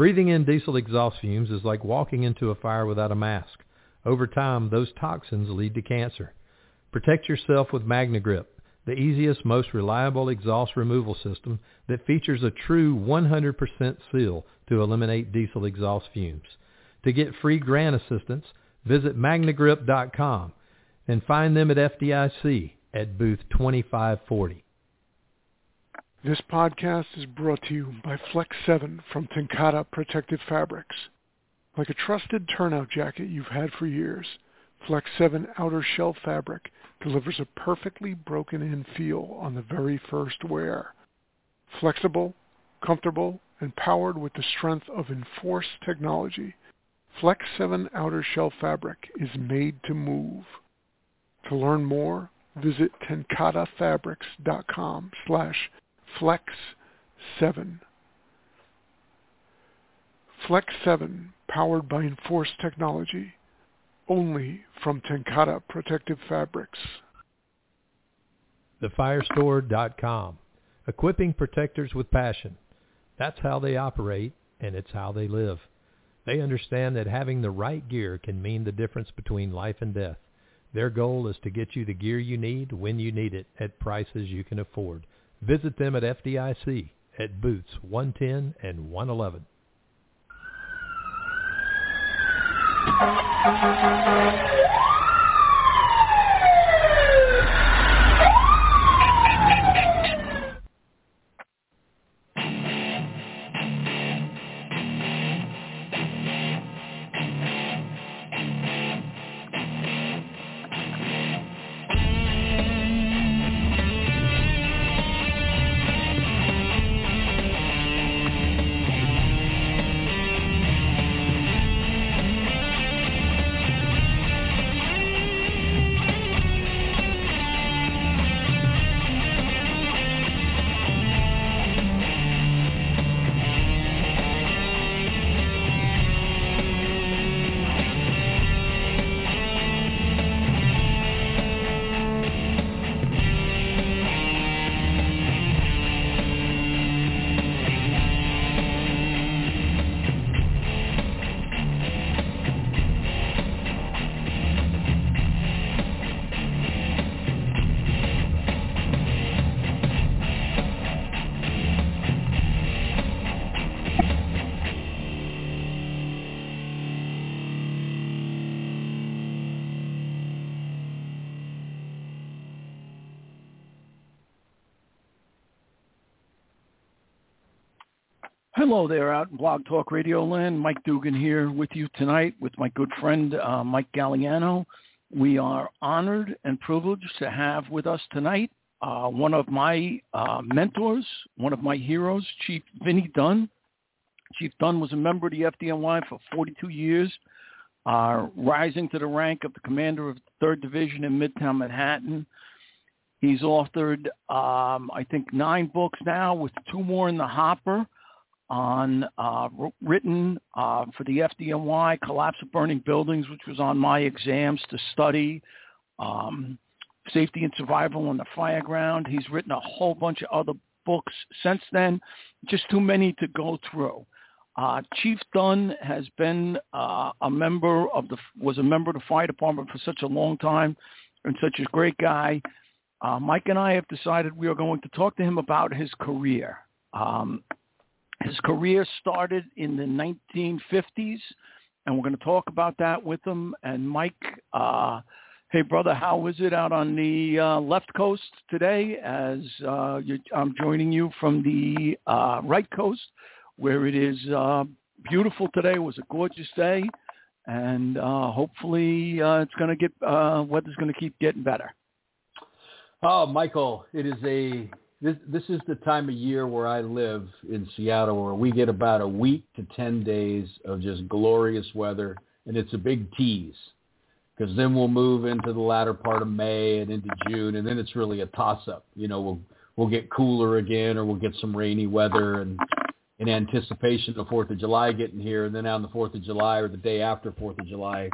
Breathing in diesel exhaust fumes is like walking into a fire without a mask. Over time, those toxins lead to cancer. Protect yourself with MagnaGrip, the easiest, most reliable exhaust removal system that features a true 100% seal to eliminate diesel exhaust fumes. To get free grant assistance, visit magnagrip.com and find them at FDIC at booth 2540. This podcast is brought to you by Flex 7 from TenCate Protective Fabrics. Like a trusted turnout jacket you've had for years, Flex 7 outer shell fabric delivers a perfectly broken-in feel on the very first wear. Flexible, comfortable, and powered with the strength of Enforce technology, Flex 7 outer shell fabric is made to move. To learn more, visit tencatefabrics.com slash Flex 7. Flex 7, powered by Enforce technology, only from TenCate Protective Fabrics. TheFirestore.com, equipping protectors with passion. That's how they operate, and it's how they live. They understand that having the right gear can mean the difference between life and death. Their goal is to get you the gear you need when you need it at prices you can afford. Visit them at FDIC at booths 110 and 111. Hello there out in Blog Talk Radio Land. Mike Dugan here with you tonight with my good friend uh, Mike Gagliano. We are honored and privileged to have with us tonight uh, one of my uh, mentors, one of my heroes, Chief Vinny Dunn. Chief Dunn was a member of the FDNY for 42 years, uh, rising to the rank of the commander of the 3rd Division in Midtown Manhattan. He's authored, um, I think, nine books now with two more in the hopper on uh, written uh, for the FDNY, Collapse of Burning Buildings, which was on my exams to study, um, Safety and Survival on the Fireground. He's written a whole bunch of other books since then, just too many to go through. Uh, Chief Dunn has been uh, a member of the was a member of the fire department for such a long time, and such a great guy. Uh, Mike and I have decided we are going to talk to him about his career. Um, his career started in the 1950s, and we're going to talk about that with him. And Mike, uh, hey brother, how is it out on the uh, left coast today? As uh, I'm joining you from the uh, right coast, where it is uh, beautiful today. It was a gorgeous day, and uh, hopefully it's going to get weather's going to keep getting better. Oh, Michael, it is a this this is the time of year where I live in Seattle, where we get about a week to ten days of just glorious weather, and it's a big tease because then we'll move into the latter part of May and into June, and then it's really a toss-up. You know, we'll we'll get cooler again, or we'll get some rainy weather, and in anticipation of Fourth of July getting here, and then on the Fourth of July or the day after Fourth of July,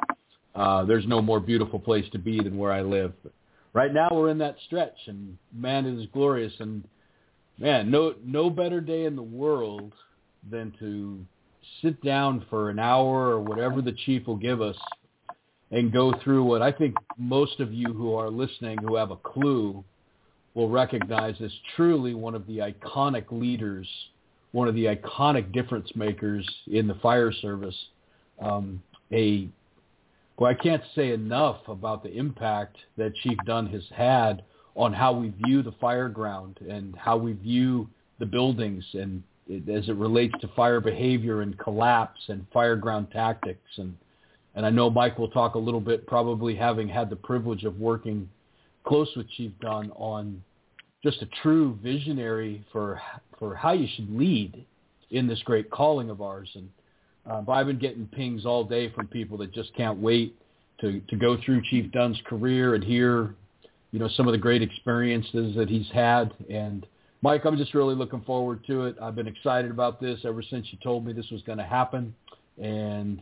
uh, there's no more beautiful place to be than where I live. But right now we're in that stretch, and man, it is glorious. And man, no no better day in the world than to sit down for an hour or whatever the chief will give us and go through what I think most of you who are listening who have a clue will recognize as truly one of the iconic leaders, one of the iconic difference makers in the fire service. Um, a well, I can't say enough about the impact that Chief Dunn has had on how we view the fire ground and how we view the buildings and it, as it relates to fire behavior and collapse and fire ground tactics and and I know Mike will talk a little bit, probably having had the privilege of working close with Chief Dunn on just a true visionary for for how you should lead in this great calling of ours. And uh, I've been getting pings all day from people that just can't wait to to go through Chief Dunn's career and hear, you know, some of the great experiences that he's had. And Mike, I'm just really looking forward to it. I've been excited about this ever since you told me this was going to happen. And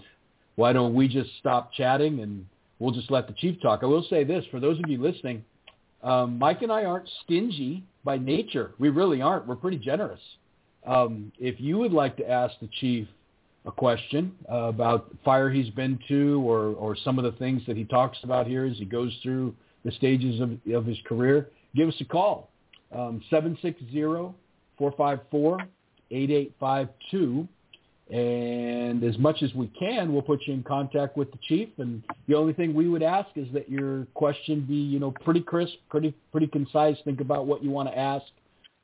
why don't we just stop chatting and we'll just let the chief talk? I will say this for those of you listening, um, Mike and I aren't stingy by nature. We really aren't. We're pretty generous. Um, if you would like to ask the chief a question uh, about fire he's been to or, or some of the things that he talks about here as he goes through the stages of, of his career, give us a call. Um, 760-454-8852. And as much as we can, we'll put you in contact with the chief. And the only thing we would ask is that your question be, you know, pretty crisp, pretty pretty concise. Think about what you want to ask,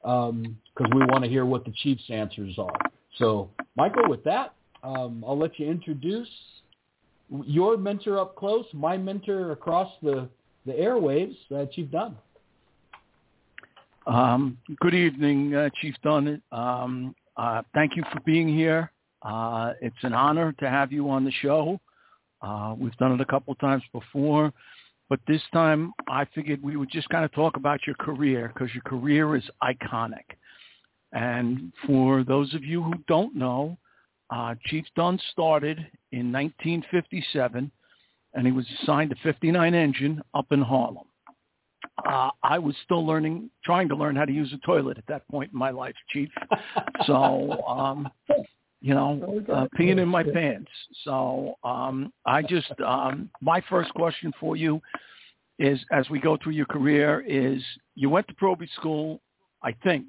because um, we want to hear what the chief's answers are. So, Michael, with that, um, I'll let you introduce your mentor up close, my mentor across the the airwaves, uh, Chief Dunn. Um, good evening, uh, Chief Dunn. Um, uh, thank you for being here. Uh, it's an honor to have you on the show. Uh, we've done it a couple times before, but this time I figured we would just kind of talk about your career because your career is iconic. And for those of you who don't know, uh, Chief Dunn started in 1957, and he was assigned to 59 engine up in Harlem. Uh, I was still learning, trying to learn how to use a toilet at that point in my life, Chief. So um, you know, uh, peeing in my pants. So um, I just, um, my first question for you is, as we go through your career, is you went to Proby School, I think,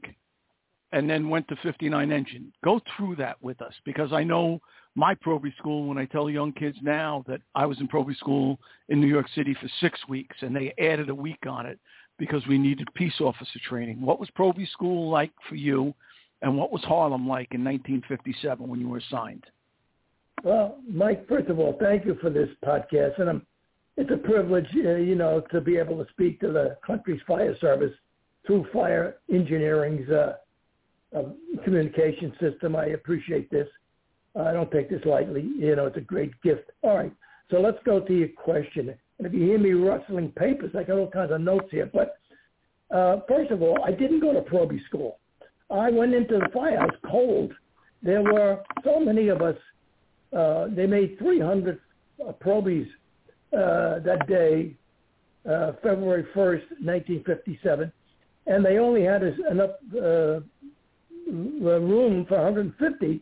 and then went to 59 Engine. Go through that with us because I know my probie School, when I tell young kids now that I was in probie School in New York City for six weeks and they added a week on it because we needed peace officer training. What was probie School like for you? And what was Harlem like in 1957 when you were assigned? Well, Mike, first of all, thank you for this podcast, and I'm, it's a privilege, uh, you know, to be able to speak to the country's fire service through fire engineering's uh, uh, communication system. I appreciate this. I don't take this lightly. You know, it's a great gift. All right, so let's go to your question. And if you hear me rustling papers, I got all kinds of notes here. But uh, first of all, I didn't go to Proby school. I went into the firehouse cold. There were so many of us. Uh, they made 300 uh, probies uh, that day, uh, February 1st, 1957, and they only had enough uh, room for 150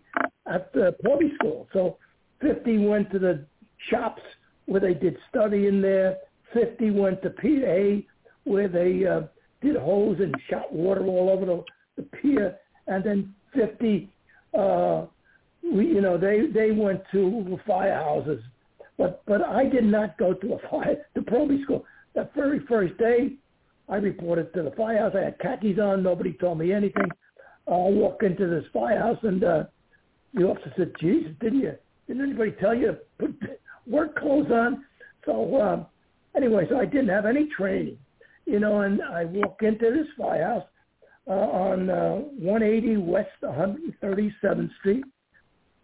at the Proby school. So 50 went to the shops where they did study in there. 50 went to PA where they uh, did hose and shot water all over the the pier, and then 50, uh, we, you know, they they went to firehouses, but but I did not go to a fire to Proby school. That very first day, I reported to the firehouse. I had khakis on. Nobody told me anything. Uh, I walk into this firehouse, and uh, the officer said, "Jesus, didn't you? Didn't anybody tell you to put work clothes on?" So um, anyway, so I didn't have any training, you know. And I walk into this firehouse, uh, on uh, 180 West 137th Street.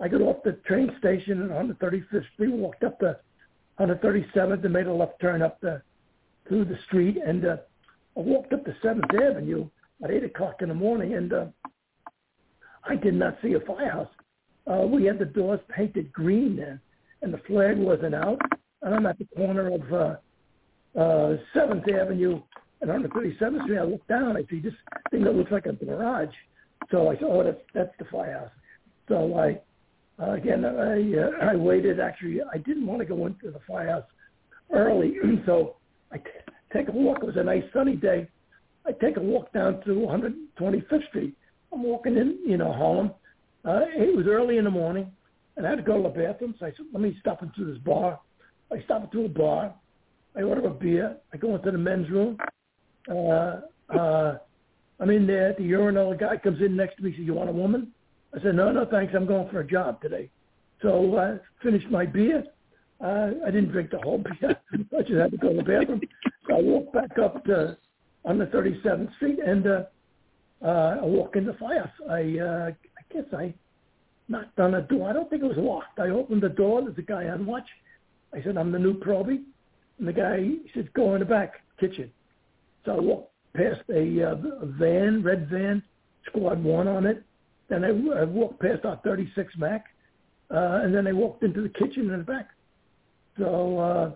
I got off the train station on the 135th Street, walked up the 137th and made a left turn up the through the street, and uh, I walked up the Seventh Avenue at eight o'clock in the morning, and uh, I did not see a firehouse. Uh, we had the doors painted green then, and the flag wasn't out. And I'm at the corner of uh, uh, Seventh Avenue and on the 37th Street, I looked down. I see this thing that looks like a garage. So I said, oh, that's that's the firehouse. So I Uh, again, I uh, I waited. Actually, I didn't want to go into the firehouse early, so I t- take a walk. It was a nice sunny day. I take a walk down to 125th Street. I'm walking in, you know, Harlem. Uh, it was early in the morning, and I had to go to the bathroom. So I said, "Let me stop into this bar." I stop into a bar. I order a beer. I go into the men's room. Uh, uh, I'm in there the urinal. Guy comes in next to me. Says, "You want a woman?" I said, "No, no, thanks. I'm going for a job today." So I finished my beer. Uh, I didn't drink the whole beer. I just had to go to the bathroom. So I walked back up to on the 37th Street, and uh, uh, I walk in the firehouse. I uh, I guess I knocked on the door. I don't think it was locked. I opened the door. There's a guy on watch. I said, "I'm the new probie," and the guy he said, "Go in the back kitchen." So I walked past a, uh, a van, red van, squad one on it. Then I, I walked past our 36 Mac, uh, and then I walked into the kitchen in the back. So uh,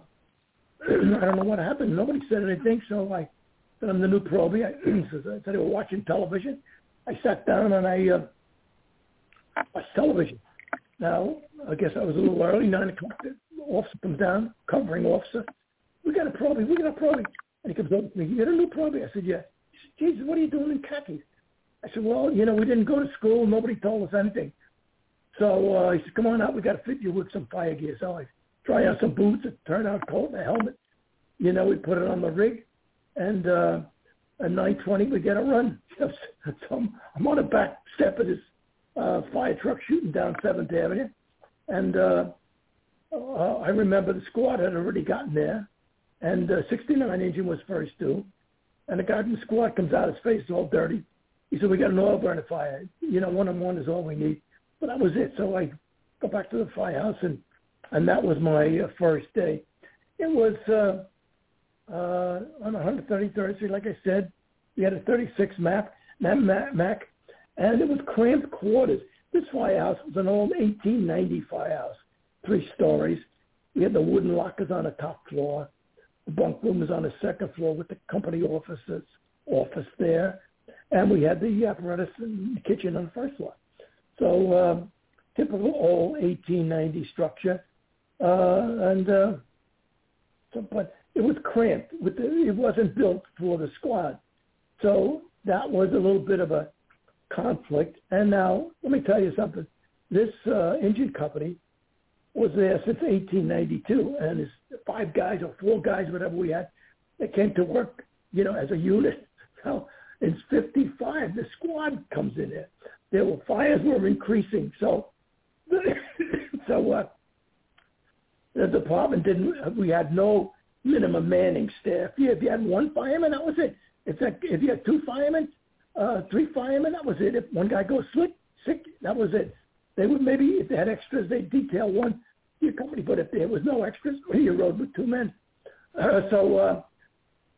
I don't know what happened. Nobody said anything. So I said, I'm the new probie. I, I said they were watching television. I sat down and I uh, watched television. Now, I guess I was a little early, 9 o'clock. The officer comes down, covering officer. We got a probie. We got a probie. And he comes over to me. You got a new probie? I said, yeah. He said, Jesus, what are you doing in khakis? I said, well, you know, we didn't go to school. Nobody told us anything. So uh, he said, come on out. We got to fit you with some fire gear. So I try out some boots, a turnout coat, and a helmet. You know, we put it on the rig. And uh, at 9.20, we get a run. so I'm, on the back step of this uh, fire truck shooting down 7th Avenue. And uh, uh, I remember the squad had already gotten there and uh, 69 engine was first due. And the guy from the squad comes out, his face is all dirty. He said, we got an oil burner fire. You know, one on one is all we need. But that was it. So I go back to the firehouse, and, and that was my uh, first day. It was uh, uh, on 133rd Street, like I said. We had a 36 Mac, Mac, and it was cramped quarters. This firehouse was an old 1890 firehouse, three stories. We had the wooden lockers on the top floor. The bunk room was on the second floor with the company offices office there, and we had the apparatus in the kitchen on the first floor. So uh, typical old 1890 structure, uh, and uh, so, but it was cramped. With the, it wasn't built for the squad, so that was a little bit of a conflict. And now let me tell you something. This uh, engine company was there since 1892, and it's five guys or four guys, whatever we had, that came to work, you know, as a unit. So in 55, the squad comes in there. There were fires were increasing, so so uh, the department didn't. We had no minimum manning staff. Yeah, if you had one fireman, that was it. If that, if you had two firemen, uh, three firemen, that was it. If one guy goes sick, sick, that was it. They would maybe, if they had extras, they'd detail one your company. But if there was no extras, you rode with two men. Uh, so, uh,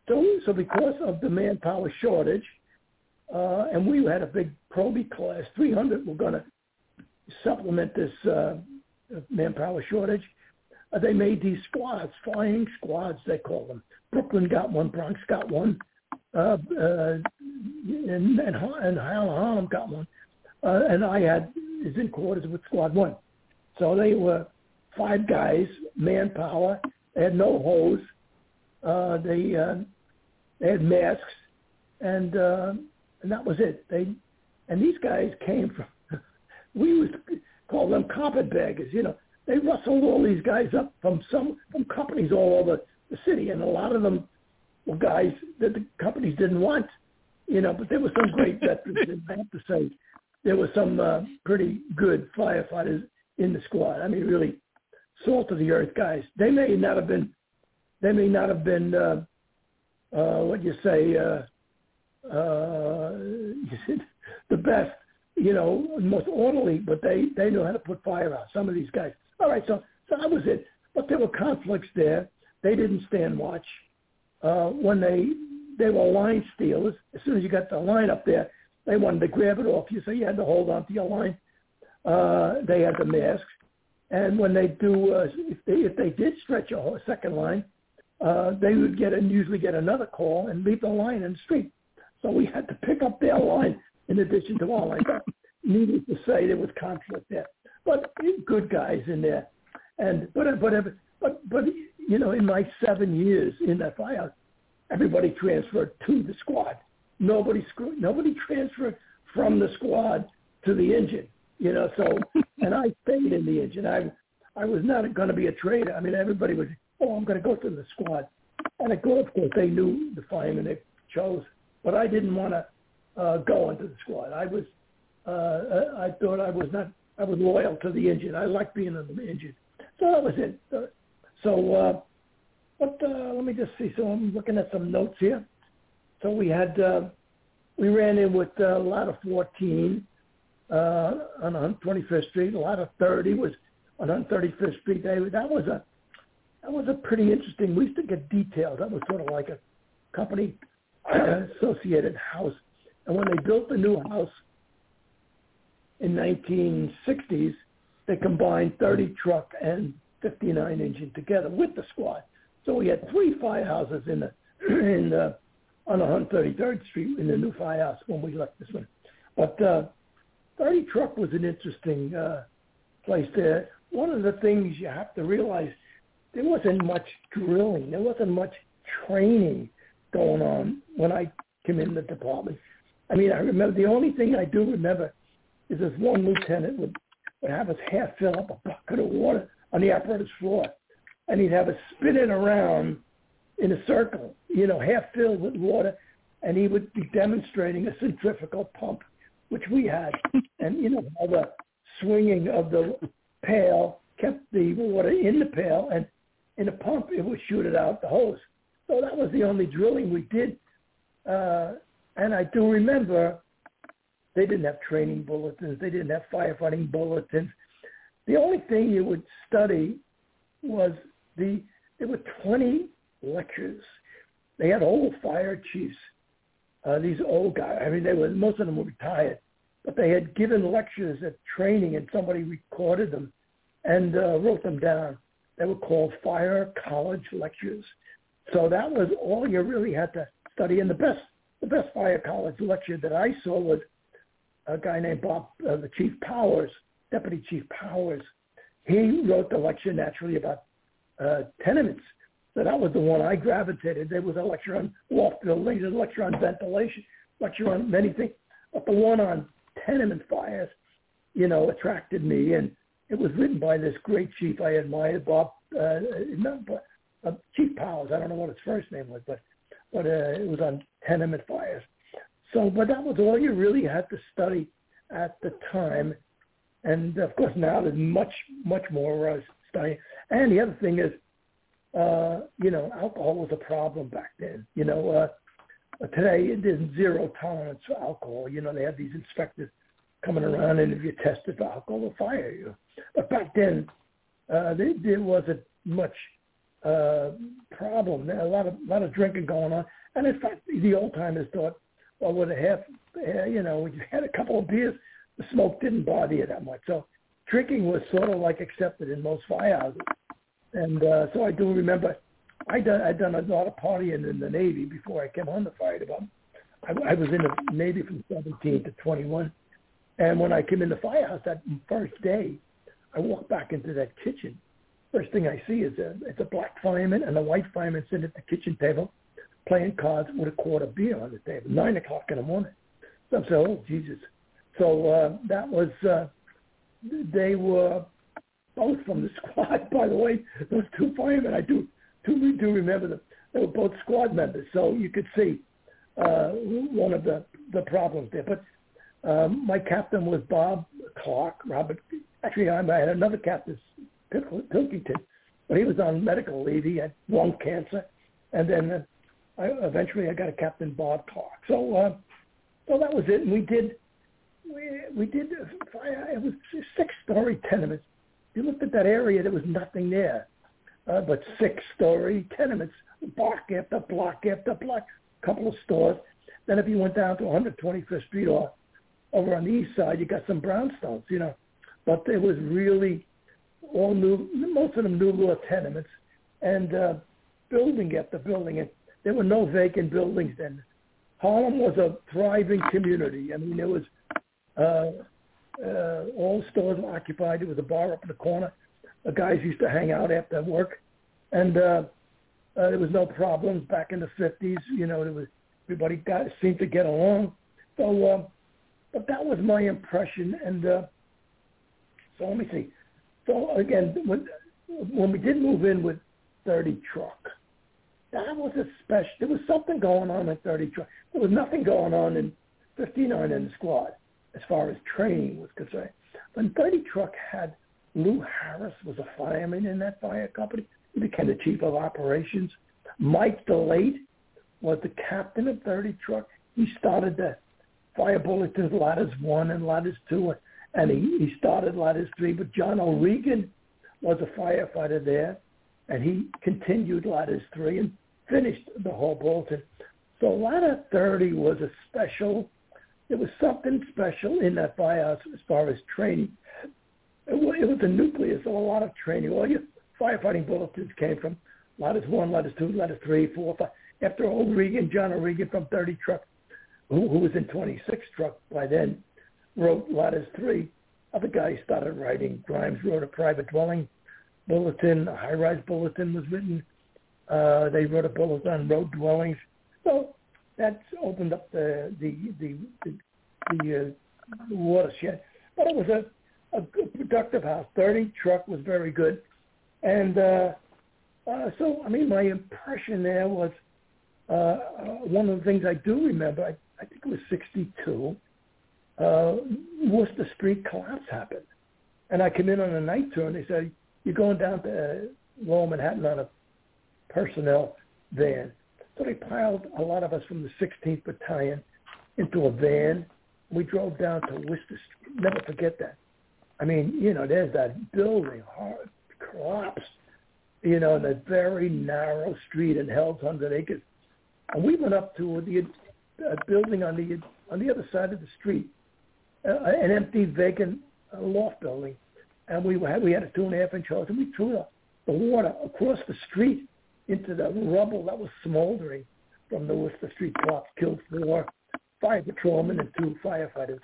so, so because of the manpower shortage, uh, and we had a big Proby class, 300 were going to supplement this uh, manpower shortage. Uh, they made these squads, flying squads, they call them. Brooklyn got one, Bronx got one, uh, uh, and, and, and Harlem got one. Uh, and I had is in quarters with Squad One. So they were five guys, manpower. They had no hose. Uh, they uh, they had masks, and uh, and that was it. They and these guys came from we would call them carpetbaggers. You know, they rustled all these guys up from some from companies all over the city, and a lot of them were guys that the companies didn't want. You know, but there were some great veterans. I have to say, there were some uh, pretty good firefighters in the squad. I mean, really salt of the earth guys. They may not have been, they may not have been, uh, uh, what you say, uh, uh, the best, you know, most orderly, but they they know how to put fire out. Some of these guys. All right, so so that was it. But there were conflicts there. They didn't stand watch. Uh, when they they were line stealers. As soon as you got the line up there, they wanted to grab it off you, so you had to hold on to your line. Uh, they had the masks, and when they do, uh, if they if they did stretch a second line, uh, they would get and usually get another call and leave the line in the street. So we had to pick up their line in addition to our line. Needless to say, there was conflict there. But good guys in there. And but but but but you know, in my seven years in that firehouse, everybody transferred to the squad. Nobody nobody transferred from the squad to the engine. You know, so and I stayed in the engine. I I was not going to be a trader. I mean, everybody was, oh, I'm going to go to the squad. And of course, they knew the fireman they chose, but I didn't want to uh, go into the squad. I was, uh, I thought I was not, I was loyal to the engine. I liked being in the engine. So that was it. Uh, so, uh, but uh, let me just see. So I'm looking at some notes here. So we had, uh, we ran in with uh, a lot of 14 uh, on 25th Street. A lot of 30 was on 135th Street. They, that was a that was a pretty interesting. We used to get details. That was sort of like a company associated house. And when they built the new house in 1960s, they combined 30 truck and 59 engine together with the squad. So we had three firehouses in the in the, on 133rd Street in the new firehouse when we left this one. But uh, 30 truck was an interesting uh, place there one of the things you have to realize there wasn't much drilling, there wasn't much training going on when I came in the department. I mean, I remember the only thing I do remember is this one lieutenant would, have us half fill up a bucket of water on the apparatus floor, and he'd have it around in a circle, you know, half filled with water, and he would be demonstrating a centrifugal pump, which we had, and you know how the swinging of the pail, kept the water in the pail, and in a pump it would shoot it out the hose. So that was the only drilling we did. Uh, and I do remember they didn't have training bulletins. They didn't have firefighting bulletins. The only thing you would study was the, there were 20 lectures. They had old fire chiefs, uh, these old guys. I mean, they were, most of them were retired but they had given lectures at training and somebody recorded them and uh, wrote them down. They were called fire college lectures. So that was all you really had to study. And the best, the best fire college lecture that I saw was a guy named Bob, uh, the Chief Powers, Deputy Chief Powers. He wrote the lecture naturally about uh, tenements. So that was the one I gravitated. There was a lecture on loft a lecture on ventilation, lecture on many things. But the one on tenement fires, you know, attracted me. And it was written by this great chief I admired, Bob, uh, not, uh, Chief Powers. I don't know what his first name was, but but uh, it was on tenement fires. So, but that was all you really had to study at the time. And of course, now there's much, much more studying. And the other thing is, uh, you know, alcohol was a problem back then. You know, uh, today there's zero tolerance for alcohol. You know, they have these inspectors coming around, and if you tested for alcohol, they'll fire you. But back then, uh, there, there wasn't much uh, problem. There a lot of lot of drinking going on, and in fact, the old timers thought, well, with a half, you know, when you had a couple of beers, the smoke didn't bother you that much. So drinking was sort of like accepted in most firehouses. And uh, so I do remember I done I done a lot of partying in the Navy before I came on the fire department. I, I was in the Navy from 17 to 21, and when I came in the firehouse that first day, I walked back into that kitchen. First thing I see is a it's a black fireman and a white fireman sitting at the kitchen table, playing cards with a quart of beer on the table. Nine o'clock in the morning. So I'm saying, oh Jesus. So uh, that was uh, they were both from the squad, by the way. Those two firemen, I do do, do remember them. They were both squad members, so you could see uh, one of the, the problems there. But um, my captain was Bob Clark, Robert. Actually, I had another captain, Pilkington, but he was on medical leave. He had lung cancer, and then uh, I, eventually I got a Captain Bob Clark. So, uh, so that was it. And we did, we, we did. It was six-story tenements. You looked at that area, there was nothing there uh, but six-story tenements, block after block after block, couple of stores. Then if you went down to 125th Street or over on the east side, you got some brownstones, you know. But it was really all new, most of them new law tenements, and uh, building after building. And there were no vacant buildings then. Harlem was a thriving community. I mean, there was uh, uh, all stores were occupied. There was a bar up in the corner. The guys used to hang out after work, and uh, uh, there was no problems back in the fifties. You know, there was everybody got seemed to get along. So, uh, but that was my impression. And uh, so let me see. So again, when when we did move in with 30 truck, that was a special. There was something going on in 30 truck. There was nothing going on in 59 in the squad as far as training was concerned. When 30 truck had Lou Harris was a fireman in that fire company. He became the chief of operations. Mike DeLate was the captain of 30 truck. He started the fire bulletins ladders one and ladders two, and he, he started ladders three. But John O'Regan was a firefighter there, and he continued ladders three and finished the whole bulletin. So ladder 30 was a special. There was something special in that firehouse as far as training. It was, it the nucleus of a lot of training. All your firefighting bulletins came from ladders one, ladders two, ladders three, four, five. After O'Regan, John O'Regan from 30 truck, who, who was in 26 truck by then, wrote ladders three. Other guys started writing. Grimes wrote a private dwelling bulletin. A high-rise bulletin was written. Uh, they wrote a bulletin on road dwellings. So that's opened up the the the the, the, uh, watershed. But it was a a good productive house. Thirty truck was very good, and uh, uh, so I mean my impression there was uh, uh, one of the things I do remember. I, I think it was '62. Uh, Wooster Street collapse happened, and I came in on a night tour, and they said you're going down to uh, Lower Manhattan on a personnel van. So they piled a lot of us from the 16th Battalion into a van. We drove down to Wooster Street. Never forget that. I mean, you know, there's that building, hard collapsed, you know, in a very narrow street in Hell's Hundred Acres. And we went up to the uh, building on the on the other side of the street, uh, an empty, vacant uh, loft building, and we had we had a two and a half inch hose, and we threw the, the water across the street into the rubble that was smoldering from the Wooster Street collapse. Killed four fire patrolmen and two firefighters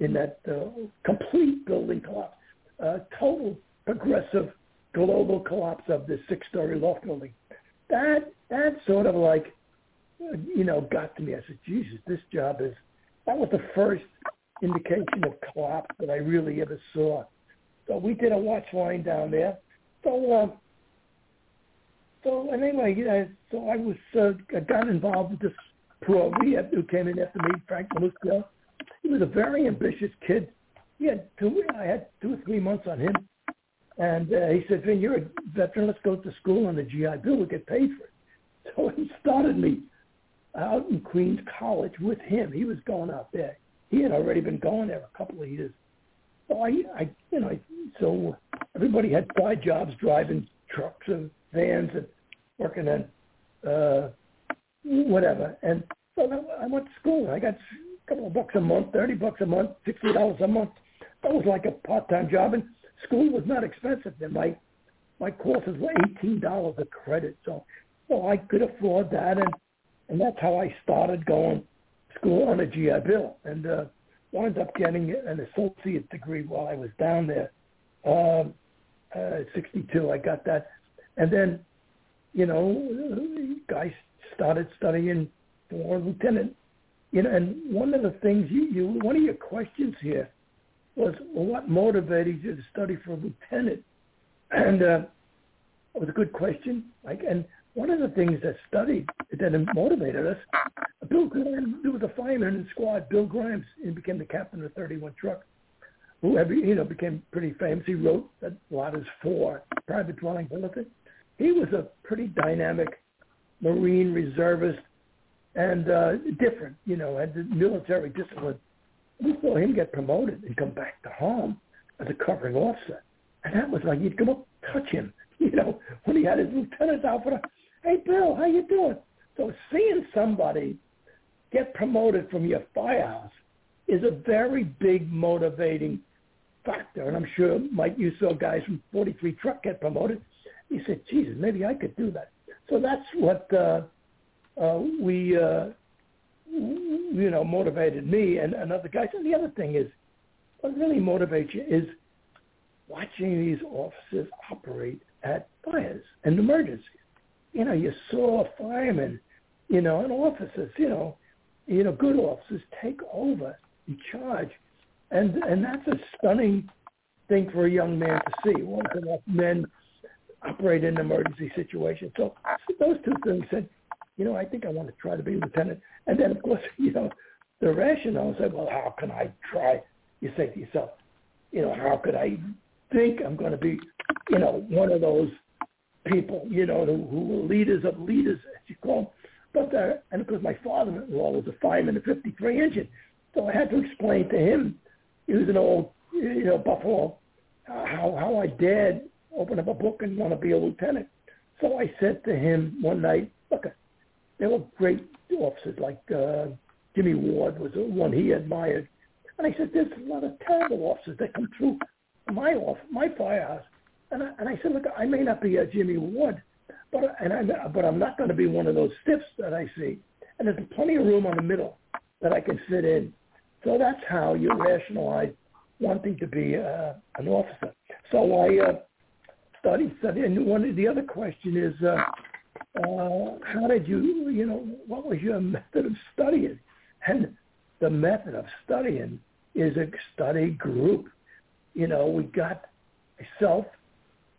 in that uh, complete building collapse, uh, total progressive global collapse of the six-story loft building. That that sort of like, you know, got to me. I said, Jesus, this job is. That was the first indication of collapse that I really ever saw. So we did a watch line down there. So, uh, so anyway, yeah, so I was uh, I got involved with this pro who came in after me, Frank Malusco he was a very ambitious kid. He had two. I had two or three months on him, and uh, he said, "Vin, you're a veteran. Let's go to school on the GI Bill. We'll get paid for it." So he started me out in Queens College with him. He was going out there. He had already been going there a couple of years. So I, I, you know, so everybody had side jobs, driving trucks and vans and working on uh, whatever. And so I went to school. I got a couple of bucks a month, thirty bucks a month, sixty dollars a month. That was like a part-time job, and school was not expensive. And my my courses were eighteen dollars a credit, so so I could afford that, and and that's how I started going school on a GI Bill, and uh, wound up getting an associate degree while I was down there. Um, uh, 62, I got that, and then, you know, guys started studying for lieutenant you know, and one of the things you, you one of your questions here was, well, what motivated you to study for a lieutenant? And uh, it was a good question. Like, and one of the things that studied that motivated us, Bill Grimes, there was a fireman in the squad, Bill Grimes, he became the captain of 31 truck, who you know became pretty famous. He wrote that Ladders Four, Private Dwelling Bulletin. He was a pretty dynamic Marine reservist and uh, different, you know, had the military discipline. We saw him get promoted and come back to home as a covering officer. And that was like you'd come up, touch him, you know, when he had his lieutenant's outfit. Hey, Bill, how you doing? So seeing somebody get promoted from your firehouse is a very big motivating factor. And I'm sure, Mike, you saw guys from 43 Truck get promoted. You said, Jesus, maybe I could do that. So that's what uh, uh, we, uh, you know, motivated me and, and other guys. And the other thing is, what really motivates you is watching these officers operate at fires and emergencies. You know, you saw firemen, you know, and officers, you know, you know, good officers take over in charge, and and that's a stunning thing for a young man to see. Once enough men operate in an emergency situation. So those two things said, you know, I think I want to try to be lieutenant. And then, of course, you know, the rationale said, well, how can I try? You say to yourself, you know, how could I think I'm going to be, you know, one of those people, you know, who, who were leaders of leaders, as you call them. But, uh, and of course, my father-in-law was a fireman in a 53 engine. So I had to explain to him, he was an old, you know, Buffalo, how, how I dared open up a book and want to be a lieutenant. So I said to him one night, look, there were great officers like uh, Jimmy Ward was the one he admired. And I said, there's a lot of terrible officers that come through my off my firehouse. And I, and I said, look, I may not be a Jimmy Ward, but and I but I'm not going to be one of those stiffs that I see. And there's plenty of room on the middle that I can fit in. So that's how you rationalize wanting to be uh, an officer. So I uh, studied, studied, and one the other question is, uh, uh, how did you, you know, what was your method of studying? And the method of studying is a study group. You know, we got myself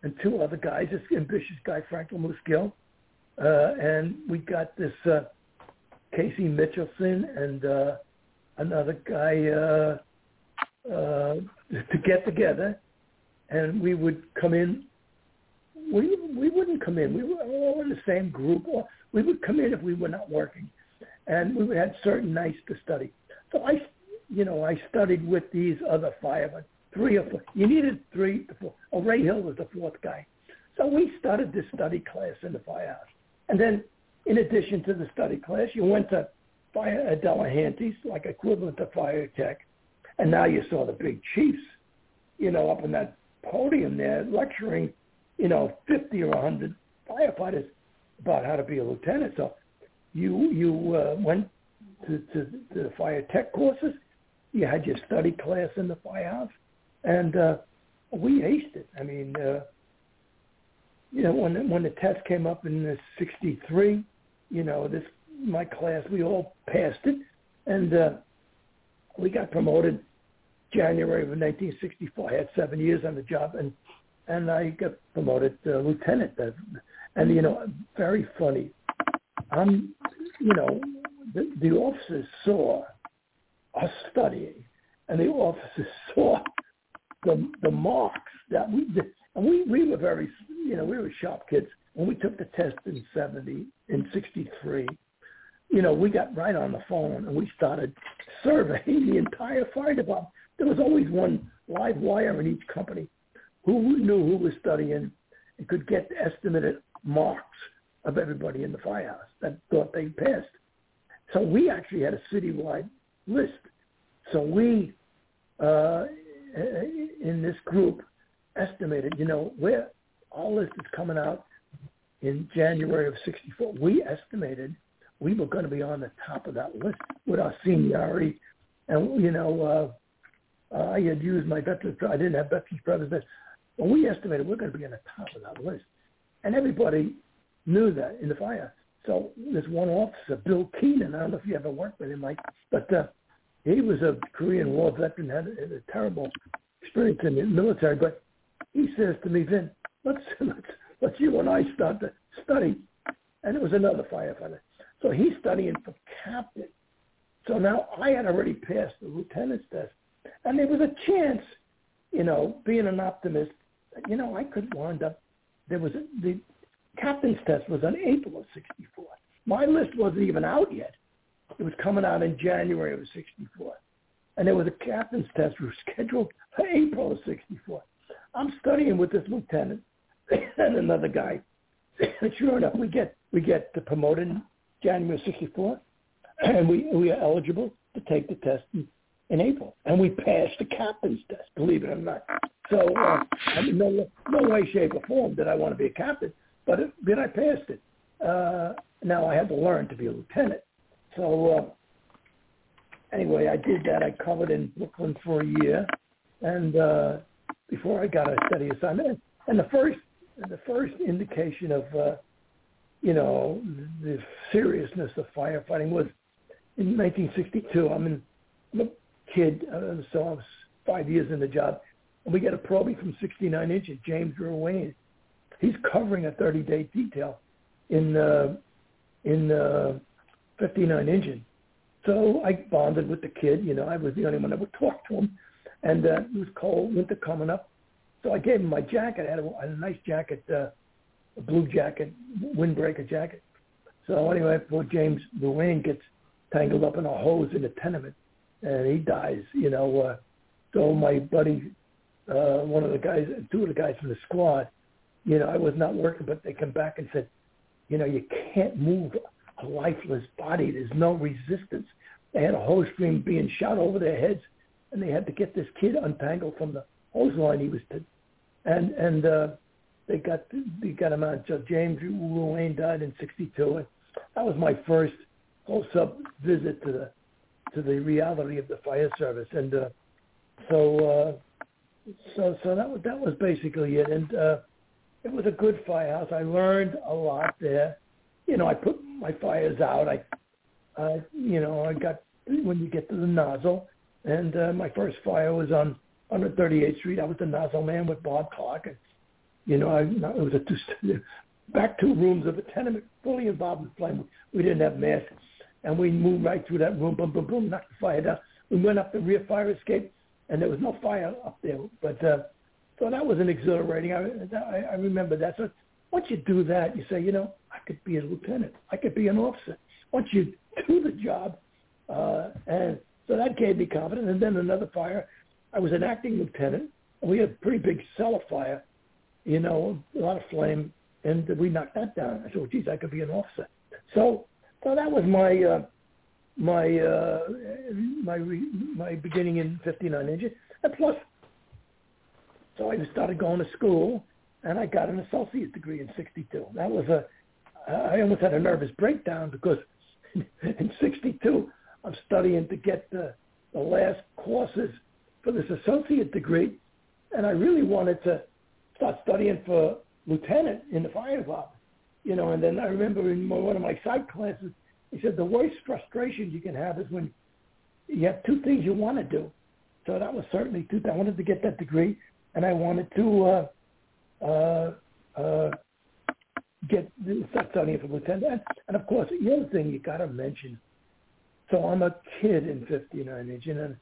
and two other guys, this ambitious guy, Franklin Muskill, uh, and we got this uh, Casey Mitchelson and uh, another guy uh, uh, to get together, and we would come in. We we wouldn't come in. We were all in the same group. We would come in if we were not working, and we have certain nights to study. So I, you know, I studied with these other firemen, uh, three or four. You needed three to four. Oh, Ray Hill was the fourth guy. So we started this study class in the firehouse, and then in addition to the study class, you went to fire at Delehanty's, like equivalent to fire tech, and now you saw the big chiefs, you know, up in that podium there lecturing, you know, 50 or 100 firefighters about how to be a lieutenant. So you you uh, went to, to, the fire tech courses. You had your study class in the firehouse, and uh, we aced it. I mean, uh, you know, when when the test came up in the '63, you know, this my class we all passed it, and uh, we got promoted January of 1964. I had seven years on the job, and and I got promoted to lieutenant. And you know, very funny. I'm, you know, the, the officers saw us studying, and the officers saw the the marks that we did. And we we were very, you know, we were sharp kids. When we took the test in 70, in 63, you know, we got right on the phone and we started surveying the entire fire department. There was always one live wire in each company who knew who was studying and could get estimated marks of everybody in the firehouse that thought they passed. So we actually had a citywide list. So we, uh, in this group, estimated, you know, where all this is coming out in January of 64, we estimated we were going to be on the top of that list with our seniority. And, you know, uh, uh, I had used my veterans, I didn't have veterans brothers, but we estimated we're going to be on the top of that list. And everybody knew that in the fire. So this one officer, Bill Keenan, I don't know if you ever worked with him, Mike, but uh, he was a Korean War veteran, had a, a terrible experience in the military. But he says to me, Vin, let's let's let's you and I start to study. And it was another firefighter. So he's studying for captain. So now I had already passed the lieutenant's test. And there was a chance, you know, being an optimist, you know, I could wind up, there was, a, the captain's test was on April of 64. My list wasn't even out yet. It was coming out in January of 64. And there was a captain's test was scheduled for April of 64. I'm studying with this lieutenant and another guy. And sure enough, we get we get promoted January 64, and we, we are eligible to take the test in, in April. And we passed the captain's test, believe it or not. So uh, I mean, no, no way, shape, or form did I want to be a captain, but it, I passed it. Uh, now I had to learn to be a lieutenant. So uh, anyway, I did that. I covered in Brooklyn for a year, and uh, before I got a study assignment. And the first, the first indication of, uh, you know, the seriousness of firefighting was in 1962. I'm, in, I'm kid, uh, so I was five years in the job, and we get a probie from 69 engine, James Ruane. He's covering a 30-day detail in uh, in uh, 59 engine. So I bonded with the kid. You know, I was the only one that would talk to him, and uh, it was cold, winter coming up. So I gave him my jacket. I had a, a nice jacket, uh, a blue jacket, windbreaker jacket. So anyway, poor James Ruane gets tangled up in a hose in a tenement, and he dies. You know, uh, so my buddy, uh, one of the guys, two of the guys from the squad, you know, I was not working, but they come back and said, you know, you can't move a lifeless body. There's no resistance. They had a hose stream being shot over their heads, and they had to get this kid untangled from the hose line he was to, and and uh, they got they got him on. So James Ruane died in '62, and that was my first close-up visit to the to the reality of the fire service, and uh, so uh, so so that was that was basically it, and uh, it was a good firehouse. I learned a lot there. You know, I put my fires out. I, uh, you know, I got when you get to the nozzle, and uh, my first fire was on 138th Street. I was the nozzle man with Bob Clark, and you know, I it was a two back two rooms of a tenement fully involved in flame. We didn't have masks, and we moved right through that room, boom, boom, boom, knocked the fire down. We went up the rear fire escape, and there was no fire up there, but. uh so that was an exhilarating. I, I, I remember that. So once you do that, you say, you know, I could be a lieutenant. I could be an officer. Once you do the job, uh, and so that gave me confidence. And then another fire, I was an acting lieutenant. And we had a pretty big cellar fire, you know, a lot of flame, and we knocked that down. I said, well, geez, I could be an officer. So, so that was my uh, my uh, my my beginning in 59 engine. And plus, so I started going to school, and I got an associate degree in '62. That was a I almost had a nervous breakdown because in '62 I'm studying to get the the last courses for this associate degree, and I really wanted to start studying for lieutenant in the fire department. You know, and then I remember in one of my psych classes, he said the worst frustration you can have is when you have two things you want to do. So that was certainly two. I wanted to get that degree, and I wanted to uh, uh, uh, get studying for lieutenant. And of course, the other thing you got to mention. So I'm a kid in 59 engine, and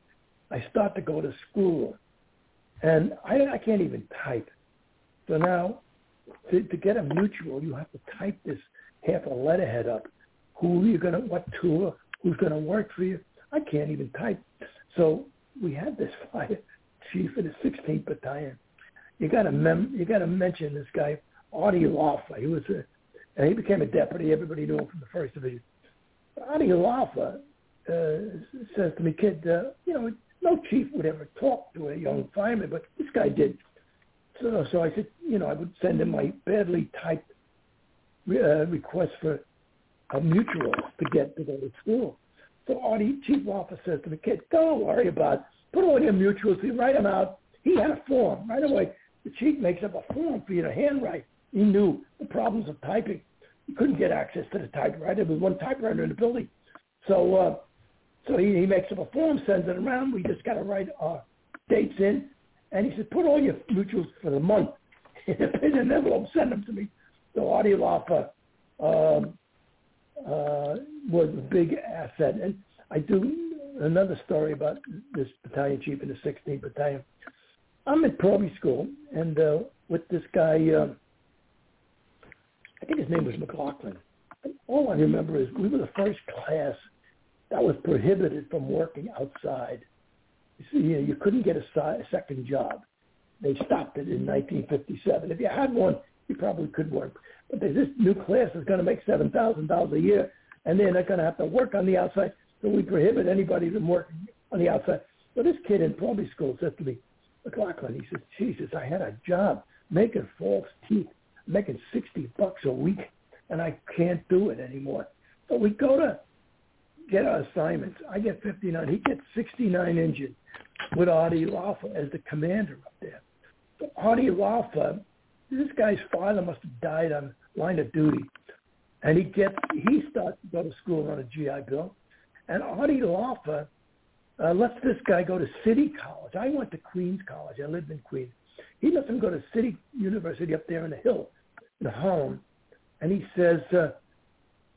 I start to go to school, and I, I can't even type. So now, to, to get a mutual, you have to type this half a letterhead up. Who are you're gonna, what tour, who's gonna work for you. I can't even type. So we had this fire chief of the 16th Battalion. You got to mem- you got to mention this guy Artie Loffa. He was a, and he became a deputy. Everybody knew him from the First Division. Artie Loffa uh, says to me, "Kid, uh, you know, no chief would ever talk to a young fireman, but this guy did." So, so I said, you know, I would send him my badly typed uh, request for a mutual to get to go to school. So Artie, chief officer, says to the kid, "Don't worry about it put all your mutuals, you write them out. He had a form right away. The chief makes up a form for you to handwrite. He knew the problems of typing. You couldn't get access to the typewriter. There was one typewriter in the building. So uh, so he, he makes up a form, sends it around. We just got to write our dates in. And he said, put all your mutuals for the month in an envelope, send them to me. So Artie Loffa um, uh, was a big asset. And I do another story about this battalion chief in the 16th Battalion. I'm at Proby School, and uh, with this guy, uh, I think his name was McLaughlin. all I remember is we were the first class that was prohibited from working outside. You know, you couldn't get a, second job. They stopped it in 1957. If you had one, you probably could work. But this new class is going to make $7,000 a year, and they're not going to have to work on the outside. So we prohibit anybody from working on the outside. So this kid in primary school said to me, McLaughlin, he says, Jesus, I had a job making false teeth, making 60 bucks a week, and I can't do it anymore. So we go to get our assignments. I get 59. He gets 69 engine with Artie Laffer as the commander up there. So Artie Laffer, this guy's father must have died on line of duty. And he gets, he starts to go to school on a GI Bill. And Artie Laffer uh, lets this guy go to City College. I went to Queens College. I lived in Queens. He lets him go to City University up there in the hill, in home. And he says, uh,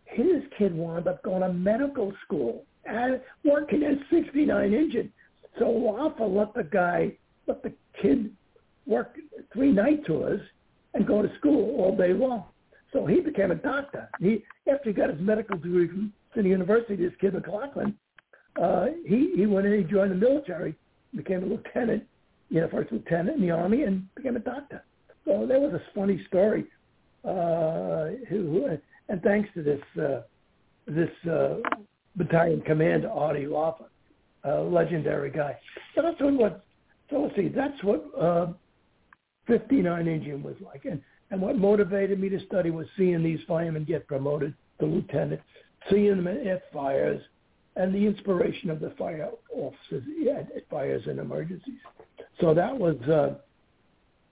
his kid wound up going to medical school and working at 69 engine. So Laffer let the guy, let the kid work three night tours and go to school all day long. So he became a doctor. He after he got his medical degree from City University, this kid McLaughlin, uh, he he went in, he joined the military, became a lieutenant, you know, first lieutenant in the army, and became a doctor. So that was a funny story. Uh, who, and thanks to this uh, this uh, battalion commander Artie Laffer, a legendary guy. So that's what. So let's see. That's what uh, 59 engine was like, and and what motivated me to study was seeing these firemen get promoted to lieutenant, seeing them at fires, and the inspiration of the fire officers at, at fires and emergencies. So that was uh,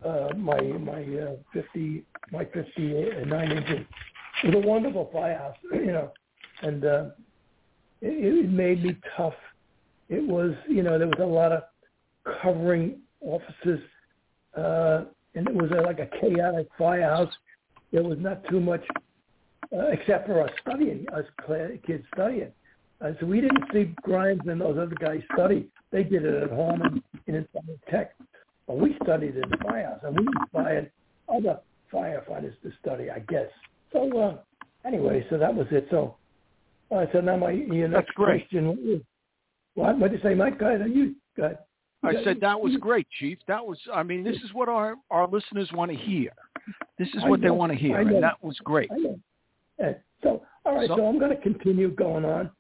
uh, my my uh, 50 my 59 engine. Was a wonderful firehouse, you know, and uh, it, it made me tough. It was you know there was a lot of covering officers, uh, and it was a, like a chaotic firehouse. There was not too much, uh, except for us studying, us kids studying. Uh, so we didn't see Grimes and those other guys study. They did it at home and in tech. But we studied in the firehouse, and we inspired other firefighters to study, I guess. So uh, anyway, so that was it. So, uh, so now my your next That's great. question. What? What did you say, Mike? Go ahead. You go ahead. I said that was great, Chief. That was. I mean, this is what our our listeners want to hear. This is what they want to hear, and that was great. Yeah. So, all right. So- So, I'm going to continue going on.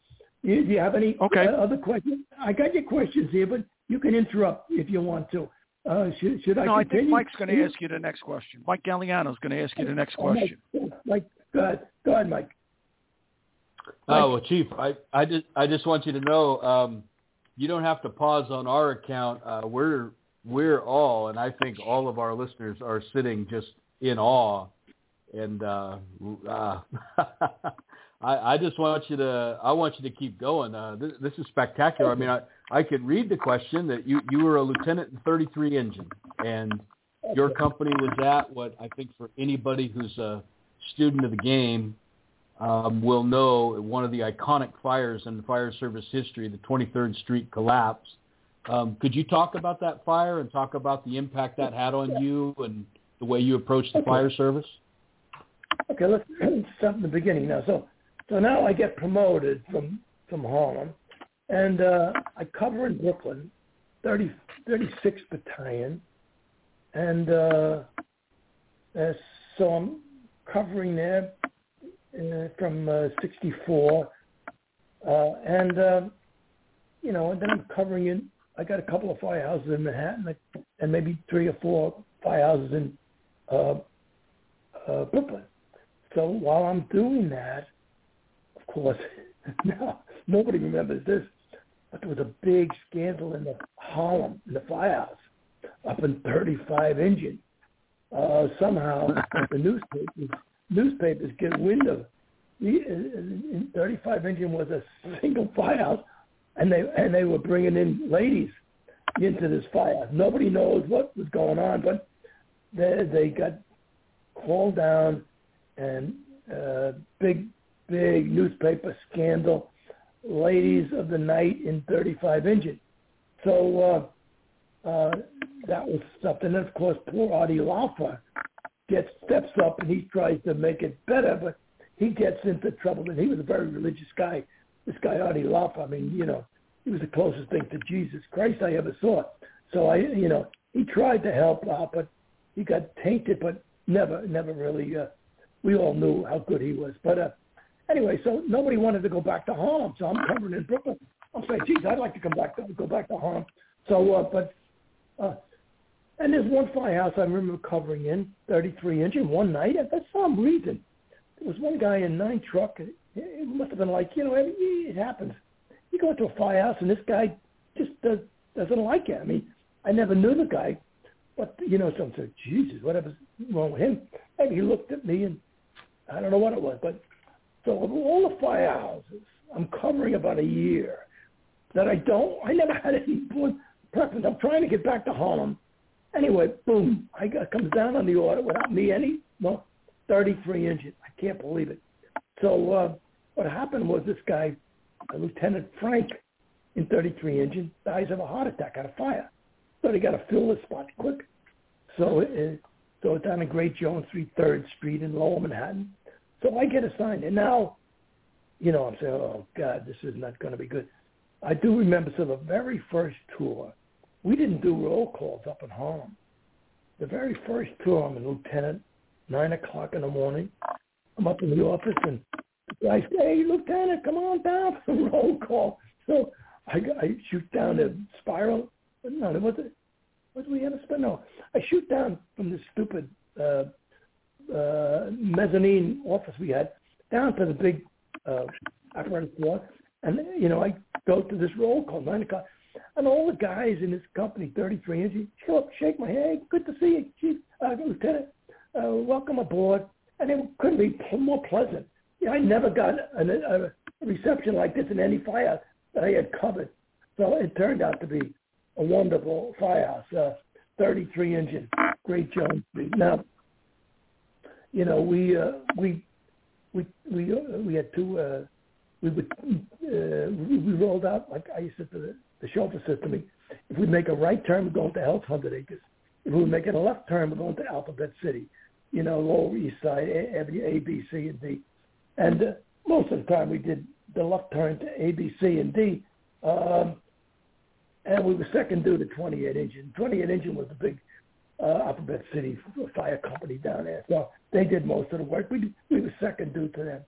You, do you have any Okay. uh, other questions? I got your questions here, but you can interrupt if you want to. Uh, should, should I No, I think Mike's going to ask you the next question. Mike Galliano's going to ask you the next Oh, Mike, question. Mike, go ahead. Go ahead, Mike. Oh well, Chief, I, I just I just want you to know um, you don't have to pause on our account. Uh, we're we're all, and I think all of our listeners are sitting just in awe. And uh, uh, I, I just want you to I want you to keep going. Uh, this, this is spectacular. I mean, I I could read the question that you you were a lieutenant in 33 engine, and your company was at what I think for anybody who's a student of the game um, will know one of the iconic fires in fire service history, the 23rd Street collapse. Um, could you talk about that fire and talk about the impact that had on you and the way you approached the fire service? Okay, let's start from the beginning now. So, so now I get promoted from from Harlem, and uh, I cover in Brooklyn, 30, 36th Battalion, and uh, uh, so I'm covering there uh, from uh, 64, uh, and uh, you know, and then I'm covering in. I got a couple of firehouses in Manhattan, and maybe three or four firehouses in uh, uh, Brooklyn. So while I'm doing that, of course, now nobody remembers this, but there was a big scandal in the Harlem, in the firehouse, up in 35 engine. Uh, somehow the newspapers newspapers get wind of the in 35 engine was a single firehouse, and they and they were bringing in ladies into this firehouse. Nobody knows what was going on, but they they got called down and uh, big, big newspaper scandal. Ladies of the night in 35 engine. So uh, uh, that was something. And of course, poor Artie Laffer gets steps up and he tries to make it better, but he gets into trouble. And he was a very religious guy. This guy Artie Laffer. I mean, you know, he was the closest thing to Jesus Christ I ever saw. So I, you know, he tried to help out, but he got tainted, but never, never really. Uh, we all knew how good he was. But uh, anyway, so nobody wanted to go back to Harlem, so I'm covering in Brooklyn. I'm saying, geez, I'd like to come back to go back to Harlem. So, uh, but uh, and there's one firehouse I remember covering in 33 engine, and one night, and for some reason, there was one guy in nine truck. It must have been like, you know, it, it happens. You go into a firehouse and this guy just does, doesn't like it. I mean, I never knew the guy, but you know, some said, Jesus, whatever's wrong with him? And he looked at me and I don't know what it was, but so of all the firehouses, I'm covering about a year that I don't, I never had any preference. I'm trying to get back to Harlem. Anyway, boom, I got comes down on the order without me any, well, 33 engine. I can't believe it. So uh, what happened was this guy, uh, Lieutenant Frank, in 33 engine, dies of a heart attack out of fire. So they got to fill the spot quick. So it, so down in Great Jones Street, Third Street in Lower Manhattan. So I get assigned, and now, you know, I'm saying, oh God, this is not going to be good. I do remember, so the very first tour, we didn't do roll calls up in Harlem. The very first tour, I'm a lieutenant, nine o'clock in the morning. I'm up in the office, and guy says, "Hey, lieutenant, come on down for the roll call." So I, I shoot down the spiral. No, was it? What we have to spend? No, I shoot down from this stupid uh, uh, mezzanine office we had. Down to the big uh, apparatus floor, and you know I go to this roll call nine o'clock, and all the guys in this company, 33 engine, show up, shake my hand, good to see you, Chief, uh, Lieutenant, uh, welcome aboard, and it couldn't be more pleasant. You I never got an, a reception like this in any fire that I had covered, so it turned out to be a wonderful firehouse, uh, 33 engine, Great Street. Now, you know, we uh, we we we uh, we had two. Uh, we would uh, we, we rolled out like I used to the the to me, if we make a right turn, we're going to Hell's Hundred Acres. If we make it a left turn, we're going to Alphabet City. You know, Lower East Side, A, B, C, and D. And uh, most of the time, we did the left turn to A, B, C, and D. Um, and we were second due to 28 engine. 28 engine was the big uh, Alphabet City fire company down there. So they did most of the work. We we were second due to them,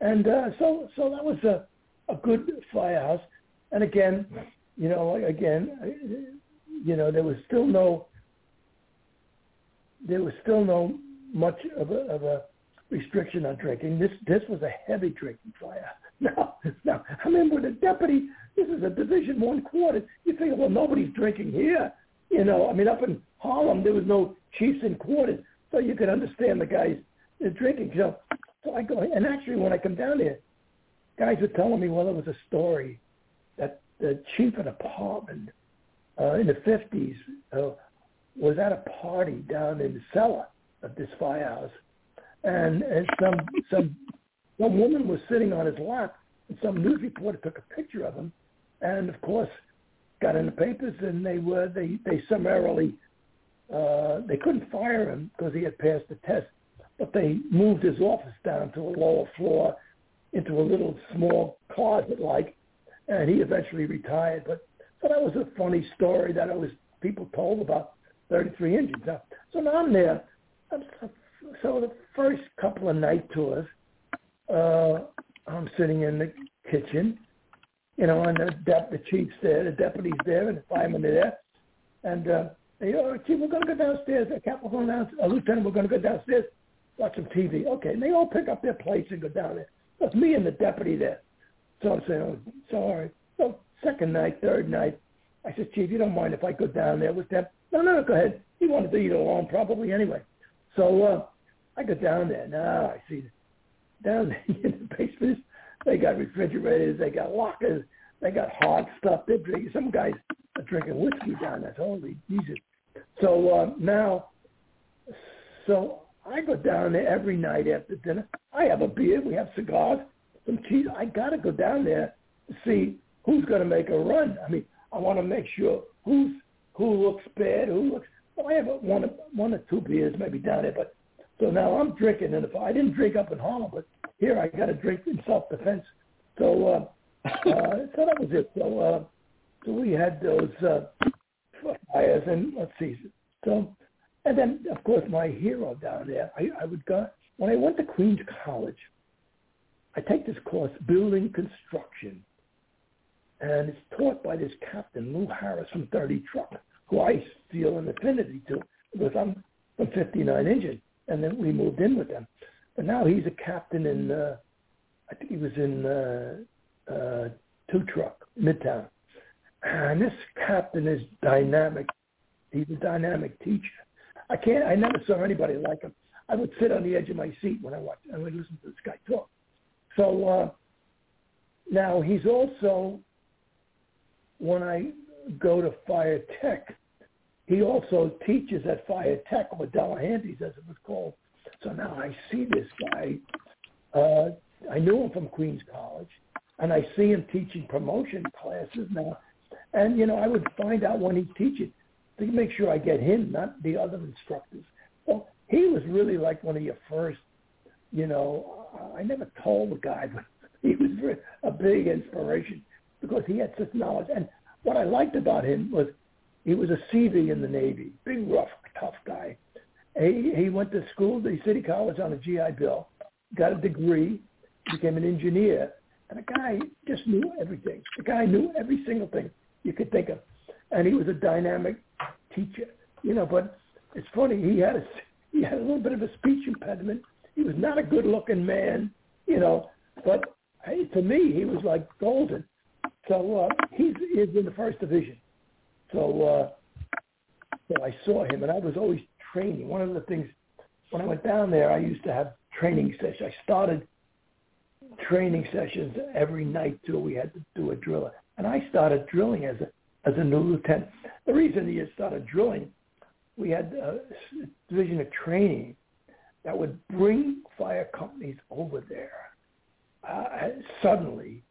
and uh, so so that was a a good firehouse. And again, you know, again, you know, there was still no there was still no much of a of a restriction on drinking. This this was a heavy drinking fire. Now, now I mean, with a deputy, this is a Division One quarter. You think, well, nobody's drinking here. You know, I mean, up in Harlem, there was no chiefs in quarters, so you could understand the guys drinking. So, so I go, and actually, when I come down there, guys were telling me, well, there was a story that the chief of the department uh, in the 50s uh, was at a party down in the cellar of this firehouse, and and some some some woman was sitting on his lap, and some news reporter took a picture of him, and of course got in the papers, and they were they they summarily uh, they couldn't fire him because he had passed the test, but they moved his office down to a lower floor into a little small closet like, and he eventually retired. But so that was a funny story that I was people told about 33 engines. So now I'm there. I'm, so the first couple of night tours, uh, I'm sitting in the kitchen you know, and the, dep- the chief's there, the deputy's there, and the firemen there. And uh, they, oh, chief, we're going to go downstairs. Captain, we're going down, uh, lieutenant, we're going to go downstairs, watch some TV. Okay, and they all pick up their plates and go down there. So it's me and the deputy there. So I'm saying, oh, sorry. So second night, third night, I said, chief, you don't mind if I go down there with them? No, no, go ahead. He wanted to eat alone probably anyway. So uh, I go down there. Now I see down in the basement they got refrigerators. They got lockers. They got hard stuff. They're drinking. Some guys are drinking whiskey down there. Holy Jesus! So uh, now, so I go down there every night after dinner. I have a beer. We have cigars, some cheese. I got to go down there to see who's going to make a run. I mean, I want to make sure who's who looks bad, who looks. Well, I have a, one, one or two beers maybe down there, but so now I'm drinking, and if I didn't drink up in Harlem, but here I got to drink in self-defense. So, uh, uh, so that was it. So, uh, so we had those uh, fires, and let's see. So, and then of course my hero down there. I, I would go when I went to Queens College. I take this course, building construction, and it's taught by this captain Lou Harris from 30 Truck, who I feel an affinity to because I'm from 59 engine, and then we moved in with them. but now he's a captain in. Uh, I think he was in uh, uh, two truck Midtown, and this captain is dynamic. He's a dynamic teacher. I can't. I never saw anybody like him. I would sit on the edge of my seat when I watch. I would listen to this guy talk. So uh, now he's also when I go to Fire Tech, he also teaches at Fire Tech or Delehanty's as it was called. So now I see this guy. Uh, I knew him from Queens College, and I see him teaching promotion classes now. And you know, I would find out when he's teaching to make sure I get him, not the other instructors. Well, he was really like one of your first. You know, I never told the guy, but he was a big inspiration because he had such knowledge. And what I liked about him was he was a Seabee in the Navy, big, rough, tough guy. He, he went to school, the city college on a GI Bill, got a degree, became an engineer, and the guy just knew everything. The guy knew every single thing you could think of, and he was a dynamic teacher. You know, but it's funny he had a he had a little bit of a speech impediment. He was not a good-looking man, you know, but hey, to me he was like golden. So uh, he's, he's in the first division. So, uh, so I saw him, and I was always training. One of the things when I went down there, I used to have training sessions. I started training sessions every night till we had to do a drill. And I started drilling as a as a new lieutenant. The reason he had started drilling, we had a division of training that would bring fire companies over there uh, suddenly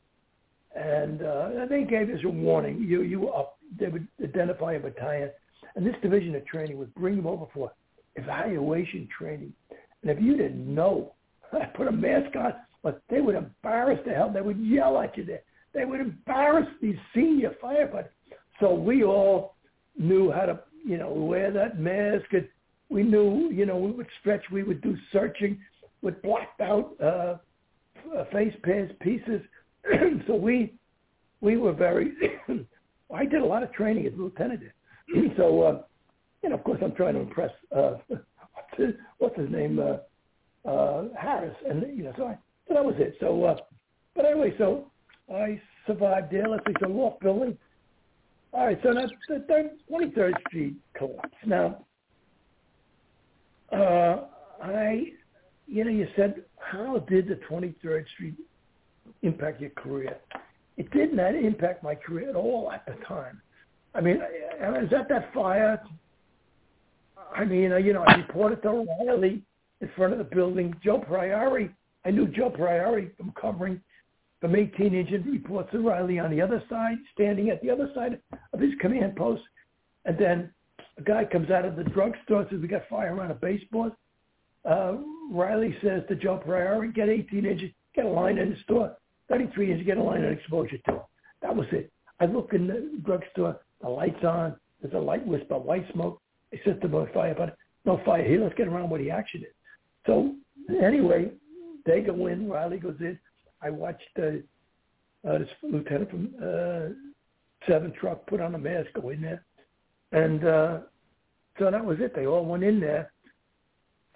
and uh, they gave us a warning. You you up. They would identify a battalion, and this division of training would bring them over for evaluation training. And if you didn't know, I put a mask on, but they would embarrass the hell. They would yell at you. There, they would embarrass these senior firefighters. So we all knew how to, you know, wear that mask. And we knew, you know, we would stretch. We would do searching with blacked out uh, face pads pieces so we we were very. I did a lot of training as a lieutenant. so uh, know, of course, I'm trying to impress uh, what's, his, what's his name uh, uh, Harris, and you know, so I, so that was it. So, uh, but anyway, so I survived there. Let's see, so loft building. All right, so now the 23rd Street collapse. Now, uh, I, you know, you said how did the 23rd Street impact your career. It did not impact my career at all at the time. I mean, I, I was at that fire. I mean, you know, I reported to Reilly in front of the building. Joe Priore, I knew Joe Priore from covering from 18 engine reports to Reilly on the other side, standing at the other side of his command post. And then a guy comes out of the drugstore says, we got fire on a baseboard. Uh, Reilly says to Joe Priore, get 18 engine, get a line in the store. 33 engine, get a line of exposure to. That was it. I look in the drugstore, the light's on, there's a light whisper, white smoke. I said to my fire, but no fire here. Let's get around where the action is. So anyway, they go in. Reilly goes in. I watched uh, uh, this lieutenant from uh, Seven Truck put on a mask, go in there, and uh, so that was it. They all went in there,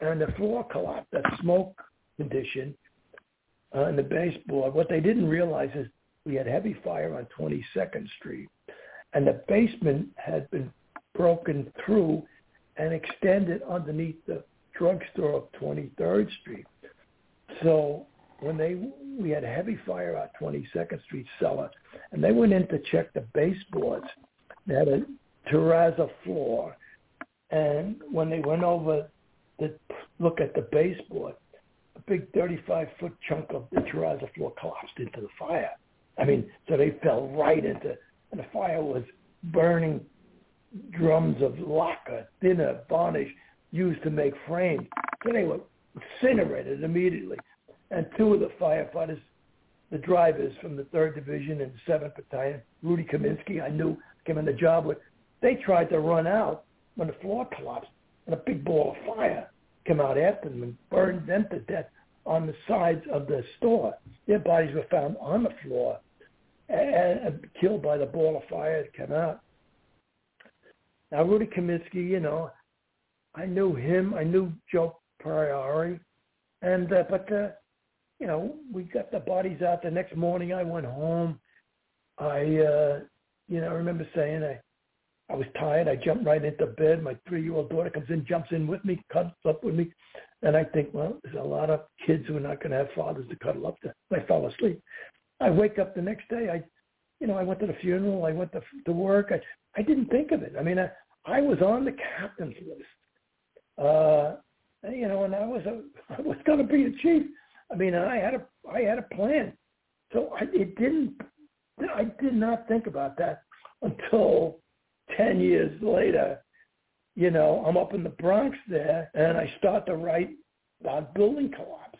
and the floor collapsed. That smoke condition uh, in the baseboard. What they didn't realize is we had heavy fire on 22nd Street, and the basement had been broken through and extended underneath the drugstore of 23rd Street. So when they we had a heavy fire on 22nd Street cellar, and they went in to check the baseboards. They had a terrazzo floor, and when they went over to look at the baseboard, a big 35-foot chunk of the terrazzo floor collapsed into the fire. I mean, so they fell right into, and the fire was burning drums of lacquer, thinner, varnish used to make frames. So they were incinerated immediately. And two of the firefighters, the drivers from the 3rd Division and 7th Battalion, Rudy Kaminsky, I knew, came on the job with, they tried to run out when the floor collapsed and a big ball of fire came out after them and burned them to death on the sides of the store. Their bodies were found on the floor and, and killed by the ball of fire that came out. Now, Rudy Kaminsky, you know, I knew him. I knew Joe Priore. And uh, but uh, you know, we got the bodies out. The next morning, I went home. I uh, you know, I remember saying I I was tired. I jumped right into bed. My three-year-old daughter comes in, jumps in with me, cuddles up with me. And I think, well, there's a lot of kids who are not going to have fathers to cuddle up to. I fell asleep. I wake up the next day. I, you know, I went to the funeral. I went to, to work. I, I didn't think of it. I mean, I, I was on the captain's list. Uh, you know, and I was a, I was going to be a chief. I mean, I had a, I had a plan. So I, it didn't, I did not think about that until 10 years later, you know, I'm up in the Bronx there and I start to write about building collapse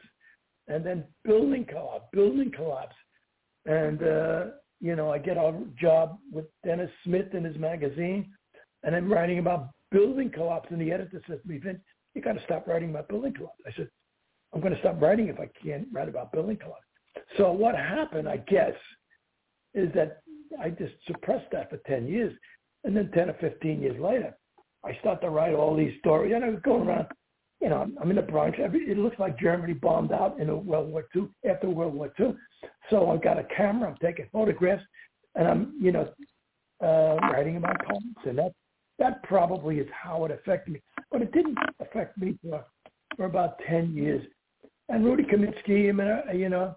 and then building collapse, building collapse. And, uh, you know, I get a job with Dennis Smith in his magazine and I'm writing about building collapse and the editor says to me, Vince, you got to stop writing about building collapse. I said, I'm going to stop writing if I can't write about building collapse. So what happened, I guess, is that I just suppressed that for 10 years. And then 10 or 15 years later, I start to write all these stories. And I was going around, you know, I'm in the Bronx. It looks like Germany bombed out in World War II, after World War II. So I've got a camera. I'm taking photographs. And I'm, you know, uh, writing about poems. And that, that probably is how it affected me. But it didn't affect me for, for about 10 years. And Rudy Kaminsky, uh, you know,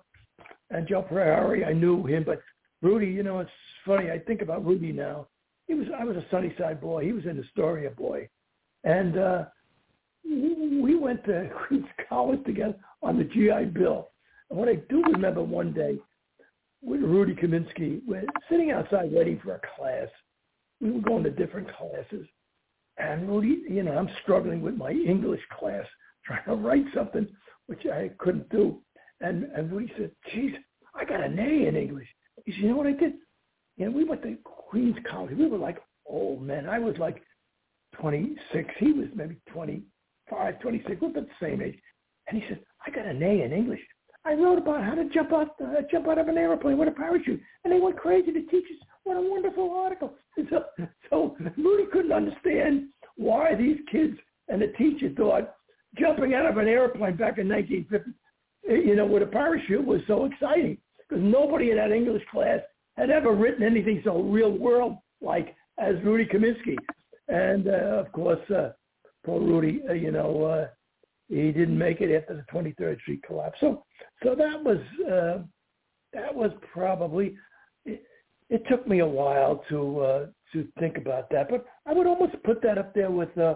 and Joe Ferrari, I knew him. But Rudy, you know, it's funny. I think about Rudy now he was I was a Sunnyside boy. He was an Astoria boy, and uh, we went to Queens College together on the GI Bill. And what I do remember one day with Rudy Kaminsky, we're sitting outside waiting for a class. We were going to different classes, and Rudy, you know, I'm struggling with my English class, trying to write something which I couldn't do. And and we said, "Geez, I got an A in English." He said, "You know what I did? You know, we went to Queens College. We were like old men. I was like 26. He was maybe 25, 26. We're about the same age. And he said, I got an A in English. I wrote about how to jump out uh, jump out of an airplane with a parachute, and they went crazy. The teachers, what a wonderful article. So, so Moody couldn't understand why these kids and the teacher thought jumping out of an airplane back in 1950, you know, with a parachute was so exciting because nobody in that English class had ever written anything so real world like as Rudy Kaminsky. And uh, of course, uh, poor Rudy, uh, you know, uh, he didn't make it after the 23rd Street collapse. So, so that was uh, that was probably. It, it took me a while to uh, to think about that, but I would almost put that up there with. Uh,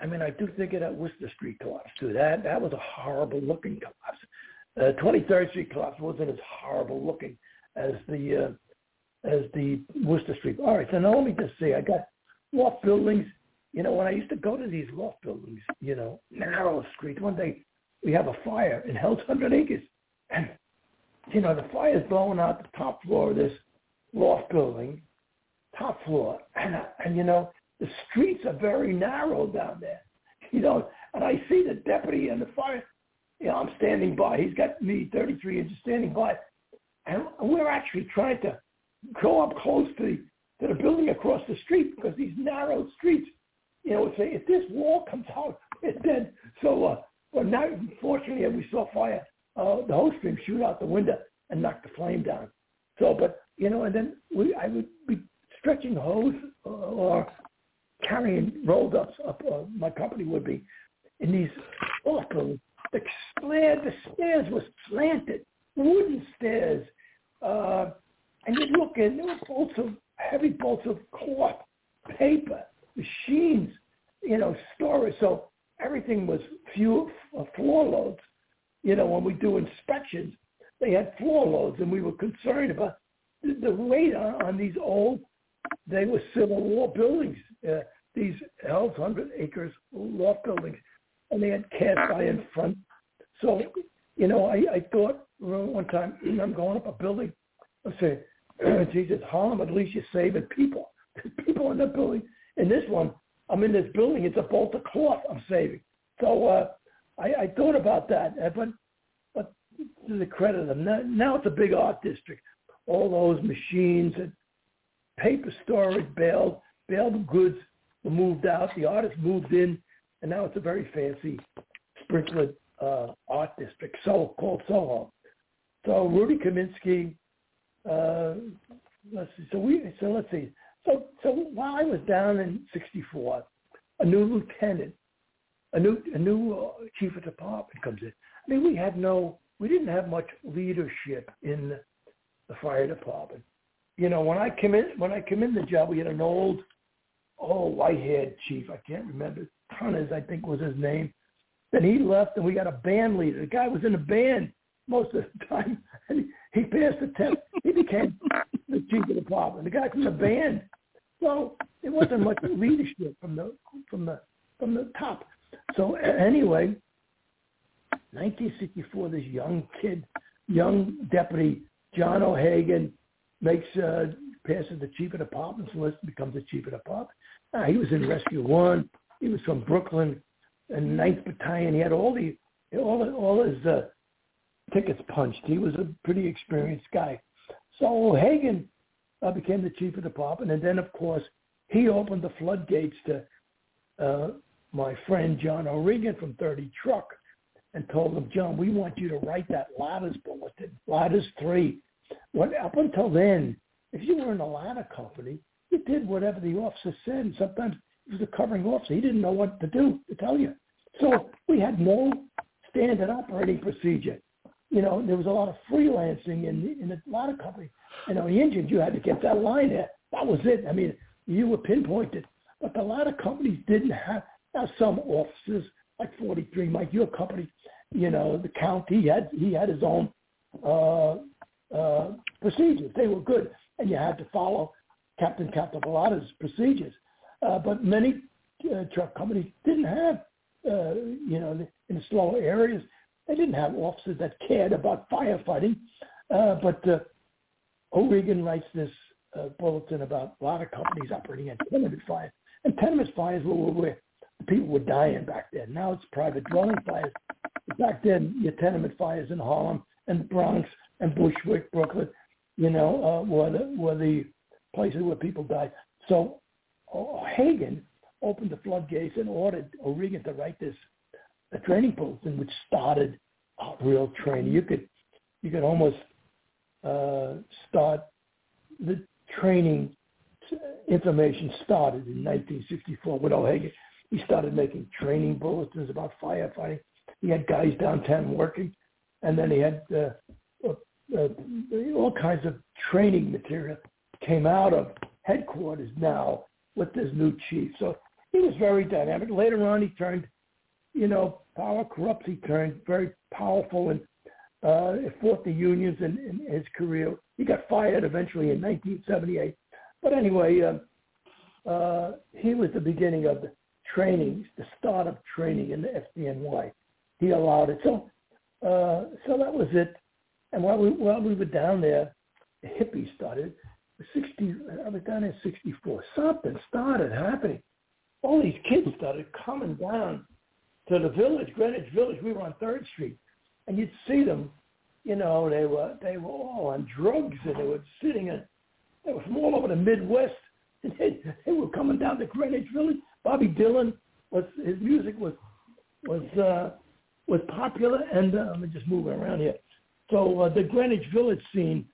I mean, I do think of that Wooster Street collapse too. That that was a horrible looking collapse. Uh, 23rd Street collapse wasn't as horrible looking as the uh, as the Wooster Street. All right, so now let me just say, I got loft buildings. You know, when I used to go to these loft buildings, you know, narrow streets. One day we have a fire in Hell's Hundred Acres, and you know the fire's blowing out the top floor of this loft building, top floor, and and you know the streets are very narrow down there. You know, and I see the deputy and the fire you know, I'm standing by. He's got me 33 engine standing by. And we're actually trying to go up close to the, to the building across the street because these narrow streets, you know, say if this wall comes out, it's dead. So, uh, but now, fortunately, we saw fire, uh, the hose stream shoot out the window and knock the flame down. So, but, you know, and then we, I would be stretching hose uh, or carrying rolled ups up, uh, my company would be in these awful the slab, the stairs was slanted, wooden stairs. Uh, and you look in, there were bolts of, heavy bolts of cloth, paper, machines, you know, storage. So everything was few, uh, floor loads. You know, when we do inspections, they had floor loads, and we were concerned about the, the weight on, on these old, they were Civil War buildings, uh, these 100 acres loft buildings and they had cast iron front. So, you know, I, I thought one time I'm going up a building. I said, Jesus, Harlem, at least you're saving people. There's people in that building. In this one, I'm in this building. It's a bolt of cloth I'm saving. So uh, I, I thought about that, uh, but but to the credit of them, now, now it's a big art district. All those machines and paper storage, baled, baled goods were moved out. The artists moved in and now it's a very fancy sprinkled uh, art district, so called Soho. So Rudy Kaminsky, uh, let's see. So we so let's see. So so while I was down in '64, a new lieutenant, a new a new uh, chief of department comes in. I mean, we had no, we didn't have much leadership in the fire department. You know, when I came in when I came in the job, we had an old, old white-haired chief. I can't remember. Tunners, I think was his name. Then he left, and we got a band leader. The guy was in a band most of the time, and he, passed the test. He became the chief of the department. The guy from the band. So it wasn't much leadership from the from the from the top. So anyway, 1964, this young kid, young deputy John O'Hagan makes uh, passes the chief of department's list, and becomes the chief of the department. Uh, he was in Rescue One. He was from Brooklyn, and Ninth Battalion. He had all the all all his uh, tickets punched. He was a pretty experienced guy. So Hagen uh, became the chief of department, and then of course he opened the floodgates to uh, my friend John O'Regan from 30 Truck, and told him, John, we want you to write that Ladders bulletin, Ladders three. What up until then, if you were in a ladder company, you did whatever the officer said, and sometimes he was a covering officer. He didn't know what to do to tell you. So we had no standard operating procedure you know, there was a lot of freelancing in in a lot of companies. You know, the engines you had to get that line there. That was it. I mean, you were pinpointed. But a lot of companies didn't have. Now some offices, like 43 Mike, your company, you know, the county had he had his own uh, uh, procedures. They were good, and you had to follow Captain Capitolata's procedures. Uh, but many uh, truck companies didn't have, uh, you know, in the slower areas, they didn't have officers that cared about firefighting. Uh, but uh, O'Regan writes this uh, bulletin about a lot of companies operating at tenement fires. And tenement fires were where people were dying back then. Now it's private dwelling fires. Back then, your tenement fires in Harlem and Bronx and Bushwick, Brooklyn, you know, uh, were the were the places where people died. So uh, Hagen opened the floodgates and ordered O'Regan to write this a training bulletin which started a real training. You could you could almost uh, start the training information started in 1964 with O'Hagan. He started making training bulletins about firefighting. He had guys downtown working, and then he had uh, uh, uh, all kinds of training material came out of headquarters now with this new chief. So he was very dynamic. Later on, he turned you know, power corrupts. He turned very powerful and uh, fought the unions in, in his career. He got fired eventually in 1978. But anyway, uh, uh, he was the beginning of the training, the start of training in the FDNY. He allowed it. So, uh, so that was it. And while we while we were down there, the hippies started. 60, I was down in 64. Something started happening. All these kids started coming down to the village, Greenwich Village. We were on Third Street, and you'd see them. You know, they were they were all on drugs, and they were sitting in. They were from all over the Midwest, and they, they were coming down to Greenwich Village. Bobby Dylan was his music was was uh, was popular, and uh, I'm just moving around here. So uh, the Greenwich Village scene,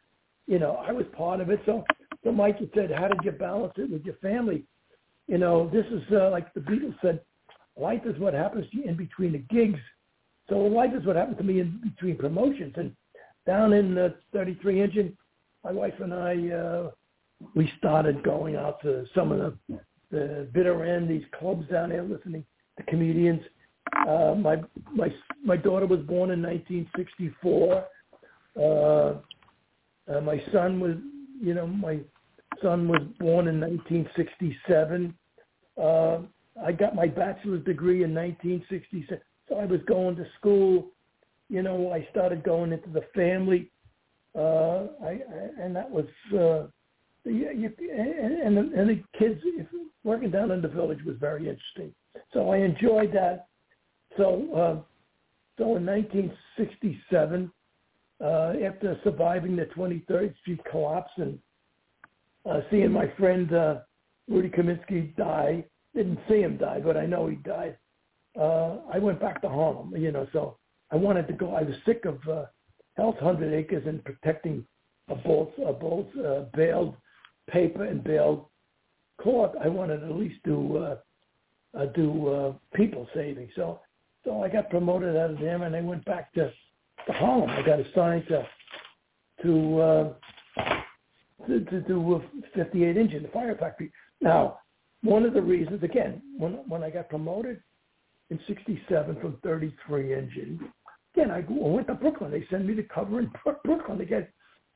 you know, I was part of it. So, so Mike had said, how did you balance it with your family? You know, this is uh, like the Beatles said, Life is what happens to you in between the gigs. So life is what happened to me in between promotions. And down in the 33 engine, my wife and I, uh, we started going out to some of the, the bitter end, these clubs down there, listening to comedians. Uh, my my my daughter was born in 1964. Uh, uh, my son was, you know, my son was born in 1967. Uh, I got my bachelor's degree in 1966. So I was going to school. You know, I started going into the family. Uh, I, I and that was uh, you, you, and, the, and the kids working down in the village was very interesting. So I enjoyed that. So uh, so in 1967, uh, after surviving the 23rd Street collapse and uh, seeing my friend uh, Rudy Kaminsky die, didn't see him die, but I know he died. uh, I went back to Harlem. You know, so I wanted to go. I was sick of uh, Hell's Hundred Acres and protecting a both a both uh, baled paper and baled cloth. I wanted to at least do uh, uh, do uh, people saving. So so I got promoted out of them, and I went back to, to Harlem. I got assigned to to uh, to, to a 58 engine, the fire factory. Now, one of the reasons, again, when when I got promoted in '67 from 33 engine, again I went to Brooklyn. They sent me to cover in Brooklyn again.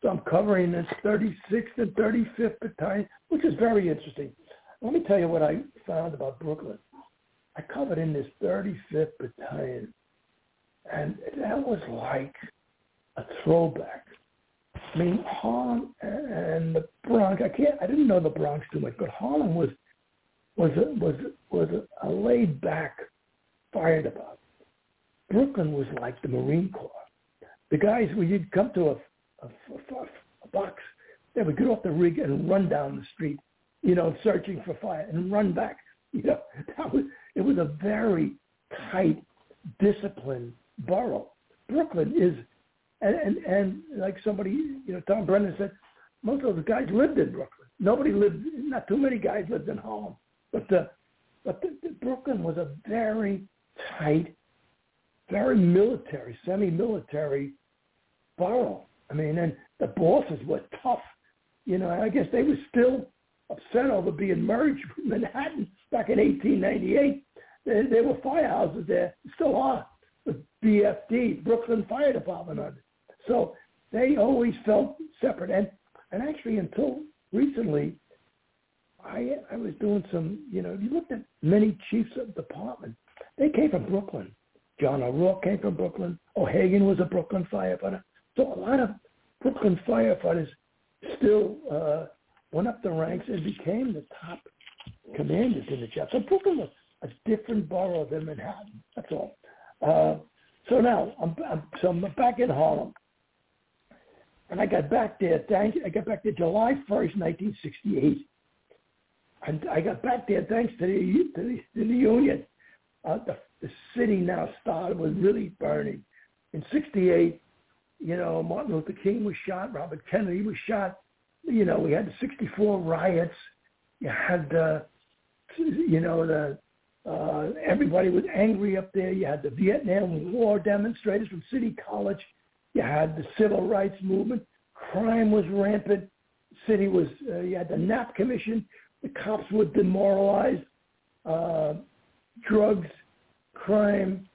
So I'm covering this 36th and 35th battalion, which is very interesting. Let me tell you what I found about Brooklyn. I covered in this 35th battalion, and that was like a throwback. I mean, Harlem and the Bronx. I can't. I didn't know the Bronx too much, but Harlem was was a, was was a, laid back fire department. Brooklyn was like the Marine Corps. The guys, when you'd come to a, a, a, a box, they would get off the rig and run down the street, you know, searching for fire and run back. You know, that was it was a very tight, disciplined borough. Brooklyn is, and, and and like somebody, you know, Tom Brennan said, most of the guys lived in Brooklyn. Nobody lived, not too many guys lived in Harlem, but the, but the, the Brooklyn was a very tight, very military, semi-military borough. I mean, and the bosses were tough. You know, I guess they were still upset over being merged with Manhattan back in 1898. There, there were firehouses there, still are, BFD, Brooklyn Fire Department it. So they always felt separate. And, and actually until recently, I, I was doing some, you know, you looked at many chiefs of department. They came from Brooklyn. John O'Rourke came from Brooklyn. O'Hagan was a Brooklyn firefighter. So a lot of Brooklyn firefighters still uh, went up the ranks and became the top commanders in the job. So Brooklyn was a different borough than Manhattan. That's all. Uh, so now I'm, I'm so I'm back in Harlem, and I got back there. Thank, I got back there July 1st, 1968, and I got back there thanks to the to the, to the Union. Uh, the, the city now started was really burning. In '68, you know, Martin Luther King was shot, Robert Kennedy was shot, you know, we had the 64 riots. You had, uh, you know, the uh, everybody was angry up there. You had the Vietnam War demonstrators from City College. You had the civil rights movement. Crime was rampant. City was. Uh, you had the Knapp Commission. The cops were demoralized. Uh, drugs, crime,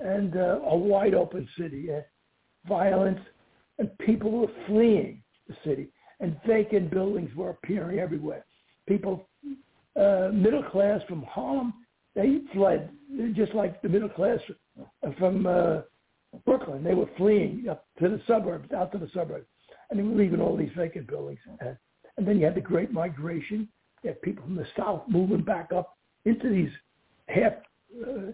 and uh, a wide open city. Uh, violence, and people were fleeing the city and vacant buildings were appearing everywhere. People, uh, middle class from Harlem, they fled, just like the middle class from uh, Brooklyn. They were fleeing up to the suburbs, out to the suburbs, and they were leaving all these vacant buildings. And, and then you had the Great Migration. You had people from the South moving back up into these half uh,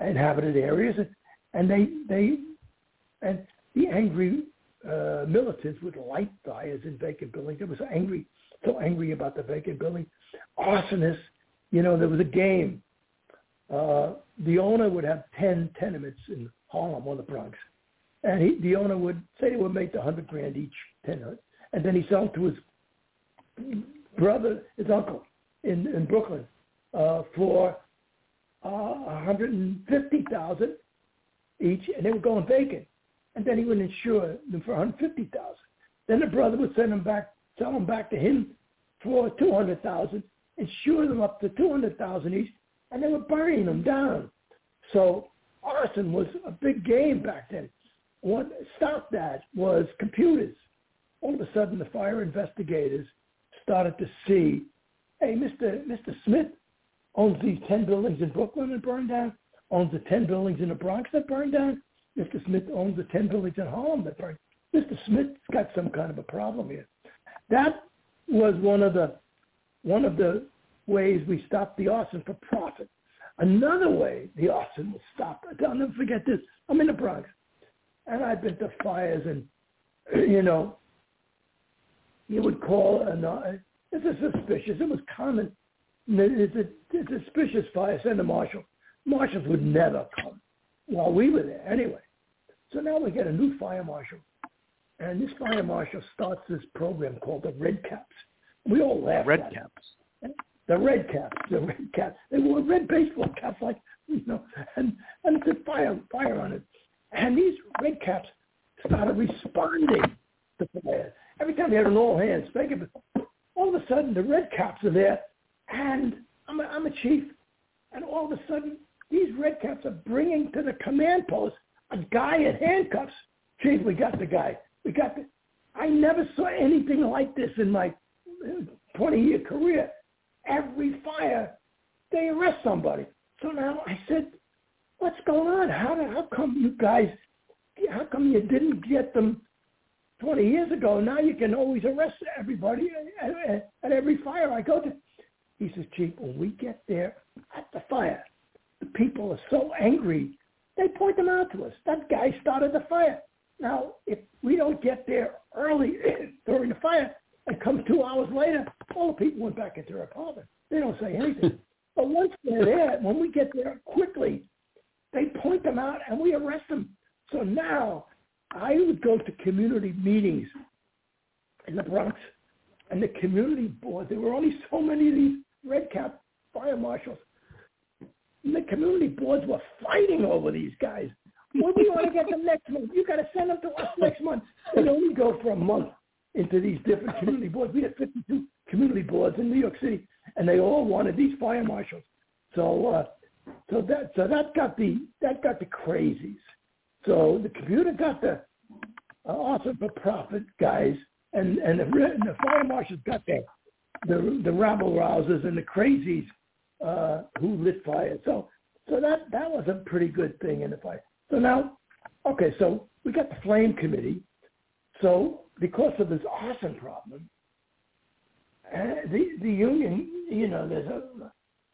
inhabited areas, and, and they they and the angry uh, militants would light fires in vacant buildings. They were so angry, so angry about the vacant building. Arsonists, you know, there was a game. Uh, the owner would have 10 tenements in Harlem or the Bronx. And he, the owner would say they would make the 100 grand each tenement. And then he sell to his brother, his uncle in, in Brooklyn uh, for uh, 150,000 each, and they were going vacant and then he would insure them for 150,000. Then the brother would send them back, sell them back to him for 200,000, insure them up to 200,000 each, and they were burying them down. So arson was a big game back then. What stopped that was computers. All of a sudden, the fire investigators started to see, hey, Mr. Mr. Smith owns these 10 buildings in Brooklyn that burned down, owns the 10 buildings in the Bronx that burned down. Mr. Smith owns the 10 buildings in Harlem that burned. Mr. Smith's got some kind of a problem here. That was one of the one of the ways we stopped the arson for profit. Another way the arson was stopped. I'll never forget this. I'm in the Bronx, and I've been to fires, and you know, you would call and uh, it's a suspicious. It was common. It's a, it's a suspicious fire. Send a marshal. marshals would never come while we were there anyway. So now we get a new fire marshal, and this fire marshal starts this program called the Red Caps. We all laugh. Red at Caps. It. The Red Caps. The Red Caps. They wore red baseball caps, like you know, and and it said fire fire on it. And these Red Caps started responding to fire. Every time they had an all hands, thinking, all of a sudden the Red Caps are there, and I'm a, I'm a chief, and all of a sudden these Red Caps are bringing to the command post a guy in handcuffs. Chief, we got the guy. We got the. I never saw anything like this in my 20-year career. Every fire, they arrest somebody. So now I said, what's going on? How how come you guys? How come you didn't get them 20 years ago? Now you can always arrest everybody at, at, at every fire I go to. He says, Chief, when we get there at the fire, the people are so angry, they point them out to us. That guy started the fire. Now, if we don't get there early during the fire and come two hours later, all the people went back into their apartment. They don't say anything. but once they're there, when we get there quickly, they point them out and we arrest them. So now I would go to community meetings in the Bronx and the community board. There were only so many of these red cap fire marshals. And the community boards were fighting over these guys. When do you want to get them next month? You got to send them to us next month. They only go for a month into these different community boards. We had 52 community boards in New York City, and they all wanted these fire marshals. So, uh, so that so that got the that got the crazies. So the computer got the uh, awesome for profit guys, and and the, and the fire marshals got the the the rabble rousers and the crazies uh, who lit fire. So so that that was a pretty good thing in the fire. So now, okay, so we got the flame committee. So because of this arson problem, uh, the the union, you know, there's a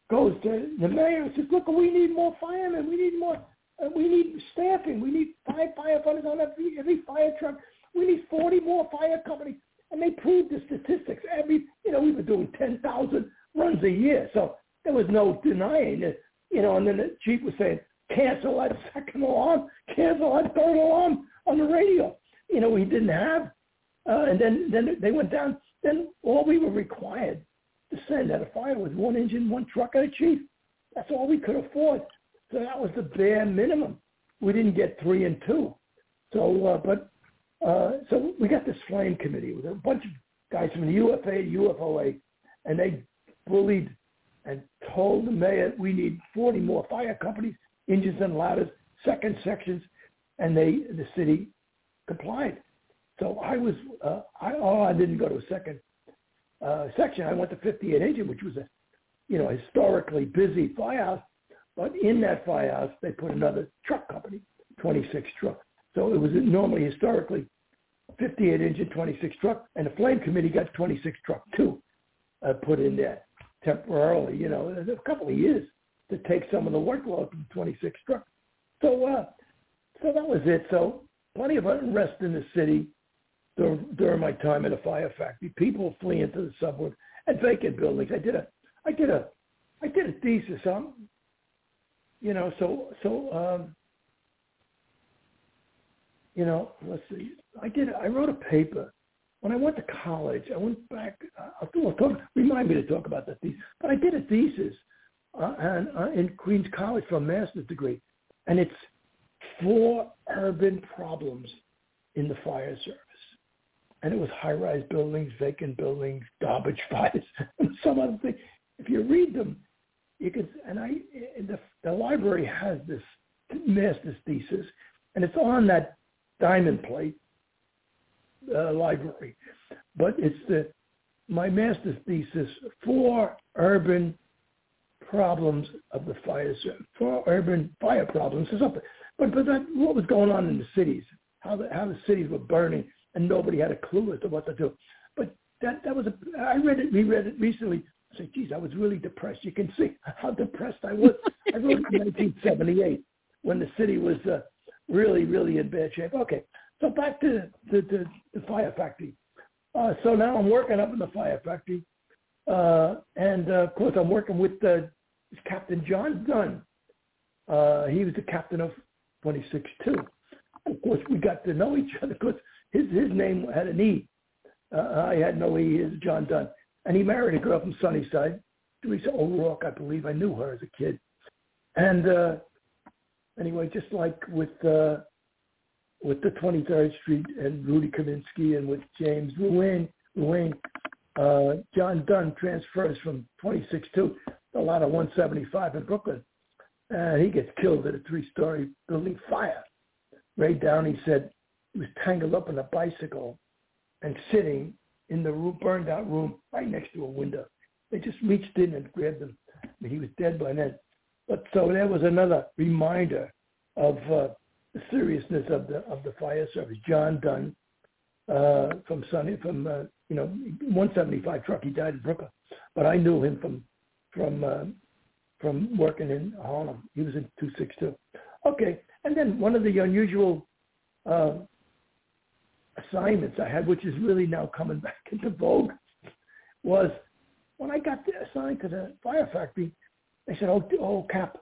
goes to the mayor and says, look, we need more firemen, we need more, uh, we need staffing, we need five firefighters on every every fire truck, we need 40 more fire companies, and they proved the statistics. Every, you know, we were doing 10,000 runs a year, so there was no denying it, you know. And then the chief was saying, cancel that second alarm, cancel that third alarm on the radio. You know, we didn't have. Uh, and then then they went down. Then all we were required to send at a fire was one engine, one truck, and a chief. That's all we could afford. So that was the bare minimum. We didn't get three and two. So, uh, but uh, so we got this flame committee with a bunch of guys from the UFA, UFOA, and they bullied and told the mayor we need 40 more fire companies, engines and ladders, second sections, and they the city complied. So I was uh, I oh I didn't go to a second uh, section. I went to 58 engine, which was a you know historically busy firehouse, but in that firehouse they put another truck company, 26 truck. So it was normally historically 58 engine, 26 truck, and the flame committee got 26 truck too, uh, put in there temporarily, you know, a couple of years to take some of the workload from 26 truck. So, uh, so that was it. So plenty of unrest in the city during, my time at a fire factory. People fleeing to the suburbs and vacant buildings. I did a, I did a, I did a thesis on, you know, so, so, um, you know, let's see. I did. I wrote a paper when I went to college. I went back. Uh, I'll talk. Remind me to talk about that thesis. But I did a thesis uh, and, uh, in Queens College for a master's degree, and it's four urban problems in the fire service. And it was high-rise buildings, vacant buildings, garbage fires, and some other things. If you read them, you can. And I, the, the library has this master's thesis, and it's on that diamond plate uh, library, but it's the my master's thesis for urban problems of the fire for urban fire problems or something. But but that what was going on in the cities, how the how the cities were burning, and nobody had a clue as to what to do. But that that was a I read it reread it recently. I said, geez, I was really depressed. You can see how depressed I was. I wrote it in 1978 when the city was uh, really, really in bad shape. Okay, so back to the, the, the fire factory. Uh, so now I'm working up in the fire factory, uh, and uh, of course I'm working with uh, Captain John Dunn, uh, he was the captain of 26 too. Of course, we got to know each other because his his name had an E. Uh, I had no E. Is John Dunn, and he married a girl from Sunnyside, Teresa O'Rourke, I believe. I knew her as a kid, and uh, anyway, just like with uh, with the 23rd Street and Rudy Kavinsky and with James Ruane, Ruane uh, John Dunn transfers from 26 to a lot of 175 in Brooklyn. And he gets killed at a three-story building fire. Ray Downey said he was tangled up in a bicycle and sitting in the room, burned out room right next to a window. They just reached in and grabbed him. I mean, he was dead by then. But so there was another reminder of uh, the seriousness of the of the fire service. John Dunn uh, from Sunny from uh, you know 175 truck. He died in Brooklyn, but I knew him from from uh, from working in Harlem. He was in 262. Okay, and then one of the unusual uh, assignments I had, which is really now coming back into vogue, was when I got assigned to the fire factory. They said, "Oh, oh, Cap,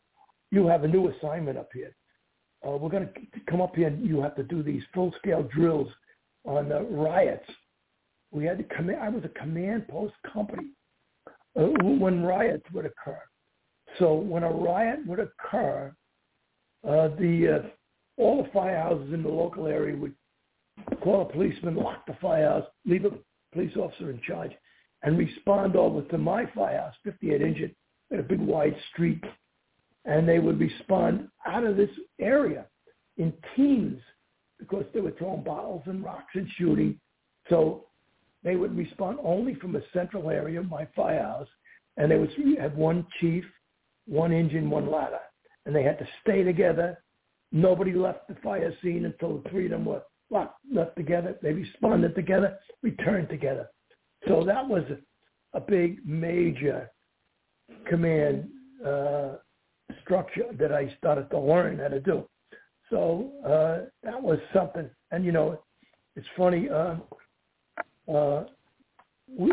you have a new assignment up here. Uh, we're going to come up here, and you have to do these full-scale drills on uh, riots. We had to command. I was a command post company uh, when riots would occur. So when a riot would occur, uh, the uh, all the firehouses in the local area would call a policeman, lock the firehouse, leave a police officer in charge, and respond over to my firehouse, 58 Engine, in a big wide street, and they would respond out of this area in teams because they were throwing bottles and rocks and shooting. So they would respond only from a central area, my firehouse, and they would have one chief, one engine, one ladder, and they had to stay together. Nobody left the fire scene until the three of them were locked, left together. They responded together, returned together. So that was a, a big, major command uh, structure that I started to learn how to do. So uh, that was something. And you know, it's funny. Uh, uh, we,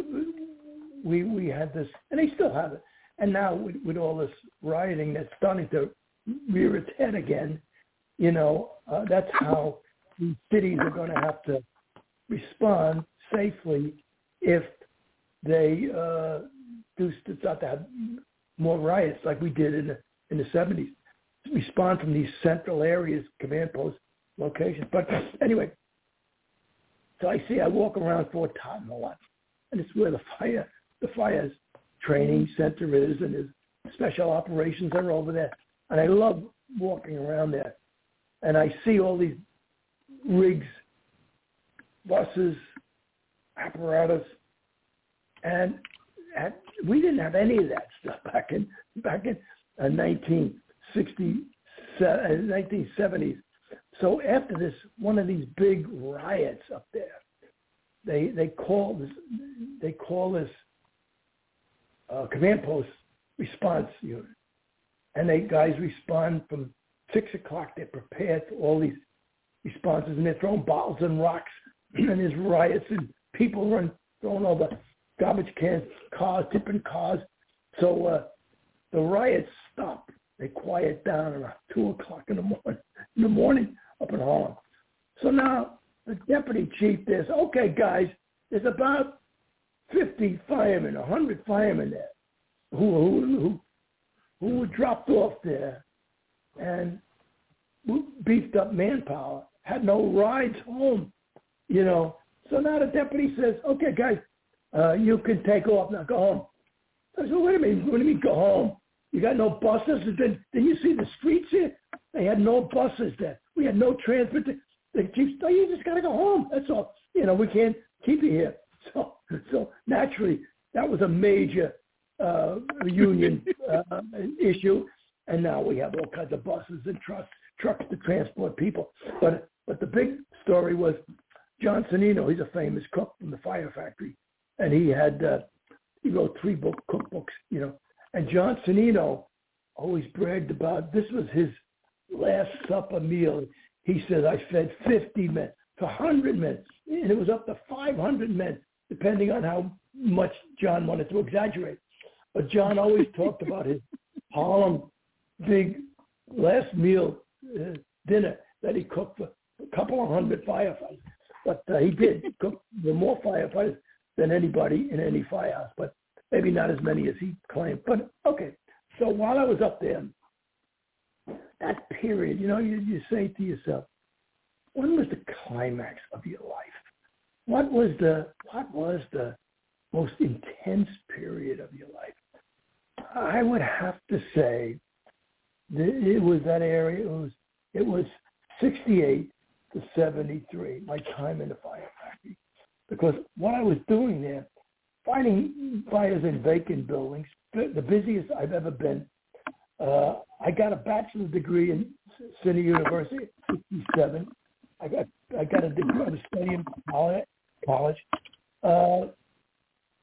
we we had this, and they still have it. And now with, with all this rioting that's starting to rear its head again, you know, uh, that's how these cities are going to have to respond safely if they uh, do start to have more riots like we did in the in the 70s respond from these central areas, command post locations. But anyway, so I see I walk around Fort Totten a lot, and it's where the fire the fire's training center is, and his special operations are over there. And I love walking around there, and I see all these rigs, buses, apparatus, and at, we didn't have any of that stuff back in back in uh, 19 60, 1970s. So after this, one of these big riots up there, they they call this they call this uh, command post response unit, and they guys respond from six o'clock. They're prepared for all these responses, and they're throwing bottles and rocks, and there's riots and people run throwing over garbage cans, cars, tipping cars. So uh, the riots stop they quiet down around two o'clock in the morning. In the morning up in Harlem. So now the deputy chief says, "Okay, guys, there's about 50 firemen, 100 firemen there, who who who, who were dropped off there, and beefed up manpower, had no rides home, you know. So now the deputy says, "Okay, guys, uh, you can take off now. Go home." I said, "Wait a minute. What do you mean go home? You got no buses? Did, did you see the streets here? They had no buses there. We had no transport. The chief, oh, you just got to go home. That's all. You know, we can't keep you here. So, so naturally, that was a major uh, union uh, issue. And now we have all kinds of buses and trucks, trucks to transport people. But but the big story was John Sineno. He's a famous cook from the fire factory, and he had uh, he wrote three book cookbooks. You know, and John Sineno always bragged about this was his last supper meal. He said, I fed 50 men to 100 men, and it was up to 500 men, depending on how much John wanted to exaggerate. But John always talked about his Harlem big last meal, uh, dinner that he cooked for a couple of hundred firefighters. But uh, he did cook for more firefighters than anybody in any firehouse, but maybe not as many as he claimed. But okay, so while I was up there, that period, you know, you, you say to yourself, when was the climax of your life? What was the what was the most intense period of your life? I would have to say it was that area. It was it was 68 to 73. My time in the fire factory, because what I was doing there, fighting fires in vacant buildings, the busiest I've ever been. Uh, I got a bachelor's degree in City University, at 67. I got I got a degree. I was studying college, uh,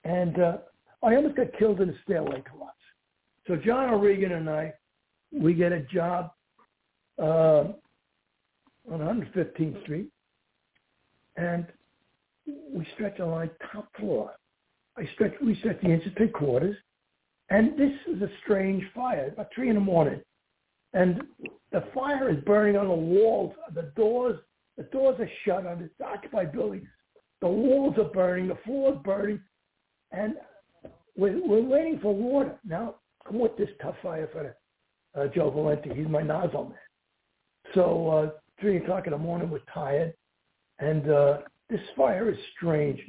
and uh, I almost got killed in a stairway collapse. So John O'Regan and I, we get a job uh, on 115th Street, and we stretch a line top floor. I stretch, we stretch the infantry quarters, and this is a strange fire, about three in the morning, and the fire is burning on the walls. The doors, the doors are shut on this occupied building. The walls are burning, the floor is burning, and we're, we're waiting for water. Now, I'm with this tough firefighter, uh, Joe Valenti. He's my nozzle man. So uh, three o'clock in the morning, we're tired, and uh, this fire is strange.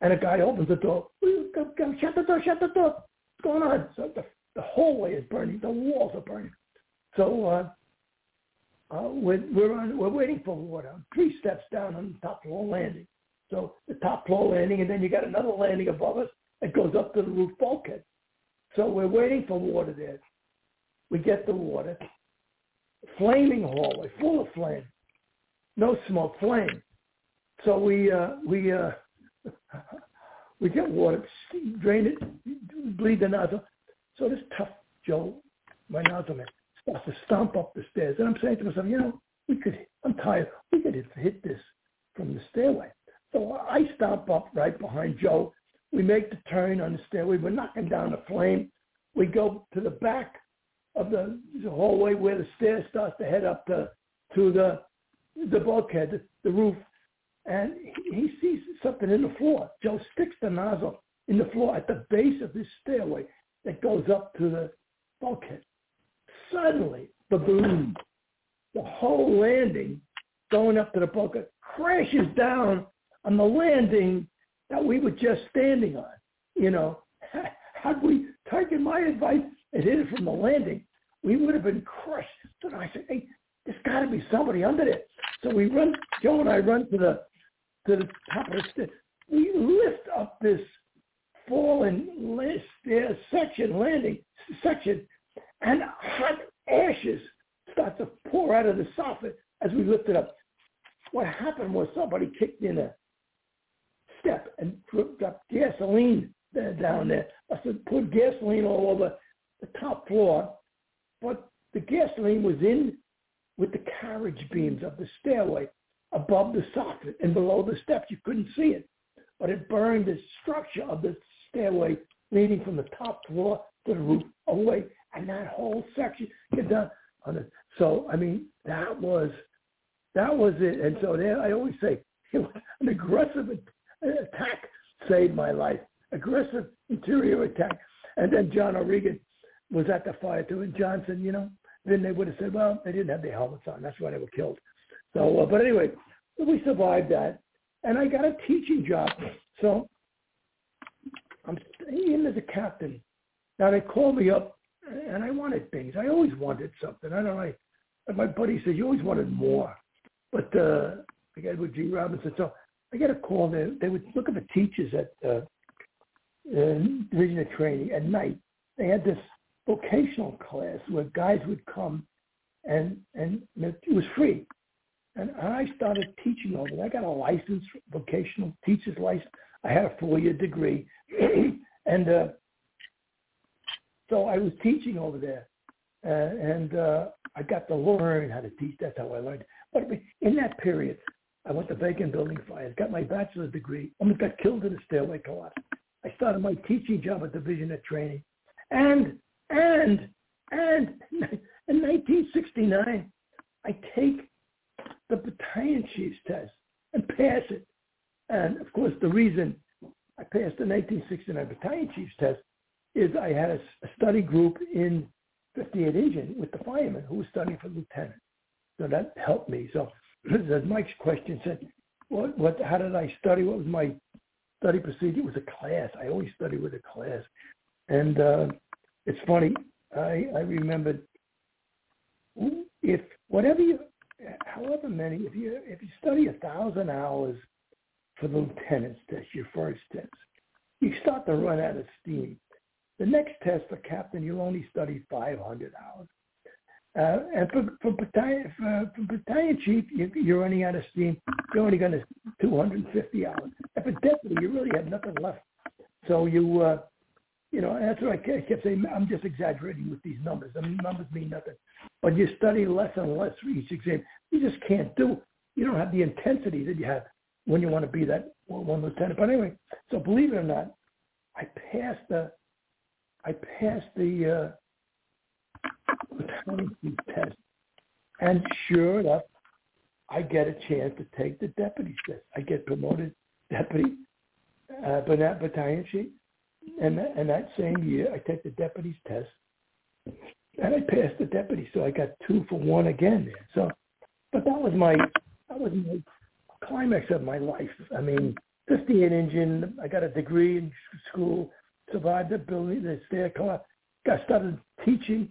And a guy opens the door. Come, come, shut the door, shut the door. What's going on? So the, the hallway is burning. The walls are burning. So uh, uh, we're we're, on, we're waiting for water. Three steps down on the top floor landing. So the top floor landing, and then you got another landing above us that goes up to the roof bulkhead. So we're waiting for water there. We get the water. Flaming hallway, full of flame. No smoke, flame. So we uh, we uh, we get water, drain it, bleed the nozzle. So this tough Joe, my nozzle man, starts to stomp up the stairs. And I'm saying to myself, you know, we could, I'm tired, we could hit this from the stairway. So I stomp up right behind Joe. We make the turn on the stairway. We're knocking down the flame. We go to the back of the, hallway where the stairs starts to head up to, to the, the bulkhead, the, the roof and he sees something in the floor. Joe sticks the nozzle in the floor at the base of this stairway that goes up to the bulkhead. Suddenly, the boom, the whole landing going up to the bulkhead crashes down on the landing that we were just standing on. You know, had we taken my advice and hit it from the landing, we would have been crushed. So I said, hey, there's got to be somebody under there. So we run, Joe and I run to the to the top of the stairs. We lift up this fallen stair section, landing section, and hot ashes start to pour out of the soffit as we lift it up. What happened was somebody kicked in a step and put gasoline down there. I said, put gasoline all over the top floor, but the gasoline was in with the carriage mm-hmm. beams of the stairway above the soffit and below the steps. You couldn't see it, but it burned the structure of the stairway leading from the top floor to the roof mm-hmm. away, and that whole section get done on it. So I mean, that was that was it. And so there, I always say an aggressive attack saved my life. Aggressive interior attack. And then John O'Regan was at the fire too. And Johnson, you know, then they would have said, well, they didn't have their helmets on. That's why they were killed. So, uh, but anyway, we survived that, and I got a teaching job. So I'm in as a captain. Now they called me up, and I wanted things. I always wanted something. I don't know. Like my buddy said, you always wanted more. But uh, I got with G. Robinson. So I got a call. They, they would look for teachers at uh, uh, Division of Training at night. They had this vocational class where guys would come and and it was free. And I started teaching over there. I got a license, vocational teacher's license. I had a four-year degree. and uh, so I was teaching over there. Uh, and uh, I got to learn how to teach. That's how I learned. But in that period, I went to vacant building fires, got my bachelor's degree, almost got killed in a stairway collapse. I started my teaching job at Division of Training. And, and, and In 1969, I take the battalion chief's test and pass it. And of course, the reason I passed the 1969 battalion chief's test is I had a, a study group in 58 Engine with the firemen who was studying for lieutenant. So that helped me. So as Mike's question said, what, what, how did I study? What was my study procedure? It was a class. I always study with a class. And uh, it's funny. I, I remembered if whatever you, however many, if you if you study a thousand hours for the lieutenant's test, your first test, you start to run out of steam. The next test for captain, you'll only study 500 hours. Uh, and for, for battalion for, for battalion chief, you, you're running out of steam. You're only going to 250 hours. And for deputy, you really have nothing left. So you, uh, you know, that's what I kept saying. I'm just exaggerating with these numbers. I mean, numbers mean nothing. But you study less and less for each exam. You just can't do. You don't have the intensity that you have when you want to be that one lieutenant. But anyway, so believe it or not, I passed the, I passed the. Uh, the test. And sure enough, I get a chance to take the deputy test. I get promoted deputy, uh, battalion chief. And, and that same year, I take the deputy's test. And I passed the deputy, so I got two for one again. So, but that was my, that was my climax of my life. I mean, 58 engine, I got a degree in school, survived the building, the stair car, got started teaching,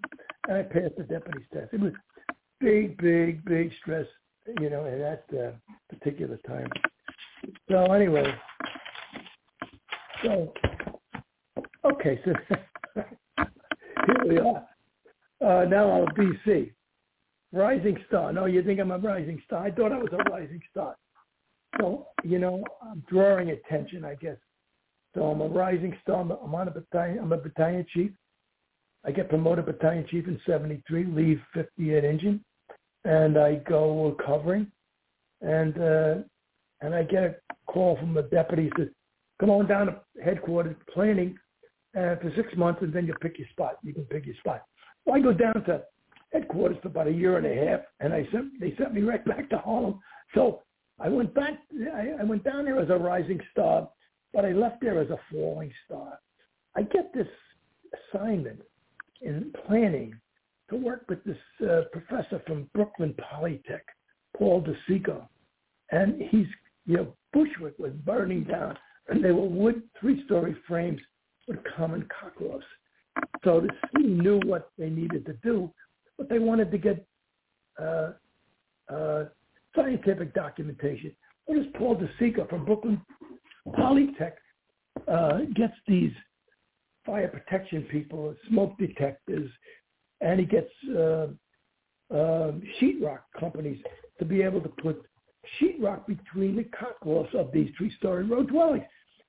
and I passed the deputy's test. It was big, big, big stress, you know, at that uh, particular time. So anyway, so okay, so here we are. Uh, now I'm a BC, rising star. No, you think I'm a rising star? I thought I was a rising star. So you know, I'm drawing attention, I guess. So I'm a rising star. I'm on a battalion. I'm a battalion chief. I get promoted battalion chief in 73, leave 58 engine, and I go covering, and uh, and I get a call from the deputy says, come on down to headquarters planning uh, for six months, and then you pick your spot. You can pick your spot. Well, I go down to headquarters for about a year and a half, and I sent they sent me right back to Harlem. So I went back. I, I went down there as a rising star, but I left there as a falling star. I get this assignment in planning to work with this uh, professor from Brooklyn Polytech, Paul DeCicco. And he's, you know, Bushwick was burning down, and they were wood three-story frames with common cockroaches. So the city knew what they needed to do, but they wanted to get uh, uh, scientific documentation. What does Paul DeCicco from Brooklyn Polytech uh, gets these fire protection people, smoke detectors, and he gets uh, uh, sheetrock companies to be able to put sheetrock between the cocklofts of these three-story row dwellings.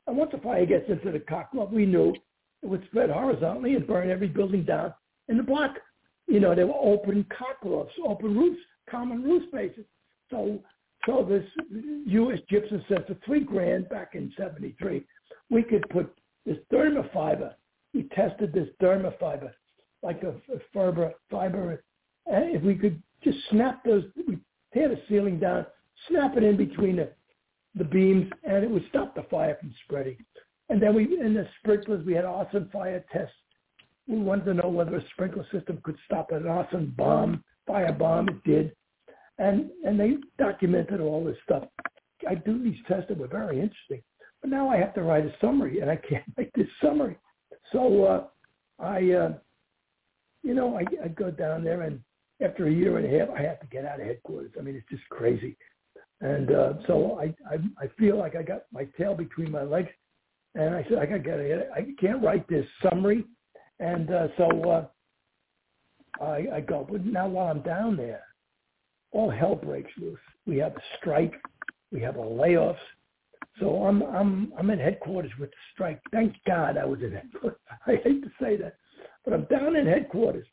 And once a fire gets into the cockloft, we knew it would spread horizontally and burn every building down in the block. You know, they were open cocklofts, open roofs, common roof spaces. So, so this U.S. Gypsum said for three grand back in '73, we could put this thermofiber we tested this thermofiber, like a, a fiber, fiber. And if we could just snap those, tear the ceiling down, snap it in between the, the beams, and it would stop the fire from spreading. And then we, in the sprinklers, we had arson fire tests. We wanted to know whether a sprinkler system could stop an arson bomb, fire bomb. It did. And, and they documented all this stuff. I do these tests that were very interesting. But now I have to write a summary, and I can't make this summary. So uh, I, uh, you know, I, I go down there, and after a year and a half, I have to get out of headquarters. I mean, it's just crazy. And uh, so I, I, I feel like I got my tail between my legs, and I said I got I can't write this summary, and uh, so uh, I, I go. But now while I'm down there, all hell breaks loose. We have a strike, we have a layoffs, so I'm I'm I'm in headquarters with the strike. Thank God I was in headquarters. I hate to say that, but I'm down in headquarters.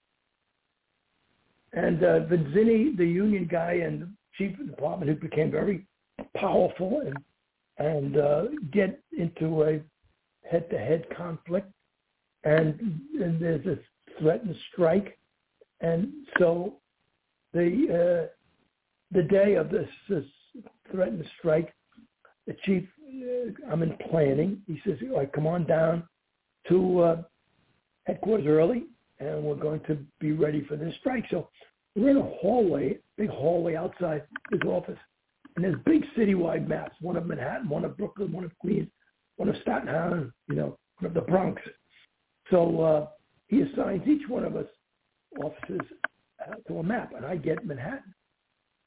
And uh, Vizzini, the union guy and chief of department, who became very powerful and and uh, get into a head-to-head conflict, and, and there's a threatened strike, and so the uh, the day of this, this threatened strike, the chief, uh, I'm in planning. He says, "All right, come on down to uh, headquarters early, and we're going to be ready for this strike." So we're in a hallway, big hallway outside his office, and there's big citywide maps: one of Manhattan, one of Brooklyn, one of Queens, one of Staten Island, you know, one of the Bronx. So uh, he assigns each one of us offices uh, to a map, and I get Manhattan.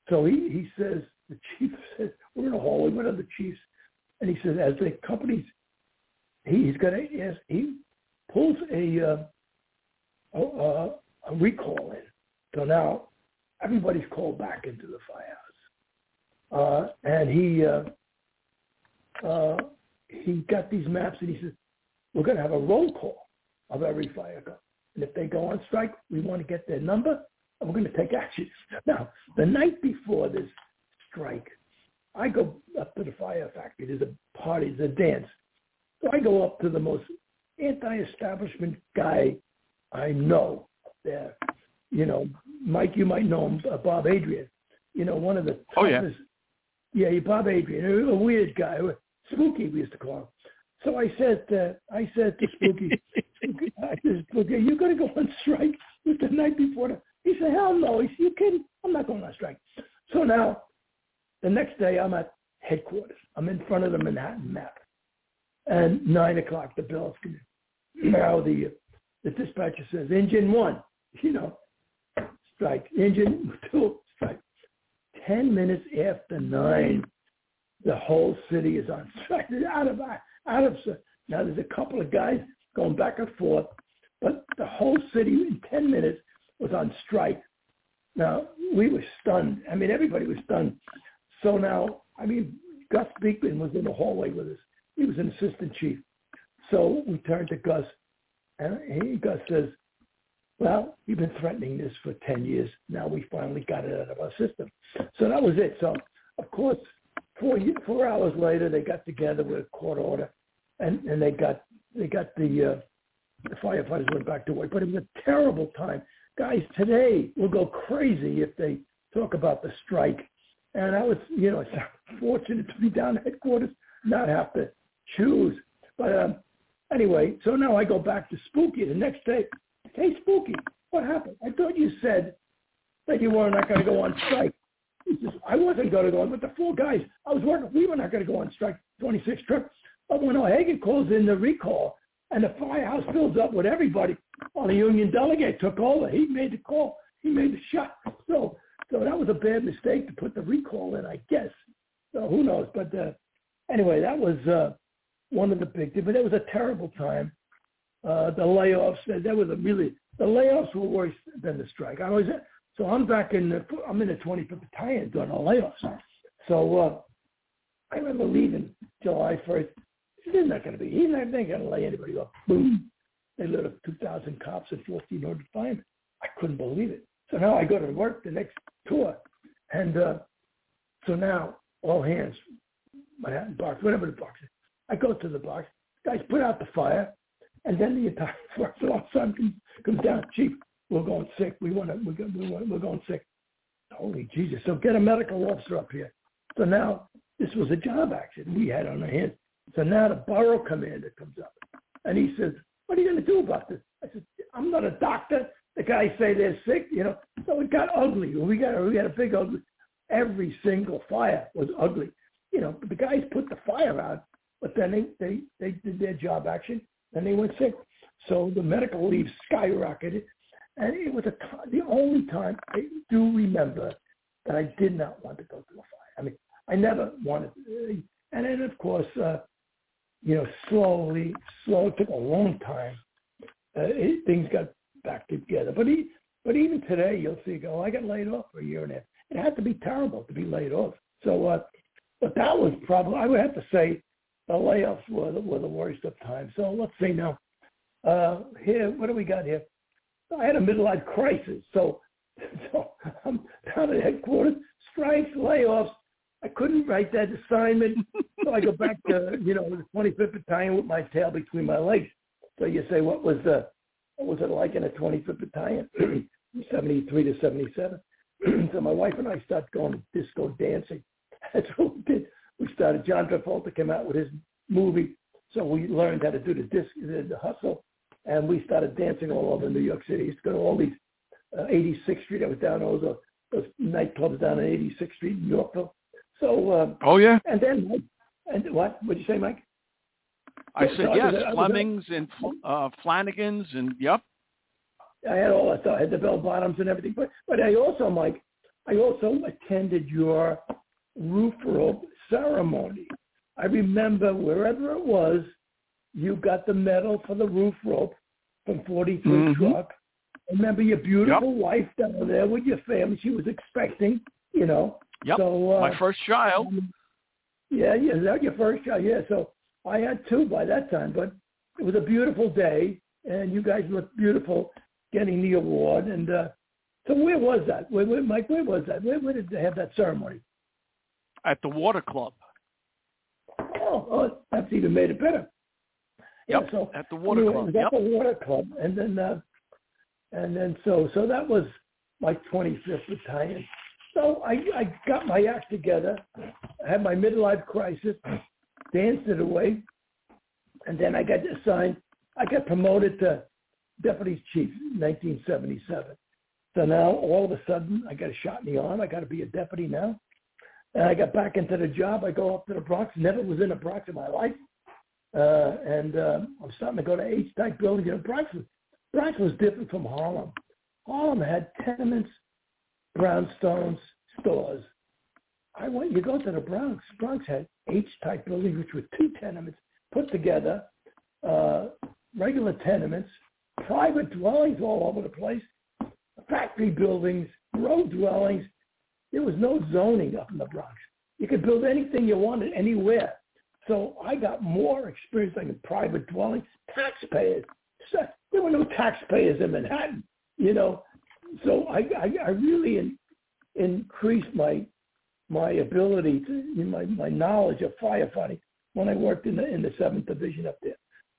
So he, he says, the chief says, we're in a hallway, one of the chiefs, and he says, as the company's, he, he's got a, has, he pulls a, uh, a, a recall in. So now everybody's called back into the firehouse. Uh, and he, uh, uh, he got these maps and he says, we're going to have a roll call of every fire company. And if they go on strike, we want to get their number and we're going to take action. Now, the night before this strike, I go up to the fire factory. There's a party, there's a dance. So I go up to the most anti-establishment guy I know up there. You know, Mike, you might know him, uh, Bob Adrian. You know, one of the toughest. Oh, yeah. Yeah, Bob Adrian, a weird guy, Spooky, we used to call him. So I said, uh, I said to Spooky, I said, Spooky, are you going to go on strike with the night before? The... He said, hell no. He said, you kidding? I'm not going on strike. So now, the next day, I'm at headquarters. I'm in front of the Manhattan map. And 9 o'clock, the bells in. Now the, the dispatcher says, engine one, you know, strike. Engine two, strike. 10 minutes after 9, the whole city is on strike. Out of out of now there's a couple of guys going back and forth, but the whole city in ten minutes was on strike. Now we were stunned. I mean everybody was stunned. So now I mean Gus Beekman was in the hallway with us. He was an assistant chief. So we turned to Gus, and he, Gus says, "Well, we've been threatening this for ten years. Now we finally got it out of our system." So that was it. So of course four four hours later, they got together with a court order, and and they got they got the uh, the firefighters went back to work. But it was a terrible time, guys. Today will go crazy if they talk about the strike. And I was, you know, fortunate to be down at headquarters, not have to choose. But um, anyway, so now I go back to Spooky the next day. Hey, Spooky, what happened? I thought you said that you were not going to go on strike. He says, I wasn't going to go on, but the four guys I was working, we were not going to go on strike 26 trip. But when O'Hagan calls in the recall and the firehouse fills up with everybody, well, the union delegate took over. He made the call. He made the shot. So, so that was a bad mistake to put the recall in, I guess. So who knows? But uh, anyway, that was uh, one of the big. But it was a terrible time. Uh, the layoffs, that was a really, the layoffs were worse than the strike. I was so I'm back in the, I'm in the 25th battalion doing the layoffs. So uh, I remember leaving July 1st. They're not going to be, he's not going to lay anybody off. Boom. They lit up 2,000 cops and 1,400 firemen. I couldn't believe it. So now I go to work the next tour. And uh, so now all hands, Manhattan box, whatever the box is. I go to the box. Guys put out the fire. And then the entire first officer comes, comes down. Chief, we're going sick. We want to, we're, we want, we're going sick. Holy Jesus. So get a medical officer up here. So now this was a job accident we had on our hands. So now the borough commander comes up and he says, what are you going to do about this? I said, I'm not a doctor. The guys say they're sick, you know. So it got ugly. We got, we got a big ugly. Every single fire was ugly. You know, the guys put the fire out, but then they, they, they did their job action and they went sick. So the medical leave skyrocketed. And it was a the only time I do remember that I did not want to go through a fire. I mean, I never wanted. To, and then, of course, uh, you know, slowly, slowly, it took a long time. Uh, it, things got back together. But he, but even today, you'll see, go, I got laid off for a year and a half. It had to be terrible to be laid off. So, uh, but that was probably, I would have to say, the layoffs were were the worst of times. So let's see now. Uh, here, what do we got here? I had a midlife crisis. So, so I'm down at headquarters, strikes, layoffs. I couldn't write that assignment. so I go back to, you know, the 25th battalion with my tail between my legs. So you say, what was the, what was it like in a 25th battalion? 73 to 77. so my wife and I started going disco dancing. That's what we did. We started. John Travolta came out with his movie, so we learned how to do the disc, the, the hustle, and we started dancing all over New York City. Used to go to all these uh, 86th Street. I was down those uh, those nightclubs down on 86th Street in Yorkville. So. Uh, oh yeah. And then, and what? What'd you say, Mike? I said yes, Fleming's and uh, Flanagan's, and yep. I had all that stuff. I had the bell bottoms and everything. But but I also, Mike, I also attended your roof rope ceremony. I remember wherever it was, you got the medal for the roof rope from 43 mm-hmm. truck. I remember your beautiful yep. wife down there with your family. She was expecting, you know. Yep. So, uh, My first child. Yeah, yeah, that your first child. Yeah, so I had two by that time, but it was a beautiful day, and you guys looked beautiful getting the award. And uh, so where was that? Where, where, Mike, where was that? Where, where did they have that ceremony? At the Water Club. Oh, oh that's even made it better. Yep, yeah, so, at the Water anyway, Club. At yep. the Water Club, and then uh, and then so so that was my 25th battalion. So I I got my act together. I had my midlife crisis, danced it away, and then I got assigned. I got promoted to deputy chief in 1977. So now all of a sudden I got a shot in the arm. I got to be a deputy now. And I got back into the job. I go up to the Bronx. Never was in the Bronx in my life. Uh, and uh, I'm starting to go to H-type buildings. You know, Bronx was, Bronx was different from Harlem. Harlem had tenements, brownstones, stores. I went. You go to the Bronx. Bronx had H-type buildings, which were two tenements put together, uh, regular tenements, private dwellings all over the place, factory buildings, road dwellings. There was no zoning up in the Bronx. You could build anything you wanted anywhere. So I got more experience like in private dwellings, taxpayers. There were no taxpayers in Manhattan, you know. So I, I, I really in, increased my my ability to my my knowledge of firefighting when I worked in the in the seventh division up there.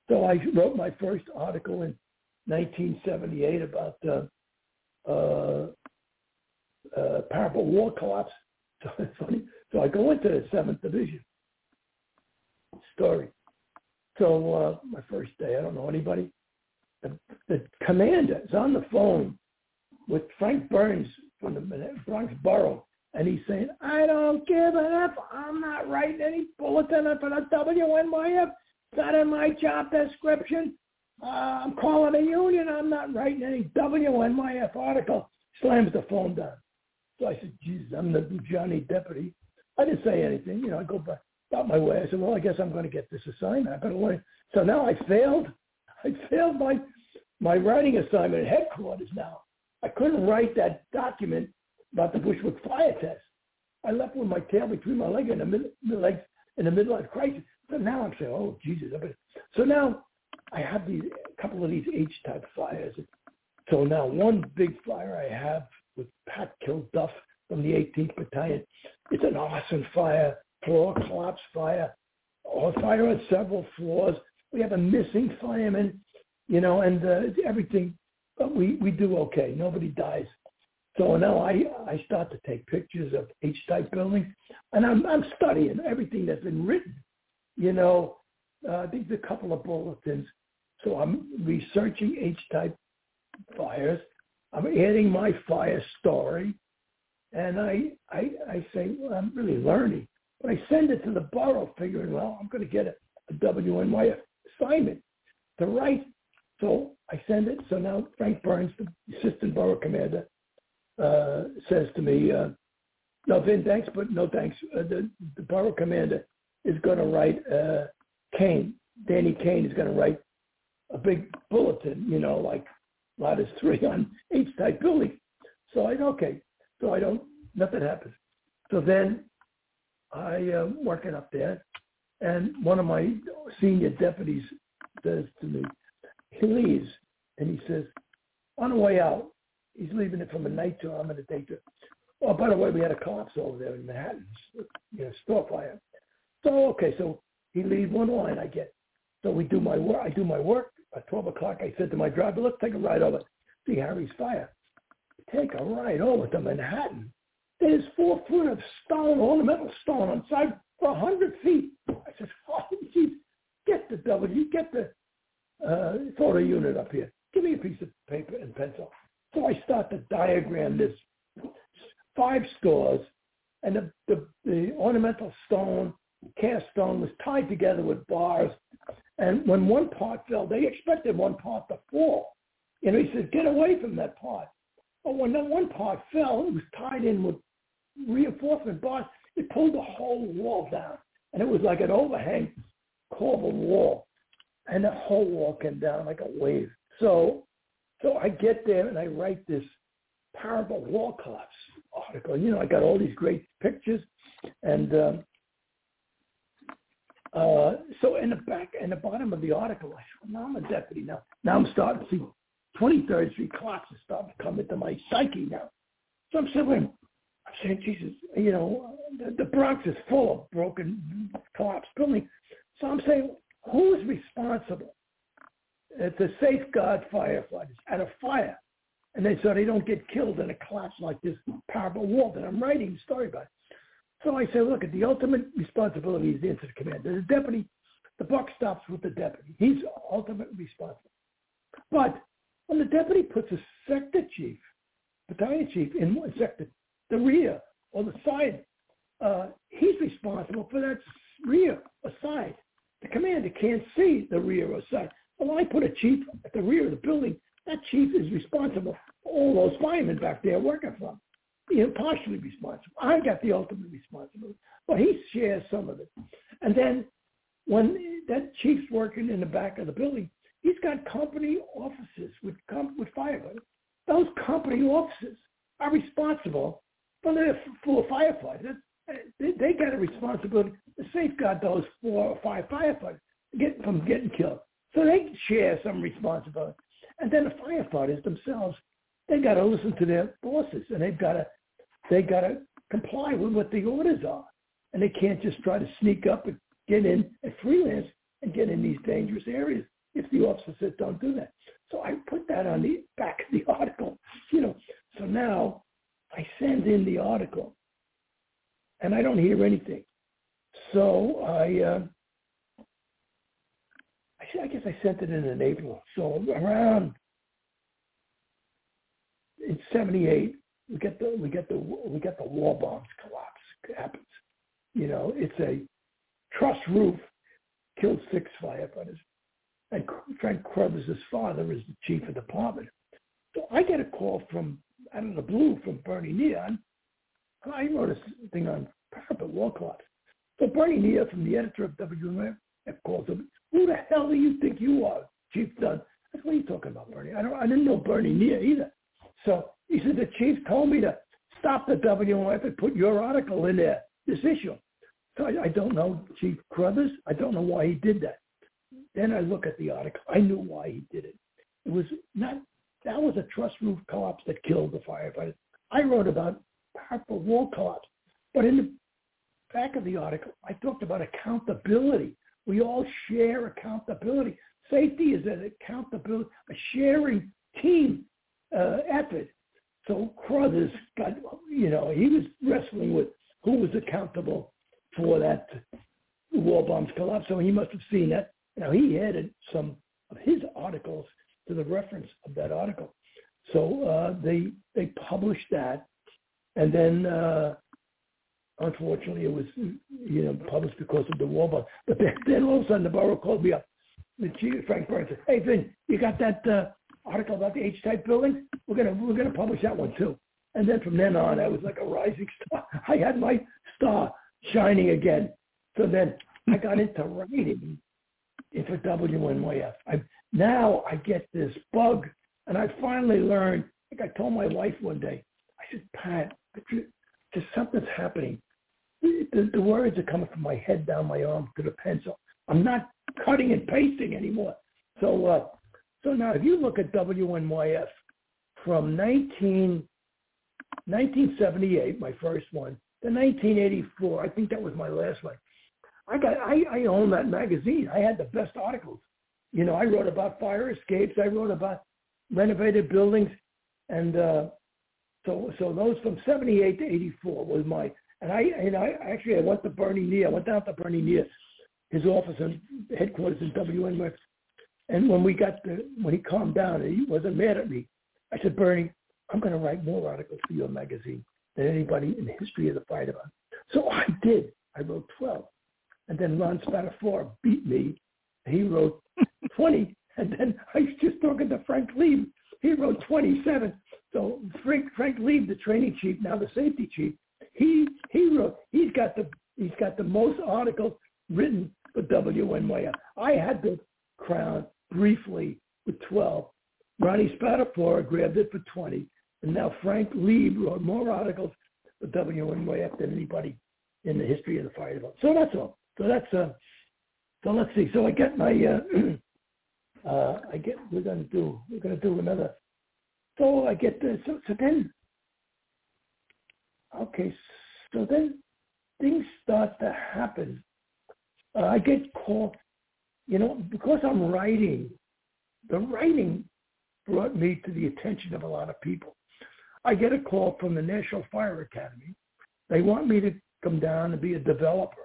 So I wrote my first article in 1978 about uh, uh, uh, Parapet Wall Collapse. So it's funny. So I go into the seventh division story. So uh, my first day, I don't know anybody. The, the commander is on the phone with Frank Burns from the Bronx Borough, and he's saying, I don't give an F. I'm not writing any bulletin for the WNYF. It's not in my job description. Uh, I'm calling a union. I'm not writing any WNYF article. Slams the phone down. So I said, Jesus, I'm the Johnny deputy. I didn't say anything. You know, I go back, about my way. I said, well, I guess I'm going to get this assignment. I better learn. So now I failed. I failed my my writing assignment at headquarters now. I couldn't write that document about the Bushwick fire test. I left with my tail between my legs in the middle, legs in the midlife crisis. So now I'm saying, oh Jesus! So now I have these a couple of these H-type fires. So now one big fire I have with Pat Kilduff from the 18th Battalion. It's an arson fire, floor collapse fire, or fire on several floors. We have a missing fireman, you know, and uh, everything. But we we do okay. Nobody dies. So now I I start to take pictures of H-type buildings, and I'm I'm studying everything that's been written. You know, uh, these are a couple of bulletins. So I'm researching H-type fires. I'm adding my fire story, and I I I say well, I'm really learning. But I send it to the borough, figuring well I'm going to get a, a WNYF assignment to write. So I send it. So now Frank Burns, the assistant borough commander, uh, says to me, uh, "No, Vin, thanks, but no thanks. Uh, the, the borough commander is going to write uh, Kane. Danny Kane is going to write a big bulletin, you know, like lattice three on H-type building. So I okay. So I don't. Nothing happens. So then I am working up there, and one of my senior deputies says to me, he leaves, and he says, on the way out, he's leaving it from a night tour. I'm in a day tour. Oh, by the way, we had a collapse over there in Manhattan, you know, store fire. So okay, so he leaves one line I get. So we do my work. I do my work. At 12 o'clock, I said to my driver, let's take a ride over, see Harry's fire. take a ride over to Manhattan. There's four foot of stone, ornamental stone on side for a hundred feet. I said, oh, geez, get the W, get the uh, photo unit up here. Give me a piece of paper and pencil. So I start to diagram this five stores, and the, the, the ornamental stone, cast stone was tied together with bars. And when one part fell, they expected one part to fall. Know, he said, get away from that part. But when that one part fell, it was tied in with reinforcement bars. It pulled the whole wall down. And it was like an overhang corbel wall. And the whole wall came down like a wave. So so I get there and I write this parapet wall collapse article. You know, I got all these great pictures, and um, uh, so in the back, in the bottom of the article, I said, well, now I'm a deputy now. Now I'm starting to see 23rd Street clocks are starting to come into my psyche now. So I'm saying, I'm saying, Jesus, you know, the, the Bronx is full of broken, collapsed buildings. So I'm saying, who is responsible to safeguard firefighters at a fire? And they so they don't get killed in a collapse like this parapet wall that I'm writing a story about. So I say, look, at the ultimate responsibility is the incident commander. The deputy, the buck stops with the deputy. He's ultimately responsible. But when the deputy puts a sector chief, battalion chief in one sector, the rear or the side, uh, he's responsible for that rear or side. The commander can't see the rear or side. Well, I put a chief at the rear of the building, that chief is responsible for all those firemen back there working for him. You know, partially responsible. I got the ultimate responsibility, but he shares some of it. And then when that chief's working in the back of the building, he's got company offices with with firefighters. Those company offices are responsible for the for firefighters. They, they got a responsibility to safeguard those four or five firefighters from getting killed. So they share some responsibility. And then the firefighters themselves, they got to listen to their bosses, and they've got to they got to comply with what the orders are, and they can't just try to sneak up and get in and freelance and get in these dangerous areas if the officer says don't do that. So I put that on the back of the article, you know. So now I send in the article, and I don't hear anything. So I. Uh, I guess I sent it in in April. So around in '78, we get the we get the we get the Waldbaum's collapse happens. You know, it's a truss roof killed six firefighters, and Frank Cruthers' father is the chief of department. So I get a call from out of the blue from Bernie Neon. I wrote a thing on parapet wall collapse. So Bernie Neon, from the editor of WNYF, calls him who the hell do you think you are, Chief Dunn? I said, what are you talking about, Bernie? I don't. I didn't know Bernie near either. So he said the chief told me to stop the WNYF and put your article in there, this issue. So I, I don't know Chief Cruthers. I don't know why he did that. Then I look at the article. I knew why he did it. It was not. That was a truss roof collapse that killed the firefighters. I wrote about parapet wall collapse, but in the back of the article, I talked about accountability. We all share accountability. Safety is an accountability, a sharing team uh, effort. So Cruthers got, you know, he was wrestling with who was accountable for that Waldbaum's collapse. So he must have seen that. Now he added some of his articles to the reference of that article. So uh, they they published that, and then uh, Unfortunately, it was you know published because of the war. But but then all of a sudden, the borough called me up. The chief, Frank Burns said, "Hey Vin, you got that uh, article about the H-type building? We're gonna we're gonna publish that one too." And then from then on, I was like a rising star. I had my star shining again. So then I got into writing for WNYF. I, now I get this bug, and I finally learned. Like I told my wife one day, I said, Pat, just something's happening the, the words are coming from my head down my arm to the pencil. I'm not cutting and pasting anymore. So, uh, so now if you look at WNYF from 19, 1978, my first one, to 1984, I think that was my last one. I got, I, I own that magazine. I had the best articles. You know, I wrote about fire escapes. I wrote about renovated buildings, and uh, So so those from 78 to 84 was my and I and I actually I went to Bernie Near. I went down to Bernie Near, his office and headquarters in WNYF. And when we got the when he calmed down, he wasn't mad at me. I said, Bernie, I'm going to write more articles for your magazine than anybody in the history of the fire department. So I did. I wrote 12. And then Ron Spatafora beat me. He wrote 20. And then I was just talking to Frank Leeb. He wrote 27. So Frank, Frank Leeb, the training chief, now the safety chief, he he wrote. He's got the he's got the most articles written for WNYF. I had the crown briefly with 12. Ronnie Spatafora grabbed it for 20. And now Frank Leeb wrote more articles for WNYF than anybody in the history of the fire department. So that's all. So that's uh. So let's see. So I get my uh, uh I get we're gonna do we're gonna do another. So I get the so so then. Okay, so then things start to happen. Uh, I get called, you know, because I'm writing. The writing brought me to the attention of a lot of people. I get a call from the National Fire Academy. They want me to come down and be a developer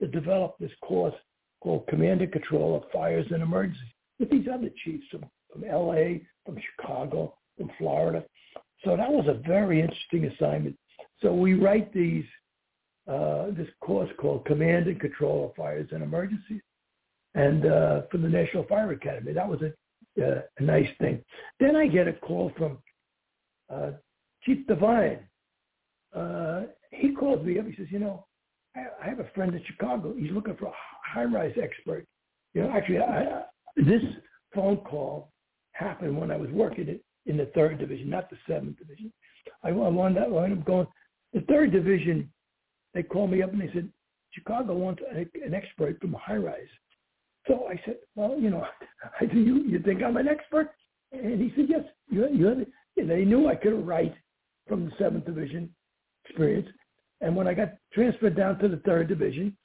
to develop this course called Command and Control of Fires and Emergencies with these other chiefs from, from LA, from Chicago, from Florida. So that was a very interesting assignment. So we write these uh, this course called Command and Control of Fires and Emergencies, and uh, from the National Fire Academy. That was a, uh, a nice thing. Then I get a call from uh, Chief Devine. Uh, he calls me up. He says, you know, I, I have a friend in Chicago. He's looking for a high-rise expert. You know, actually, I, this phone call happened when I was working in, in the third division, not the seventh division. I, I wound up, I up going. The third division, they called me up and they said, Chicago wants an expert from high-rise. So I said, well, you know, I said, you, you think I'm an expert? And he said, yes, you, you. And they knew I could write from the seventh division experience. And when I got transferred down to the third division,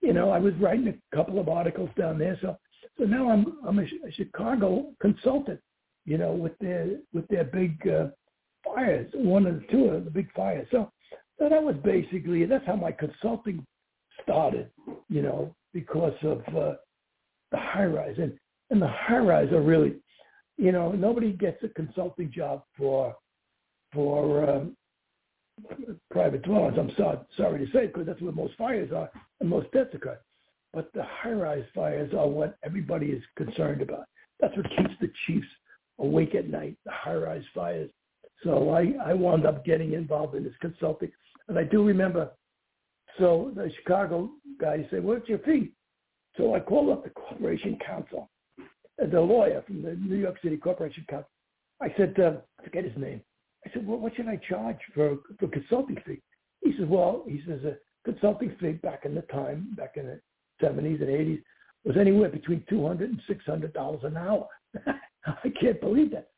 you know, I was writing a couple of articles down there. So, so now I'm I'm a, a Chicago consultant, you know, with their with their big uh, fires, one of the two of the big fires. So, so that was basically that's how my consulting started, you know, because of uh, the high rise and and the high rise are really, you know, nobody gets a consulting job for for um, private dwellings. I'm so, sorry to say because that's where most fires are and most deaths occur. But the high-rise fires are what everybody is concerned about. That's what keeps the chiefs awake at night, the high-rise fires. So I, I wound up getting involved in this consulting. And I do remember, so the Chicago guy said, what's your fee? So I called up the corporation counsel, the lawyer from the New York City Corporation Counsel. I said, uh, I forget his name. I said, well, what should I charge for for consulting fee? He says, well, he says a consulting fee back in the time, back in the 70s and 80s, was anywhere between 200 and 600 dollars an hour. I can't believe that.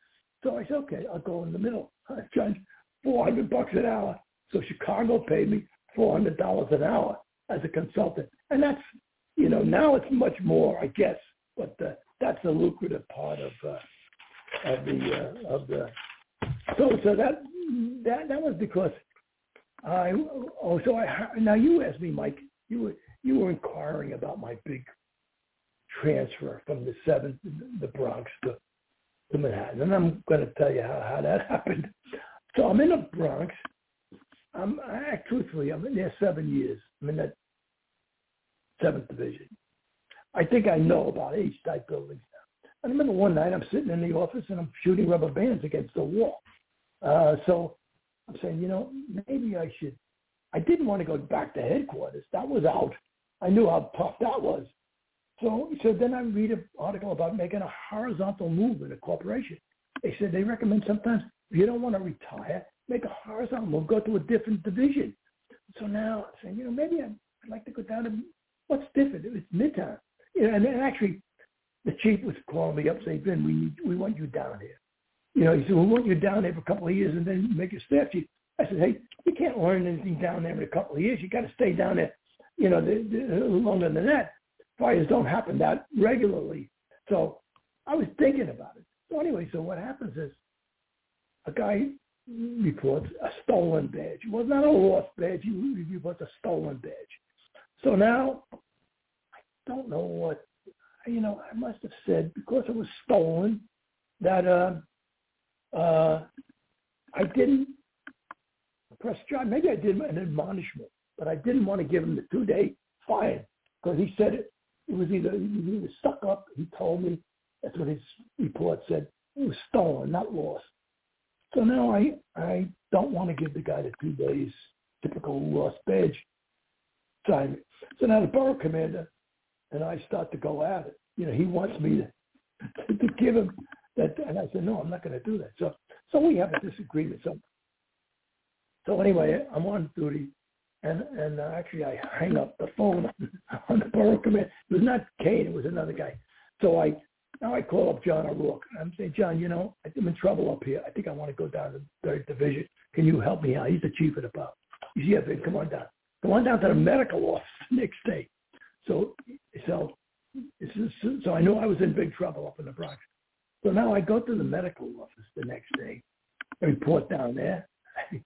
So I said, okay, I'll go in the middle. I charge 400 bucks an hour. So Chicago paid me 400 dollars an hour as a consultant, and that's, you know, now it's much more, I guess, but uh, that's a lucrative part of uh, of the uh, of the so so that that that was because I oh so I now you asked me Mike you were you were inquiring about my big transfer from the seventh the Bronx to to Manhattan and I'm going to tell you how how that happened. So I'm in the Bronx. I'm I, truthfully I'm in there seven years. I'm in that seventh division. I think I know about H type buildings now. I remember one night I'm sitting in the office and I'm shooting rubber bands against the wall. Uh, so I'm saying, you know, maybe I should. I didn't want to go back to headquarters. That was out. I knew how tough that was. So, so then I read an article about making a horizontal move in a corporation. They said they recommend sometimes if you don't want to retire, make a horizontal move, go to a different division. So now I'm saying, you know, maybe I'd, I'd like to go down to what's different. It's Midtown. You know, and then actually the chief was calling me up saying, Ben, we need, we want you down here you know, he said, we want you down there for a couple of years and then make a staff chief. I said, hey, you can't learn anything down there in a couple of years. You got to stay down there, you know, the, the, longer than that. Fires don't happen that regularly. So I was thinking about it. So anyway, so what happens is a guy reports a stolen badge. It was not a lost badge. He reports a stolen badge. So now I don't know what you know. I must have said because it was stolen that uh, uh, I didn't press John. Maybe I did an admonishment, but I didn't want to give him the two-day fine because he said it. It was either he was stuck up. He told me that's what his report said. It was stolen, not lost. So now I I don't want to give the guy the two days typical lost badge assignment. So now the borough commander and I start to go at it. You know, he wants me to, to give him that, and I said, no, I'm not going to do that. So so we have a disagreement. So so anyway, I'm on duty, and and uh, actually I hang up the phone on the borough commander. It was not Kane, it was another guy. So I now I call up John O'Rourke. I'm saying, John, you know, I'm in trouble up here. I think I want to go down to the third division. Can you help me out? He's the chief of the pub. He's yeah, Ben, come on down. On down to the medical office the next day. So, so, so I knew I was in big trouble up in the Bronx. So now I go to the medical office the next day. I report down there.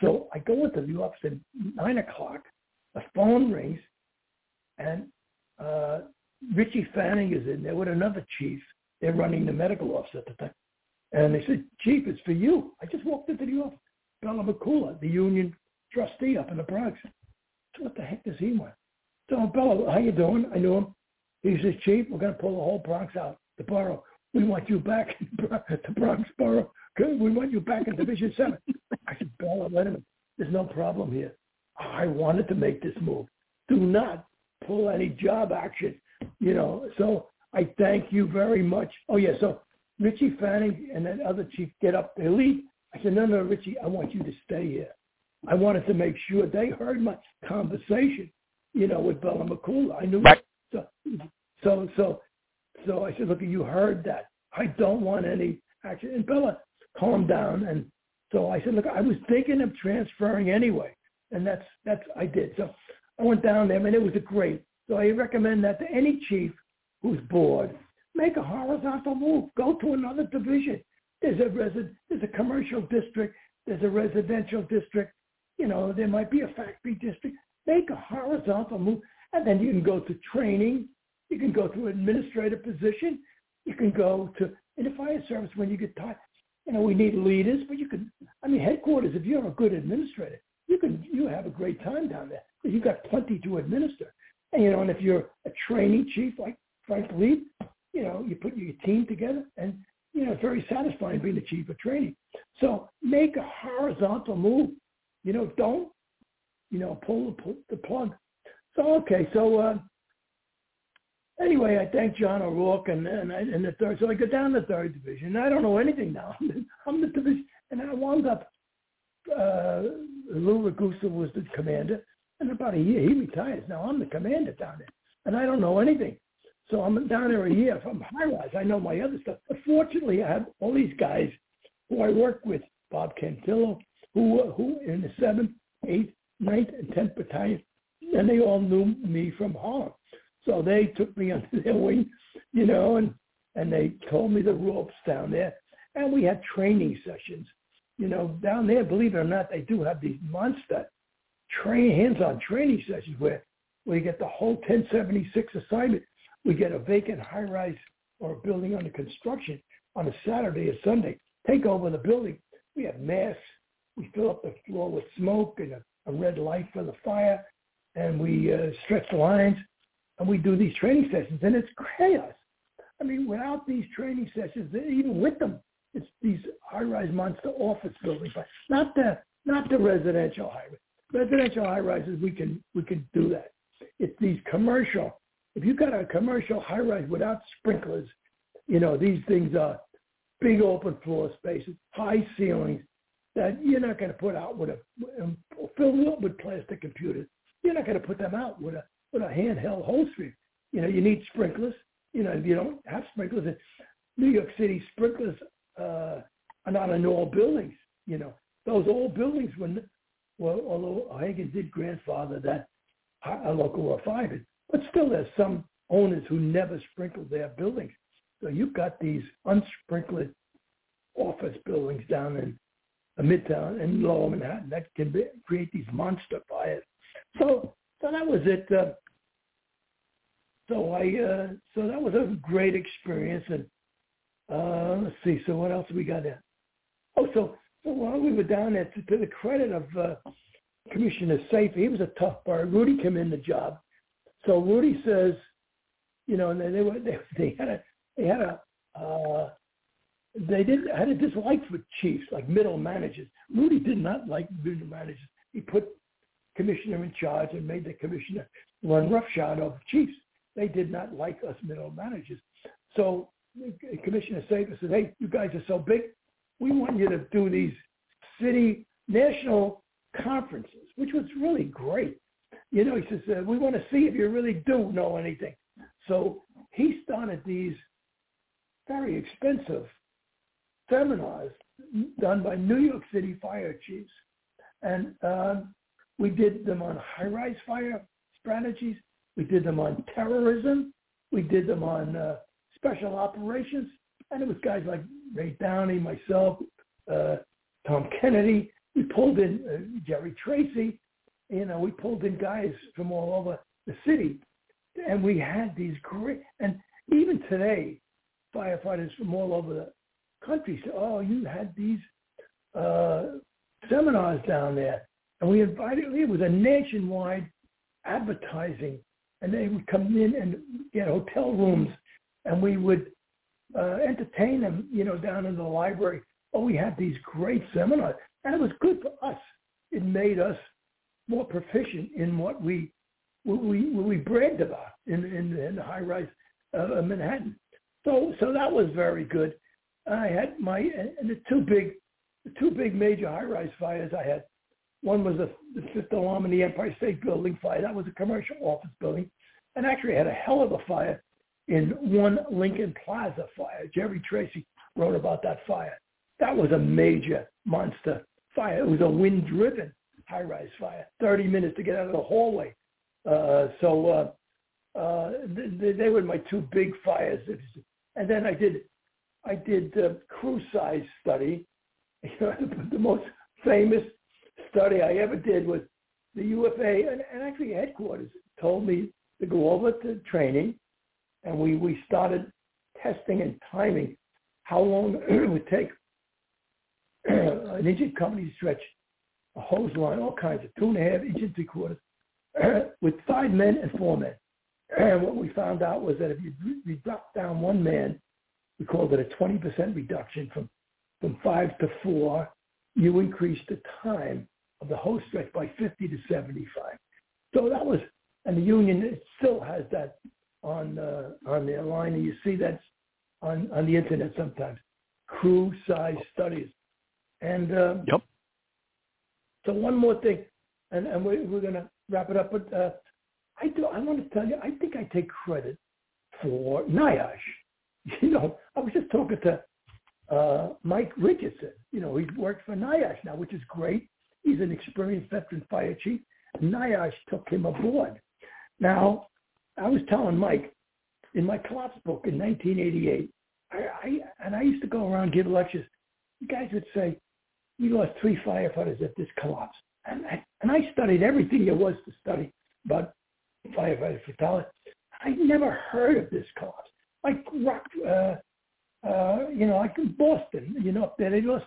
so I go into the office at nine o'clock. The phone rings, and uh, Richie Fanning is in there with another chief. They're running the medical office at the time. And they said, Chief, it's for you. I just walked into the office. Bella McCullough, the union trustee up in the Bronx. What the heck does he want? So oh, Bella, how you doing? I knew him. He says, Chief, we're going to pull the whole Bronx out, the borough. We want you back in the Bronx borough. We want you back in Division 7. I said, Bella, wait a minute. There's no problem here. I wanted to make this move. Do not pull any job action you know, so I thank you very much. Oh yeah, so Richie Fanning and that other chief get up, they leave. I said, no, no, Richie, I want you to stay here. I wanted to make sure they heard my conversation, you know, with Bella McCullough. I knew right. so so so so I said, look, you heard that. I don't want any action. And Bella calmed down and so I said, look, I was thinking of transferring anyway. And that's that's I did. So I went down there, and it was a great so I recommend that to any chief who's bored, make a horizontal move. Go to another division. There's a resi- there's a commercial district. There's a residential district. You know, there might be a factory district. Make a horizontal move, and then you can go to training. You can go to an administrative position. You can go to in the fire service when you get tired. You know, we need leaders, but you can. I mean, headquarters. If you're a good administrator, you can you have a great time down there because you've got plenty to administer. And, you know, and if you're a training chief like Frank Leeb, you know, you put your team together and, you know, it's very satisfying being the chief of training. So make a horizontal move. You know, don't, you know, pull the, the plug. So, okay, so uh, anyway, I thank John O'Rourke and, and, I, and the third. So I go down the third division. I don't know anything now. I'm the division. And I wound up, uh, Lou Ragusa was the commander. And about a year, he retires. Now I'm the commander down there, and I don't know anything. So I'm down there a year from high rise. I know my other stuff. But fortunately, I have all these guys who I work with, Bob Cantillo, who who in the seventh, eighth, ninth, and tenth battalion, and they all knew me from Harlem. So they took me under their wing, you know, and and they told me the ropes down there. And we had training sessions, you know, down there. Believe it or not, they do have these monster train hands-on training sessions where we get the whole 1076 assignment. We get a vacant high-rise or a building under construction on a Saturday or Sunday. Take over the building. We have masks. We fill up the floor with smoke and a, a red light for the fire, and we uh, stretch the lines, and we do these training sessions, and it's chaos. I mean, without these training sessions, even with them, it's these high-rise monster office buildings, but not the not the residential high residential high rises, we can we can do that. It's these commercial. If you've got a commercial high rise without sprinklers, you know these things are big open floor spaces, high ceilings that you're not going to put out with a filled up with plastic computers. You're not going to put them out with a with a handheld hose. You know you need sprinklers. You know if you don't have sprinklers in New York City, sprinklers uh, are not in all buildings. You know those old buildings when well, although Hagen did grandfather that a local five, but still there's some owners who never sprinkled their buildings. So you've got these unsprinkled office buildings down in Midtown and Lower Manhattan that can be, create these monster fires. So so that was it. Uh, so I uh, so that was a great experience and uh, let's see. So what else we got there? Oh, so so while we were down there, to, to the credit of uh, Commissioner Safir, he was a tough bar. Rudy came in the job. So Rudy says, you know, and they, they were they, they had a they had a uh, they didn't had a dislike for chiefs, like middle managers. Rudy did not like middle managers. He put commissioner in charge and made the commissioner run roughshod over chiefs. They did not like us middle managers. So Commissioner Safir said, hey, you guys are so big, we want you to do these city national conferences, which was really great. You know, he says, uh, we want to see if you really do know anything. So he started these very expensive seminars done by New York City fire chiefs. And uh, we did them on high-rise fire strategies. We did them on terrorism. We did them on uh, special operations. And it was guys like Ray Downey, myself, uh, Tom Kennedy. We pulled in uh, Jerry Tracy. You know, we pulled in guys from all over the city. And we had these great, and even today, firefighters from all over say, oh, you had these uh, seminars down there. And we invited, it was a nationwide advertising. And they would come in and get hotel rooms and we would uh, entertain them, you know, down in the library. Oh, we had these great seminars. And it was good for us. It made us more proficient in what we what we, what we bragged about in, in, in the high rise of Manhattan. So so that was very good. I had my and the two big the two big major high rise fires I had. One was the, the fifth alarm in the Empire State Building fire. That was a commercial office building, and actually had a hell of a fire in one Lincoln Plaza fire. Jerry Tracy wrote about that fire. That was a major monster fire. It was a wind-driven high-rise fire. Thirty minutes to get out of the hallway. Uh, so uh, uh, they, they were my two big fires. And then I did I did the crew size study. the most famous study I ever did was the UFA, and, and actually headquarters told me to go over to training, and we, we started testing and timing how long it would take an engine company to stretch a hose line, all kinds of two and a half inches, three quarters, with five men and four men. And what we found out was that if you, you drop down one man we called it a 20% reduction from, from five to four. You increase the time of the hose stretch by 50 to 75. So that was, and the union it still has that on uh, on their line, and you see that on on the internet sometimes. Crew size studies, and um, yep. So one more thing, and, and we're, we're going to wrap it up. But uh, I do. I want to tell you. I think I take credit for NIOSH you know, I was just talking to uh, Mike Richardson. You know, he worked for NIOSH now, which is great. He's an experienced veteran fire chief. NIOSH took him aboard. Now, I was telling Mike in my collapse book in 1988, I, I and I used to go around give lectures. You guys would say, "We lost three firefighters at this collapse," and I, and I studied everything there was to study about firefighter fatality. I never heard of this collapse like uh, uh, you know, like in Boston, you know, up there they lost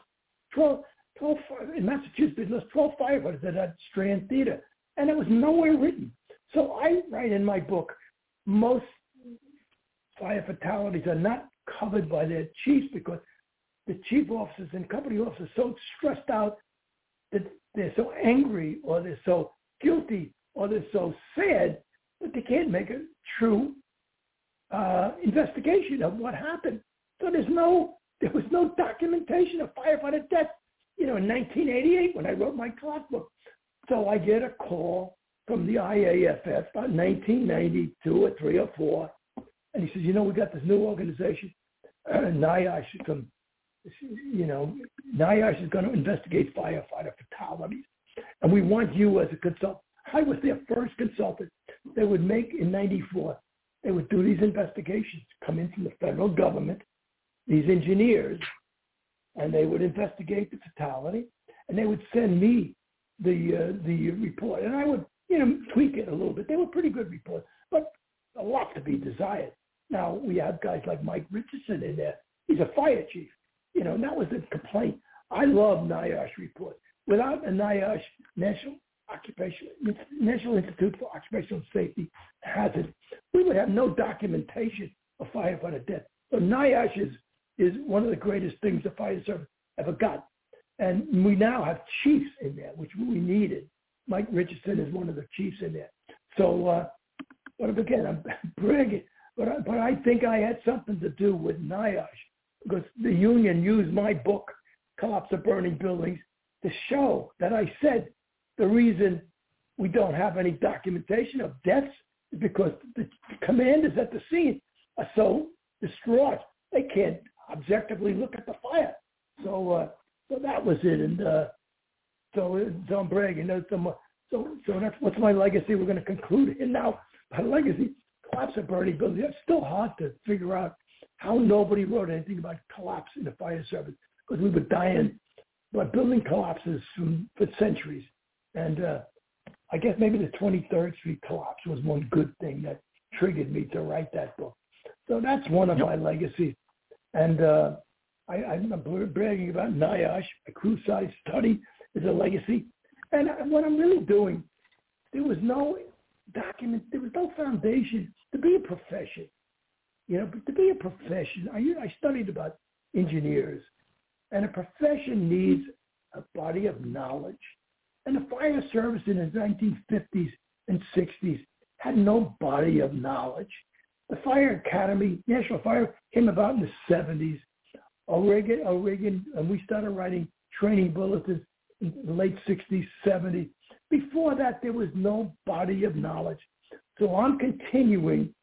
12, 12 in Massachusetts, they lost 12 firefighters at that Strand Theater, and it was nowhere written. So I write in my book, most fire fatalities are not covered by their chiefs because the chief officers and company officers are so stressed out that they're so angry or they're so guilty or they're so sad that they can't make a true uh, investigation of what happened. So there's no, there was no documentation of firefighter death, you know, in 1988 when I wrote my clock book. So I get a call from the IAFF about 1992 or three or four, and he says, you know, we got this new organization, NIOSH, from, you know, NIOSH is going to investigate firefighter fatalities, and we want you as a consultant. I was their first consultant. They would make in 94 they would do these investigations, come in from the federal government, these engineers, and they would investigate the fatality. and they would send me the uh, the report, and I would you know tweak it a little bit. They were pretty good reports, but a lot to be desired. Now we have guys like Mike Richardson in there. He's a fire chief. You know, and that was the complaint. I love NIOSH reports. Without a NIOSH, National Occupation, National Institute for Occupational Safety Hazard, we would have no documentation of firefighter death. So NIOSH is, is one of the greatest things the fire service ever got. And we now have chiefs in there, which we needed. Mike Richardson is one of the chiefs in there. So, uh, but again, I'm bragging, but I, but I think I had something to do with NIOSH because the union used my book, Collapse of Burning Buildings, to show that I said the reason we don't have any documentation of deaths is because the commanders at the scene are so distraught they can't objectively look at the fire. So uh, so that was it, and uh, so so I'm bragging. So so so that's what's my legacy. We're going to conclude it now. My legacy collapse of burning buildings. It's still hard to figure out how nobody wrote anything about collapse in the fire service because we were dying but building collapses from, for centuries. And uh, I guess maybe the 23rd Street collapse was one good thing that triggered me to write that book. So that's one of yep. my legacies. And uh, I, I'm bragging about NIOSH, a crew size study is a legacy. And what I'm really doing, there was no document, there was no foundation to be a profession. You know, but to be a profession, I, I studied about engineers, and a profession needs a body of knowledge. And the fire service in the 1950s and 60s had no body of knowledge. The Fire Academy, National Fire, came about in the 70s. O'Hagan, O'Hagan, and we started writing training bulletins in the late 60s, 70s. Before that, there was no body of knowledge. So I'm continuing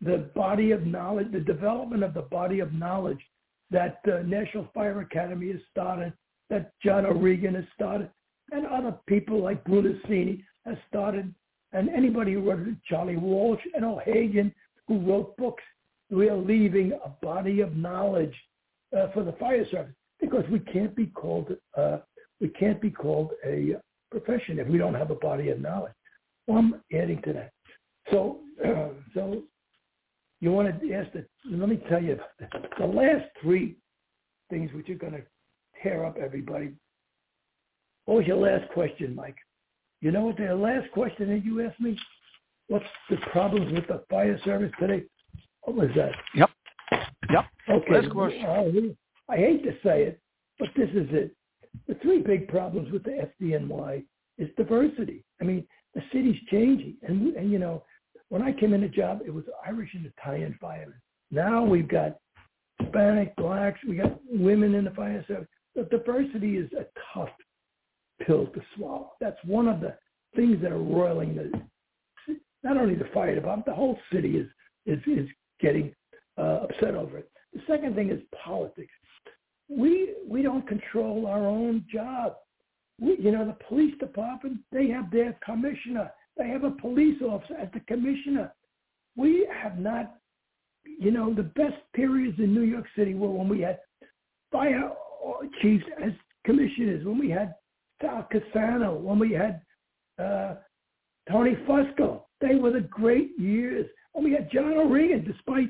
the body of knowledge, the development of the body of knowledge that the National Fire Academy has started, that John O'Hagan has started, and other people like Brunacini has started, and anybody who wrote it, Charlie Walsh and O'Hagan, who wrote books. We are leaving a body of knowledge uh, for the fire service because we can't be called uh, we can't be called a profession if we don't have a body of knowledge. Well, I'm adding to that. So, uh, so you want to ask the, let me tell you, the last three things which are going to tear up everybody. What was your last question, Mike? You know what the last question that you asked me? What's the problems with the fire service today? What was that? Yep. Yep. Okay. Last question. Uh, I hate to say it, but this is it. The three big problems with the FDNY is diversity. I mean, the city's changing, and, and you know, when I came in the job, it was Irish and Italian firemen. Now we've got Hispanic, blacks, we got women in the fire service. The diversity is a tough pill to swallow. That's one of the things that are roiling the not only the fire department, the whole city is is is getting uh, upset over it. The second thing is politics. We we don't control our own job. We, you know, the police department they have their commissioner they have a police officer as the commissioner. We have not, you know, the best periods in New York City were when we had fire chiefs as commissioners, when we had Sal Cassano, when we had uh, Tony Fusco. They were the great years. When we had John O'Hagan, despite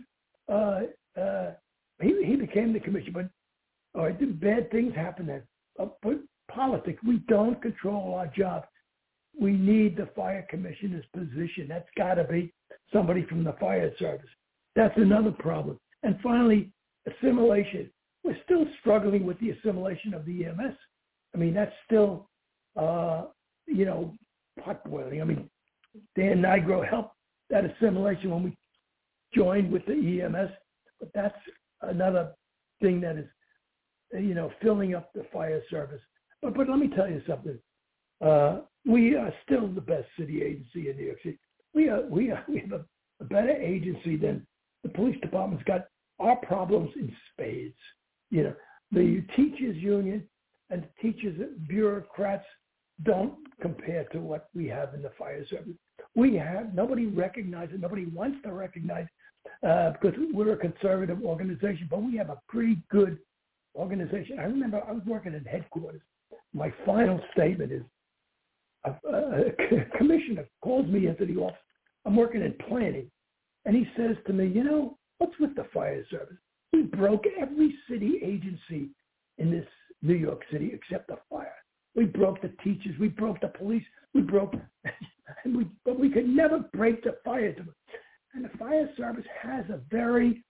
uh, uh, he, he became the commissioner, but all right, bad things happen then. But politics, we don't control our job we need the fire commissioner's position. That's got to be somebody from the fire service. That's another problem. And finally, assimilation. We're still struggling with the assimilation of the EMS. I mean, that's still, uh, you know, pot boiling. I mean, Dan Nigro helped that assimilation when we joined with the EMS, but that's another thing that is, you know, filling up the fire service. But, but let me tell you something. Uh, we are still the best city agency in New York City. We are we are we have a, a better agency than the police department's got our problems in spades. You know, the teachers union and teachers bureaucrats don't compare to what we have in the fire service. We have nobody recognizes nobody wants to recognize uh, because we're a conservative organization, but we have a pretty good organization. I remember I was working in headquarters my final statement is a, a commissioner calls me into the office. I'm working in planning, and he says to me, you know, what's with the fire service? We broke every city agency in this New York City except the fire. We broke the teachers. We broke the police. We broke, and we, but we could never break the fire. And the fire service has a very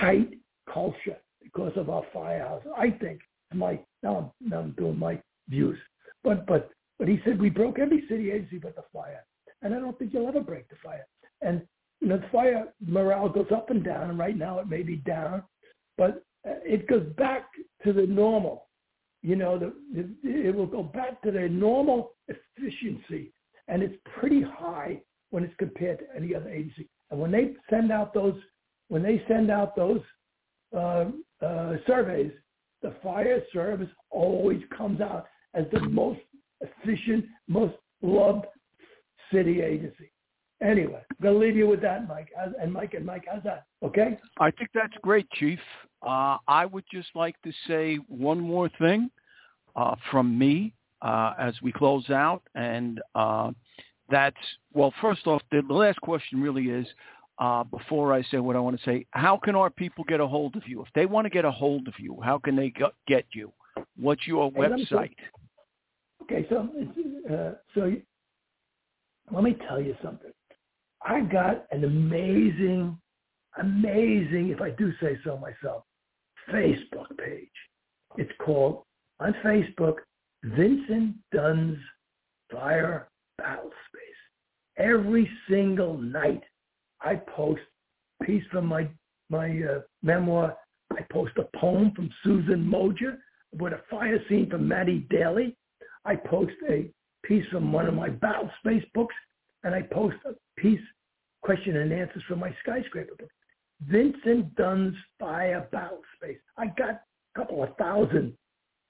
tight culture because of our firehouse. I think my now I'm, now I'm doing my views, but but but he said we broke every city agency but the fire, and I don't think you'll ever break the fire. And you know, the fire morale goes up and down, and right now it may be down, but it goes back to the normal. You know, the, it will go back to their normal efficiency, and it's pretty high when it's compared to any other agency. And when they send out those, when they send out those uh, uh, surveys, the fire service always comes out as the most efficient, most loved city agency. Anyway, I'm going to leave you with that, Mike. And Mike and Mike, how's that? Okay? I think that's great, Chief. Uh, I would just like to say one more thing uh, from me uh, as we close out. And uh, that's, well, first off, the last question really is, uh, before I say what I want to say, how can our people get a hold of you? If they want to get a hold of you, how can they get you? What's your hey, website? Okay, so uh, so let me tell you something. I got an amazing, amazing, if I do say so myself, Facebook page. It's called on Facebook Vincent Dunn's Fire Battle Space. Every single night I post a piece from my my uh, memoir. I post a poem from Susan Mojer with a fire scene from Maddie Daly. I post a piece from one of my battle space books, and I post a piece question and answers from my skyscraper book. Vincent Dunn's Fire Battle Space. I got a couple of thousand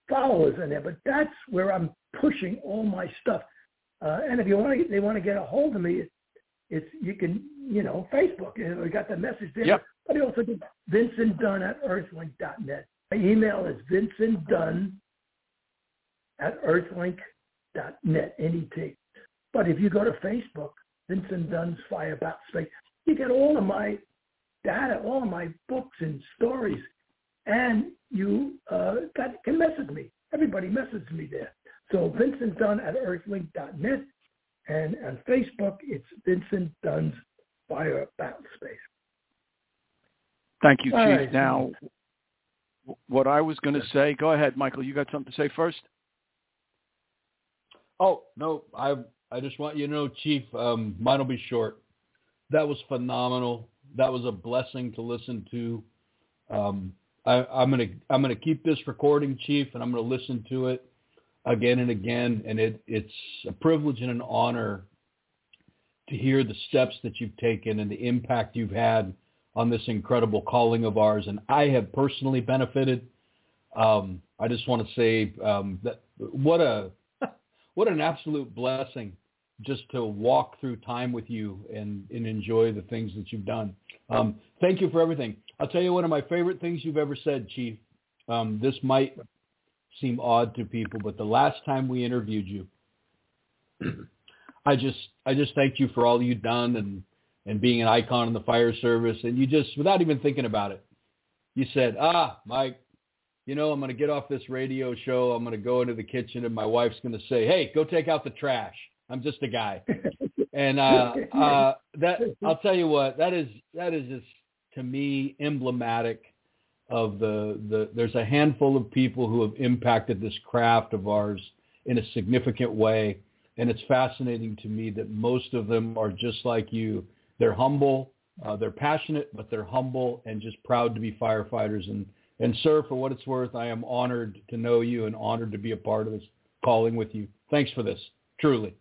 followers in there, but that's where I'm pushing all my stuff. Uh, and if you want to, they want to get a hold of me, it's you can, you know, Facebook. You know, we got the message there. Yep. But I also get Vincent Dunn at earthlink.net. My email is Vincent Dunn at earthlink.net, N-E-T. But if you go to Facebook, Vincent Dunn's Fire Battle Space. You get all of my data, all of my books and stories, and you uh, got, can message me. Everybody messages me there. So Vincent Dunn at earthlink.net, and on Facebook, it's Vincent Dunn's Fire Battle Space. Thank you, Chief. Right. Now, what I was going to say, go ahead, Michael. You got something to say first? Oh no, I I just want you to know, Chief, um, mine will be short. That was phenomenal. That was a blessing to listen to. Um, I, I'm gonna I'm gonna keep this recording, Chief, and I'm gonna listen to it again and again. And it, it's a privilege and an honor to hear the steps that you've taken and the impact you've had on this incredible calling of ours. And I have personally benefited. Um, I just want to say um, that what a what an absolute blessing just to walk through time with you and, and enjoy the things that you've done. Um, thank you for everything. I'll tell you one of my favorite things you've ever said, Chief. Um, this might seem odd to people, but the last time we interviewed you, I just I just thank you for all you've done and and being an icon in the fire service. And you just, without even thinking about it, you said, "Ah, Mike, you know, I'm going to get off this radio show. I'm going to go into the kitchen and my wife's going to say, hey, go take out the trash. I'm just a guy. and uh, uh, that I'll tell you what, that is that is just to me emblematic of the, the there's a handful of people who have impacted this craft of ours in a significant way. And it's fascinating to me that most of them are just like you. They're humble, uh, they're passionate, but they're humble and just proud to be firefighters. And and sir, for what it's worth, I am honored to know you and honored to be a part of this calling with you. Thanks for this, truly.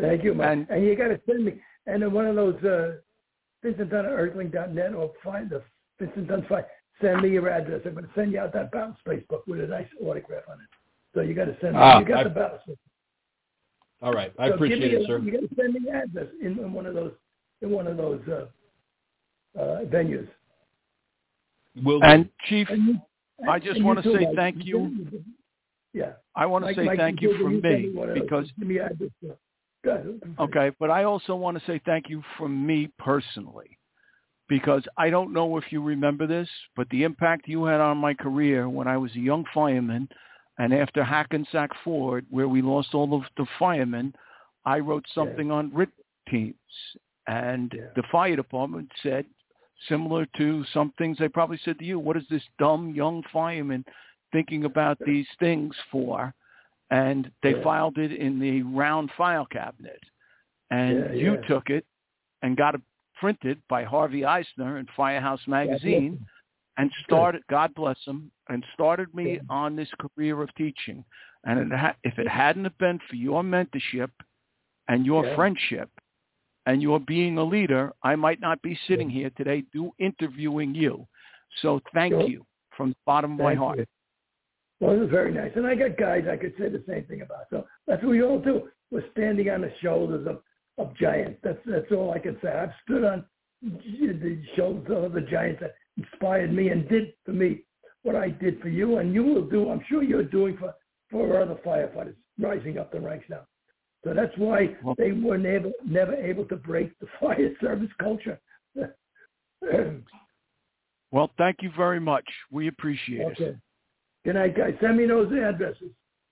Thank you, man. And, and you got to send me, and then one of those uh, Vincent Dunn at earthlink.net or find the Vincent Dunn fight. Send me your address. I'm going to send you out that Battle Space book with a nice autograph on it. So you got to send me. Ah, you got I, the Battle Space. All right, I so appreciate it, a, sir. You got to send me your address in, in one of those in one of those uh, uh, venues. Will and Chief, and you, I just want to say thank you. Yeah. I want to Mike- say Mike, thank you you from me one of those. because Give me address. Okay, but I also want to say thank you from me personally because I don't know if you remember this, but the impact you had on my career when I was a young fireman and after Hackensack Ford, where we lost all of the firemen, I wrote something on RIT teams. And Yeah. the fire department said, similar to some things they probably said to you, what is this dumb young fireman thinking about these things for? And they Yeah. filed it in the round file cabinet. And Yeah, you yeah. took it and got it printed by Harvey Eisner in Firehouse magazine and started God bless him and started me on this career of teaching. And it ha- if it hadn't have been for your mentorship and your friendship and you're being a leader I might not be sitting here today do interviewing you so thank Sure. you from the bottom of my heart you. Well, it was very nice. And I got guys I could say the same thing about. So that's what we all do. We're standing on the shoulders of, of giants. That's that's all I can say. I've stood on the shoulders of the giants that inspired me and did for me what I did for you, and you will do. I'm sure you're doing for for other firefighters rising up the ranks now. So that's why Well- they were never never able to break the fire service culture. well thank you very much we appreciate it. Good night, guys. Send me those addresses,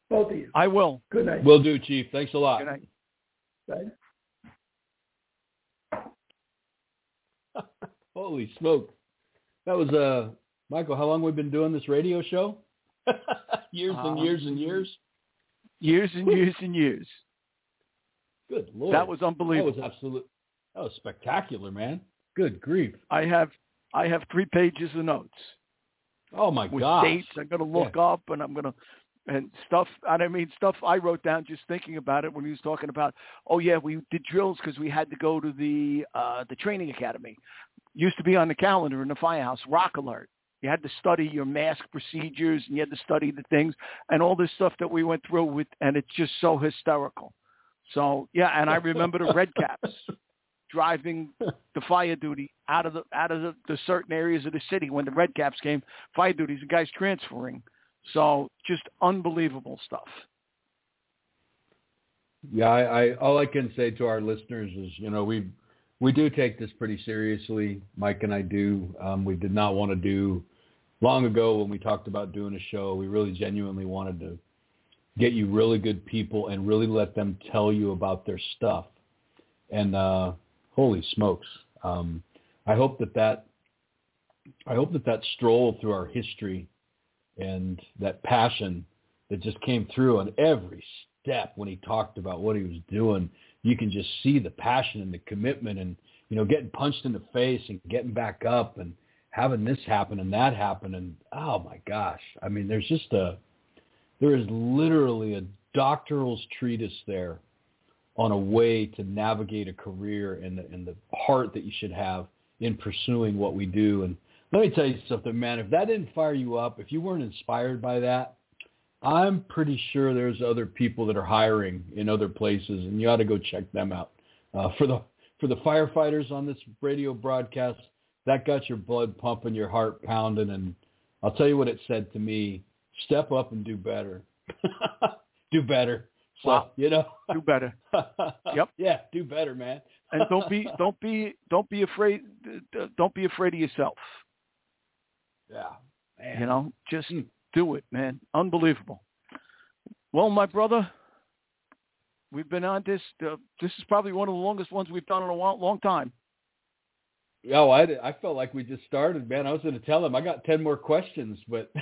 both of you. I will Good night. Will do, Chief. Thanks a lot. Good night. Bye. Holy smoke. That was uh Michael, how long we've been doing this radio show? years and Um, years and years. years and years and years Good lord. that was unbelievable. that was absolute that was spectacular, man. Good grief. I have I have three pages of notes Oh my god. with dates. I'm going to look up and I'm going to and stuff. And I mean stuff I wrote down just thinking about it when he was talking about. Oh yeah, we did drills because we had to go to the uh, the training academy. Used to be on the calendar in the firehouse. Rock alert. You had to study your mask procedures and you had to study the things and all this stuff that we went through with, and it's just so hysterical. So yeah, and I remember the red caps driving the fire duty out of the out of the, the certain areas of the city when the red caps came. Fire duties, the guys transferring. So just unbelievable stuff. Yeah, I, I all I can say to our listeners is, you know, we we do take this pretty seriously. Mike and I do. Um, we did not want to do long ago when we talked about doing a show. We really genuinely wanted to get you really good people and really let them tell you about their stuff. And uh, holy smokes, um, I hope that that I hope that that stroll through our history and that passion that just came through on every step when he talked about what he was doing. You can just see the passion and the commitment and, you know, getting punched in the face and getting back up and having this happen and that happen. And oh my gosh, I mean, there's just a, there is literally a doctoral treatise there on a way to navigate a career and the, and the heart that you should have in pursuing what we do. And let me tell you something, man, if that didn't fire you up, if you weren't inspired by that, I'm pretty sure there's other people that are hiring in other places, and you ought to go check them out. Uh, for the for the firefighters on this radio broadcast, that got your blood pumping, your heart pounding, and I'll tell you what it said to me: step up and do better, do better. So Wow. you know, Do better. Yep. Yeah, do better, man. And don't be don't be don't be afraid don't be afraid of yourself. Yeah, man. You know, just Hmm. do it, man. Unbelievable. Well, my brother, we've been on this. Uh, this is probably one of the longest ones we've done in a long, long time. Oh, I, I felt like we just started, man. I was going to tell him I got ten more questions, but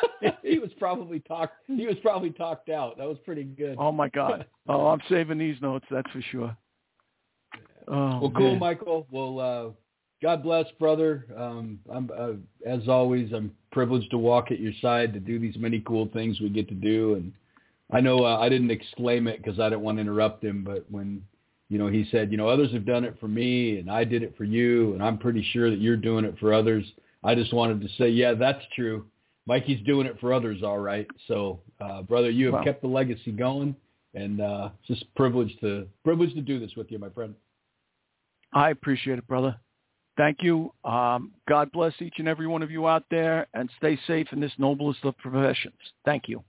he was probably talked. He was probably talked out. That was pretty good. Oh my God. Oh, I'm saving these notes. That's for sure. Oh, well, cool, man. Michael. Well, uh, God bless, brother. Um, I'm uh, as always, I'm privileged to walk at your side to do these many cool things we get to do. And I know uh, I didn't exclaim it because I didn't want to interrupt him, but when you know he said, you know, others have done it for me, and I did it for you, and I'm pretty sure that you're doing it for others. I just wanted to say, yeah, that's true. Mikey's doing it for others, all right. So, uh, brother, you have Wow. kept the legacy going, and uh, it's just privileged to privileged to do this with you, my friend. I appreciate it, brother. Thank you. Um, God bless each and every one of you out there, and stay safe in this noblest of professions. Thank you.